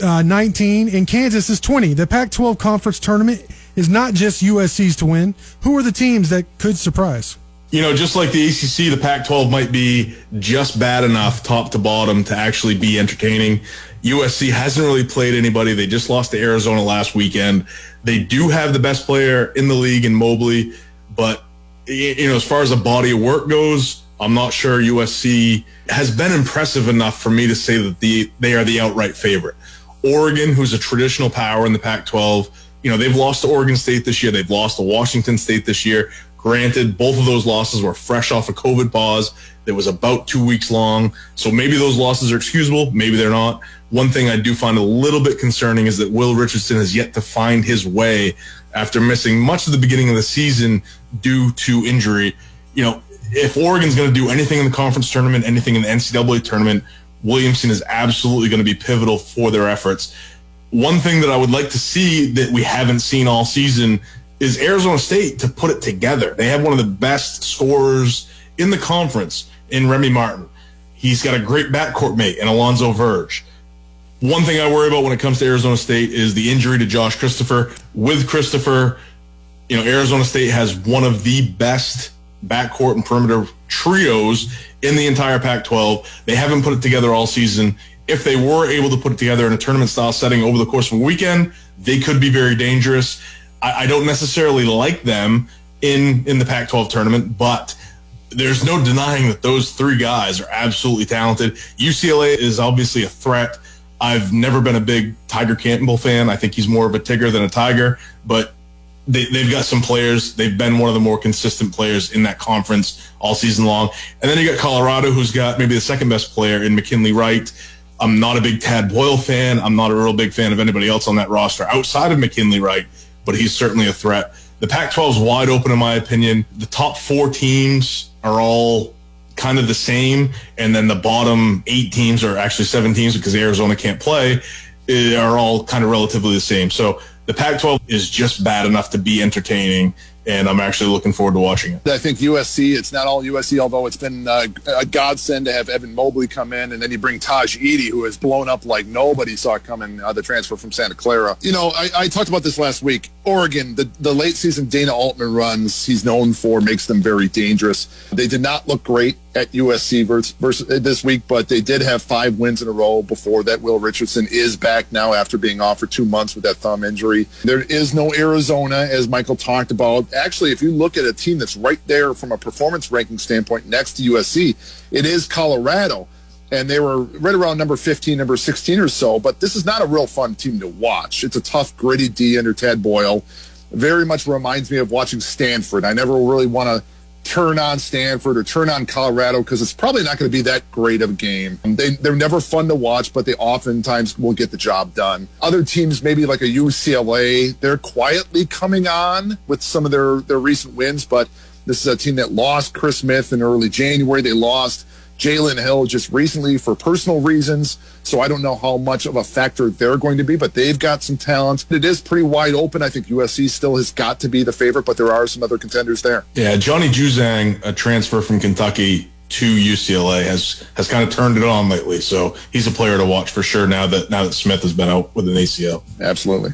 Speaker 4: uh, 19. And Kansas is 20. The Pac 12 conference tournament is not just USC's to win. Who are the teams that could surprise?
Speaker 10: You know, just like the ACC, the Pac 12 might be just bad enough top to bottom to actually be entertaining. USC hasn't really played anybody. They just lost to Arizona last weekend. They do have the best player in the league in Mobley, but you know, as far as the body of work goes, I'm not sure USC has been impressive enough for me to say that the they are the outright favorite. Oregon, who's a traditional power in the Pac-12, you know, they've lost to Oregon State this year. They've lost to Washington State this year. Granted, both of those losses were fresh off a COVID pause that was about two weeks long. So maybe those losses are excusable. Maybe they're not. One thing I do find a little bit concerning is that Will Richardson has yet to find his way after missing much of the beginning of the season due to injury. You know, if Oregon's going to do anything in the conference tournament, anything in the NCAA tournament, Williamson is absolutely going to be pivotal for their efforts. One thing that I would like to see that we haven't seen all season is Arizona State to put it together. They have one of the best scorers in the conference in Remy Martin. He's got a great backcourt mate in Alonzo Verge. One thing I worry about when it comes to Arizona State is the injury to Josh Christopher. With Christopher, you know, Arizona State has one of the best backcourt and perimeter trios in the entire Pac 12. They haven't put it together all season. If they were able to put it together in a tournament style setting over the course of a weekend, they could be very dangerous. I, I don't necessarily like them in, in the Pac 12 tournament, but there's no denying that those three guys are absolutely talented. UCLA is obviously a threat. I've never been a big Tyger Campbell fan. I think he's more of a Tigger than a Tiger, but they, they've got some players. They've been one of the more consistent players in that conference all season long. And then you got Colorado, who's got maybe the second best player in McKinley Wright. I'm not a big Tad Boyle fan. I'm not a real big fan of anybody else on that roster outside of McKinley Wright, but he's certainly a threat. The Pac 12 is wide open, in my opinion. The top four teams are all kind of the same. And then the bottom eight teams, or actually seven teams because Arizona can't play, eh, are all kind of relatively the same. So the Pac 12 is just bad enough to be entertaining and I'm actually looking forward to watching it.
Speaker 9: I think USC, it's not all USC, although it's been uh, a godsend to have Evan Mobley come in, and then you bring Tahj Eaddy, who has blown up like nobody saw coming, uh, the transfer from Santa Clara. You know, I, I, talked about this last week. Oregon, the, the late season Dana Altman runs, he's known for, makes them very dangerous. They did not look great at USC versus, versus uh, this week, but they did have five wins in a row before that. Will Richardson is back now after being off for two months with that thumb injury. There is no Arizona, as Michael talked about actually, if you look at a team that's right there from a performance ranking standpoint next to USC, it is Colorado. And they were right around number 15, number 16 or so. But this is not a real fun team to watch. It's a tough, gritty D under Ted Boyle. Very much reminds me of watching Stanford. I never really want to turn on Stanford or turn on Colorado because it's probably not going to be that great of a game. They, they're never fun to watch, but they oftentimes will get the job done. Other teams, maybe like a UCLA, they're quietly coming on with some of their, their recent wins, but this is a team that lost Chris Smith in early January. They lost Jalen Hill just recently for personal reasons. So I don't know how much of a factor they're going to be, but they've got some talent. It is pretty wide open. I think USC still has got to be the favorite, but there are some other contenders there.
Speaker 10: Yeah, Johnny Juzang, a transfer from Kentucky to UCLA, has has kind of turned it on lately. So he's a player to watch for sure. Now that now that Smith has been out with an ACL,
Speaker 9: absolutely.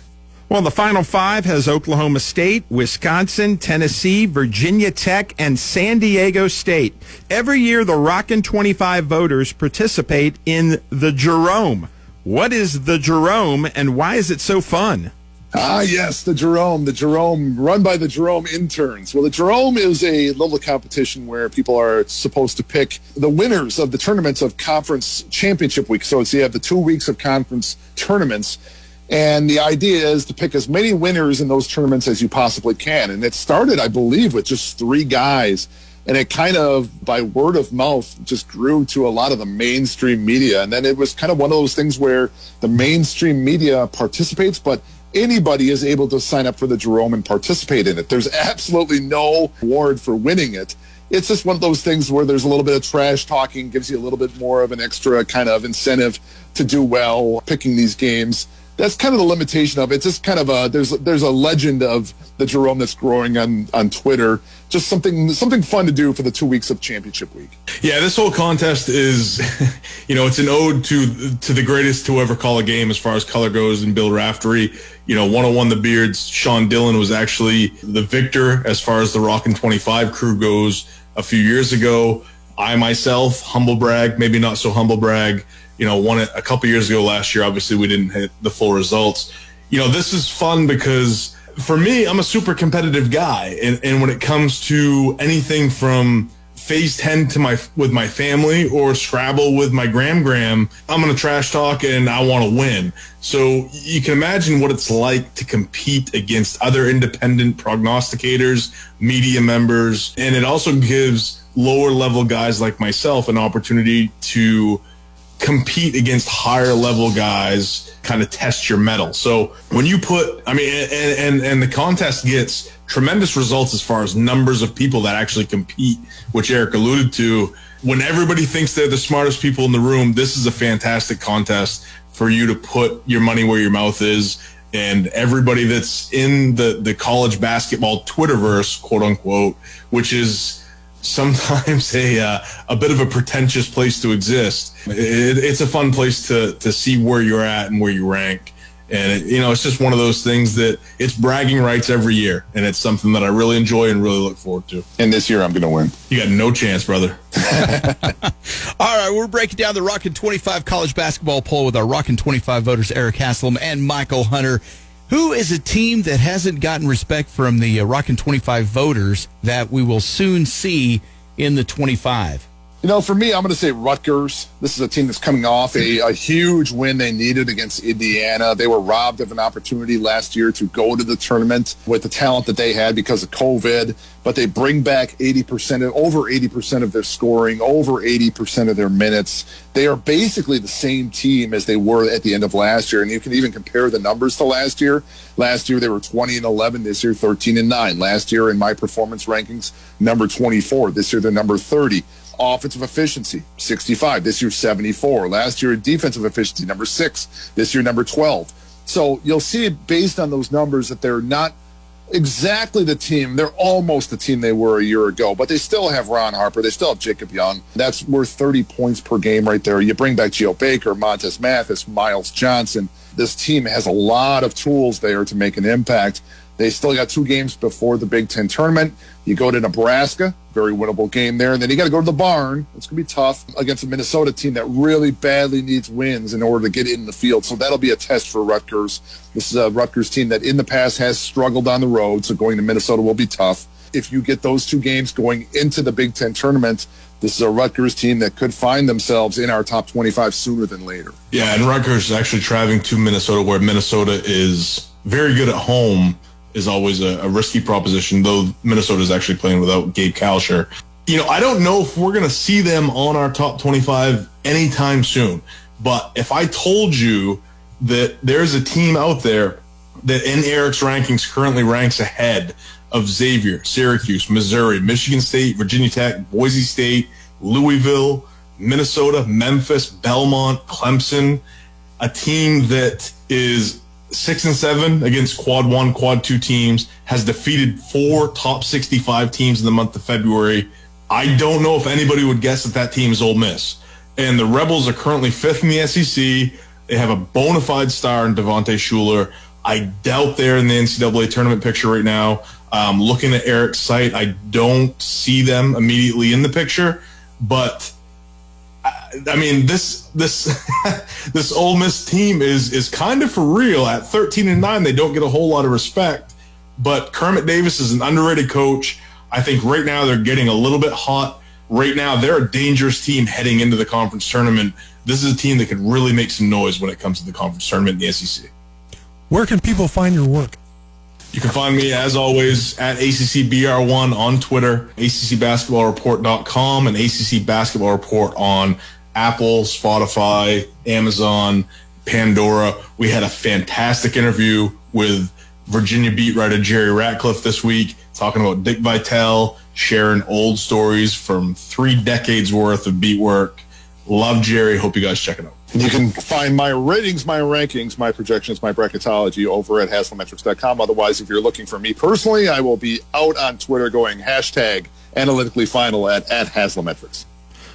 Speaker 3: Well, the Final Five has Oklahoma State, Wisconsin, Tennessee, Virginia Tech, and San Diego State. Every year, the Rockin' 25 voters participate in the Jerome. What is the Jerome, and why is it so fun?
Speaker 9: Ah, yes, the Jerome, the Jerome, run by the Jerome interns. Well, the Jerome is a little competition where people are supposed to pick the winners of the tournaments of conference championship week. So it's you have the two weeks of conference tournaments and the idea is to pick as many winners in those tournaments as you possibly can. And it started, I believe, with just three guys. And it kind of, by word of mouth, just grew to a lot of the mainstream media. And then it was kind of one of those things where the mainstream media participates, but anybody is able to sign up for the Jerome and participate in it. There's absolutely no award for winning it. It's just one of those things where there's a little bit of trash talking, gives you a little bit more of an extra kind of incentive to do well picking these games that's kind of the limitation of it. It's just kind of a there's there's a legend of the Jerome that's growing on on Twitter. Just something something fun to do for the two weeks of championship week.
Speaker 10: Yeah, this whole contest is, you know, it's an ode to to the greatest to ever call a game as far as color goes, and Bill Raftery. You know, 101 the beards. Sean Dillon was actually the victor as far as the Rockin' 25 crew goes a few years ago. I myself, humble brag, maybe not so humble brag you know, won it a couple years ago last year. Obviously, we didn't hit the full results. You know, this is fun because for me, I'm a super competitive guy. And, and when it comes to anything from phase 10 to my with my family or scrabble with my gram gram i'm to trash talk and i want to win so you can imagine what it's like to compete against other independent prognosticators media members and it also gives lower level guys like myself an opportunity to compete against higher level guys, kind of test your mettle. So when you put, I mean, and, and, and the contest gets tremendous results as far as numbers of people that actually compete, which Eric alluded to. When everybody thinks they're the smartest people in the room, this is a fantastic contest for you to put your money where your mouth is. And everybody that's in the, the college basketball Twitterverse, quote unquote, which is sometimes a uh, a bit of a pretentious place to exist. It, it's a fun place to to see where you're at and where you rank. And it, you know, it's just one of those things that it's bragging rights every year, and it's something that I really enjoy and really look forward to.
Speaker 9: And this year, I'm going to win.
Speaker 10: You got no chance, brother.
Speaker 2: All right, we're breaking down the Rockin' 25 college basketball poll with our Rockin' 25 voters, Eric Haslam and Michael Hunter. Who is a team that hasn't gotten respect from the uh, Rockin' 25 voters that we will soon see in the 25?
Speaker 9: You know, for me, I'm going to say Rutgers. This is a team that's coming off a, a, huge win they needed against Indiana. They were robbed of an opportunity last year to go to the tournament with the talent that they had because of COVID, but they bring back 80% of, over 80% of their scoring, over 80% of their minutes. They are basically the same team as they were at the end of last year. And you can even compare the numbers to last year. Last year, they were 20 and 11. This year, 13 and 9. Last year, in my performance rankings, number 24. This year, they're number 30 offensive efficiency, 65. This year, 74. Last year, defensive efficiency, number six. This year, number 12. So you'll see based on those numbers that they're not exactly the team. They're almost the team they were a year ago, but they still have Ron Harper. They still have Jacob Young. That's worth 30 points per game right there. You bring back Geo Baker, Montez Mathis, Myles Johnson. This team has a lot of tools there to make an impact. They still got two games before the Big Ten tournament. You go to Nebraska, very winnable game there, and then you got to go to the barn. It's going to be tough against a Minnesota team that really badly needs wins in order to get in the field. So that'll be a test for Rutgers. This is a Rutgers team that in the past has struggled on the road, so going to Minnesota will be tough. If you get those two games going into the Big Ten tournament, this is a Rutgers team that could find themselves in our top 25 sooner than later.
Speaker 10: Yeah, and Rutgers is actually traveling to Minnesota, where Minnesota is very good at home, is always a, a risky proposition, though Minnesota is actually playing without Gabe Kalscheur. You know, I don't know if we're going to see them on our top 25 anytime soon, but if I told you that there's a team out there that in Eric's rankings currently ranks ahead of Xavier, Syracuse, Missouri, Michigan State, Virginia Tech, Boise State, Louisville, Minnesota, Memphis, Belmont, Clemson, a team that is six and seven against quad one, quad two teams, has defeated four top 65 teams in the month of February. I don't know if anybody would guess that that team is Ole Miss. And the Rebels are currently fifth in the SEC. They have a bona fide star in Devontae Shuler. I doubt they're in the NCAA tournament picture right now. Um, looking at Eric's site, I don't see them immediately in the picture, but I, mean this this this Ole Miss team is is kind of for real. At thirteen and nine, they don't get a whole lot of respect, but Kermit Davis is an underrated coach. I think right now they're getting a little bit hot. Right now, they're a dangerous team heading into the conference tournament. This is a team that could really make some noise when it comes to the conference tournament in the SEC.
Speaker 4: Where can people find your work?
Speaker 10: You can find me, as always, at ACCBR1 on Twitter, ACCBasketballReport.com, and ACC Basketball Report on Apple, Spotify, Amazon, Pandora. We had a fantastic interview with Virginia beat writer Jerry Ratcliffe this week, talking about Dick Vitale, sharing old stories from three decades worth of beat work. Love Jerry. Hope you guys check it out.
Speaker 9: You can find my ratings, my rankings, my projections, my bracketology over at Haslametrics.com. Otherwise, if you're looking for me personally, I will be out on Twitter going hashtag analytically final at, at Haslametrics.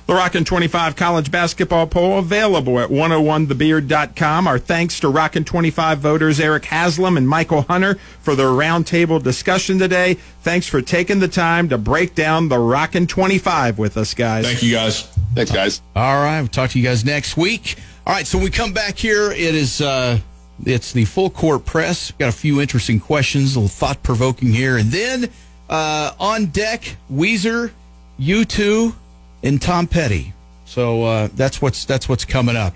Speaker 3: The Rockin' 25 college basketball poll available at 101thebeard.com. Our thanks to Rockin' 25 voters Eric Haslam and Michael Hunter for their roundtable discussion today. Thanks for taking the time to break down the Rockin' 25 with us, guys.
Speaker 10: Thank you, guys.
Speaker 9: Thanks, guys.
Speaker 2: All right, we'll talk to you guys next week. All right, so when we come back here, it is uh, it's the full court press. Got a few interesting questions, a little thought provoking here, and then uh, on deck, Weezer, U2, and Tom Petty. So uh, that's what's that's what's coming up.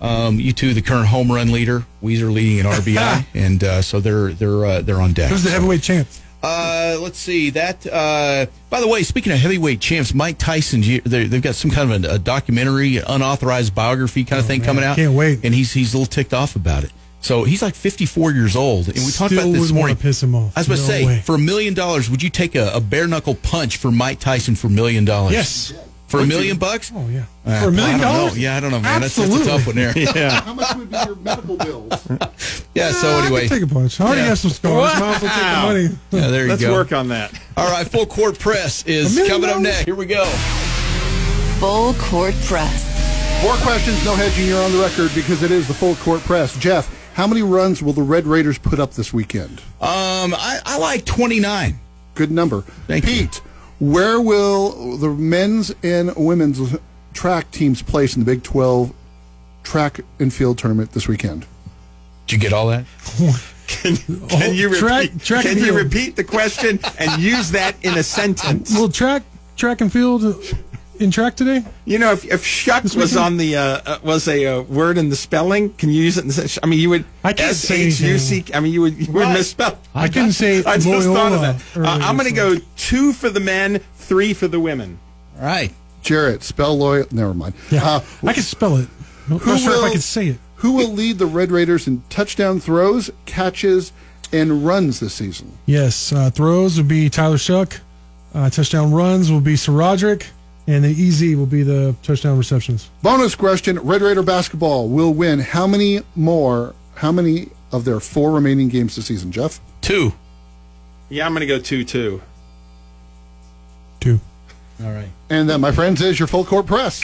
Speaker 2: Um, U2, the current home run leader, Weezer leading in RBI, and uh, so they're they're uh, they're on deck.
Speaker 4: Who's the heavyweight champ?
Speaker 2: Uh, let's see that. Uh, by the way, speaking of heavyweight champs, Mike Tyson, they- they've got some kind of a, a documentary, unauthorized biography kind of thing coming out.
Speaker 4: Oh, Can't wait.
Speaker 2: And he's he's a little ticked off about it. So he's like 54 years old, and we talked about this morning.
Speaker 4: piss him off.
Speaker 2: I was about to say,
Speaker 4: way.
Speaker 2: for a million dollars, would you take a, a bare knuckle punch for Mike Tyson for a million dollars?
Speaker 4: Yes.
Speaker 2: For a million bucks?
Speaker 4: Oh yeah.
Speaker 2: Uh,
Speaker 4: For a million
Speaker 2: I know.
Speaker 4: dollars?
Speaker 2: Yeah, I don't know, man. That's, that's a tough one there.
Speaker 3: Yeah.
Speaker 6: How much would be your medical bills?
Speaker 2: Yeah. So
Speaker 4: I
Speaker 2: anyway,
Speaker 4: can take a punch. I already
Speaker 2: Yeah.
Speaker 4: have some scars. Might as well take the
Speaker 3: Wow.
Speaker 4: money.
Speaker 2: yeah, there you go.
Speaker 3: Let's
Speaker 2: go.
Speaker 3: work on that.
Speaker 2: All right, full court press is
Speaker 4: A million
Speaker 2: coming up
Speaker 4: dollars?
Speaker 2: next. Here we go.
Speaker 5: Full Court Press.
Speaker 6: Four questions, no hedging. You're on the record because it is the full court press. Jeff, how many runs will the Red Raiders put up this weekend?
Speaker 2: Um, I, I like 29.
Speaker 6: Good number.
Speaker 2: Thank you.
Speaker 6: Pete, where will the men's and women's track teams place in the Big 12 track and field tournament this weekend?
Speaker 2: Did you get all that?
Speaker 3: Can, can you repeat,
Speaker 4: track- track
Speaker 3: can you repeat the question and use that in a sentence?
Speaker 4: Well, track, track and field in track today.
Speaker 3: You know, if, if shuck was on the uh, uh, was a uh, word in the spelling, can you use it? In the, I mean, you would
Speaker 4: I can't
Speaker 3: S
Speaker 4: say
Speaker 3: H U C. I mean, you would you would
Speaker 4: Right.
Speaker 3: misspell.
Speaker 4: I can't say
Speaker 3: I just thought of
Speaker 4: Loyola
Speaker 3: that. Uh, I'm going to go two for the men, three for the women.
Speaker 2: All right.
Speaker 6: Jarrett, spell loyal. Never mind. Uh,
Speaker 4: I can spell it. I'm
Speaker 6: who
Speaker 4: not sure if I can say it.
Speaker 6: Who will lead the Red Raiders in touchdown throws, catches, and runs this season?
Speaker 4: Yes, uh, throws would be Tyler Shough. Uh, touchdown runs will be SaRodorick, and the EZ will be the touchdown receptions.
Speaker 6: Bonus question: Red Raider basketball will win how many more? How many of their four remaining games this season? Jeff.
Speaker 2: Two.
Speaker 3: Yeah, I'm going to go two two.
Speaker 4: Two.
Speaker 2: All right.
Speaker 6: And that, my friends, is your full court press.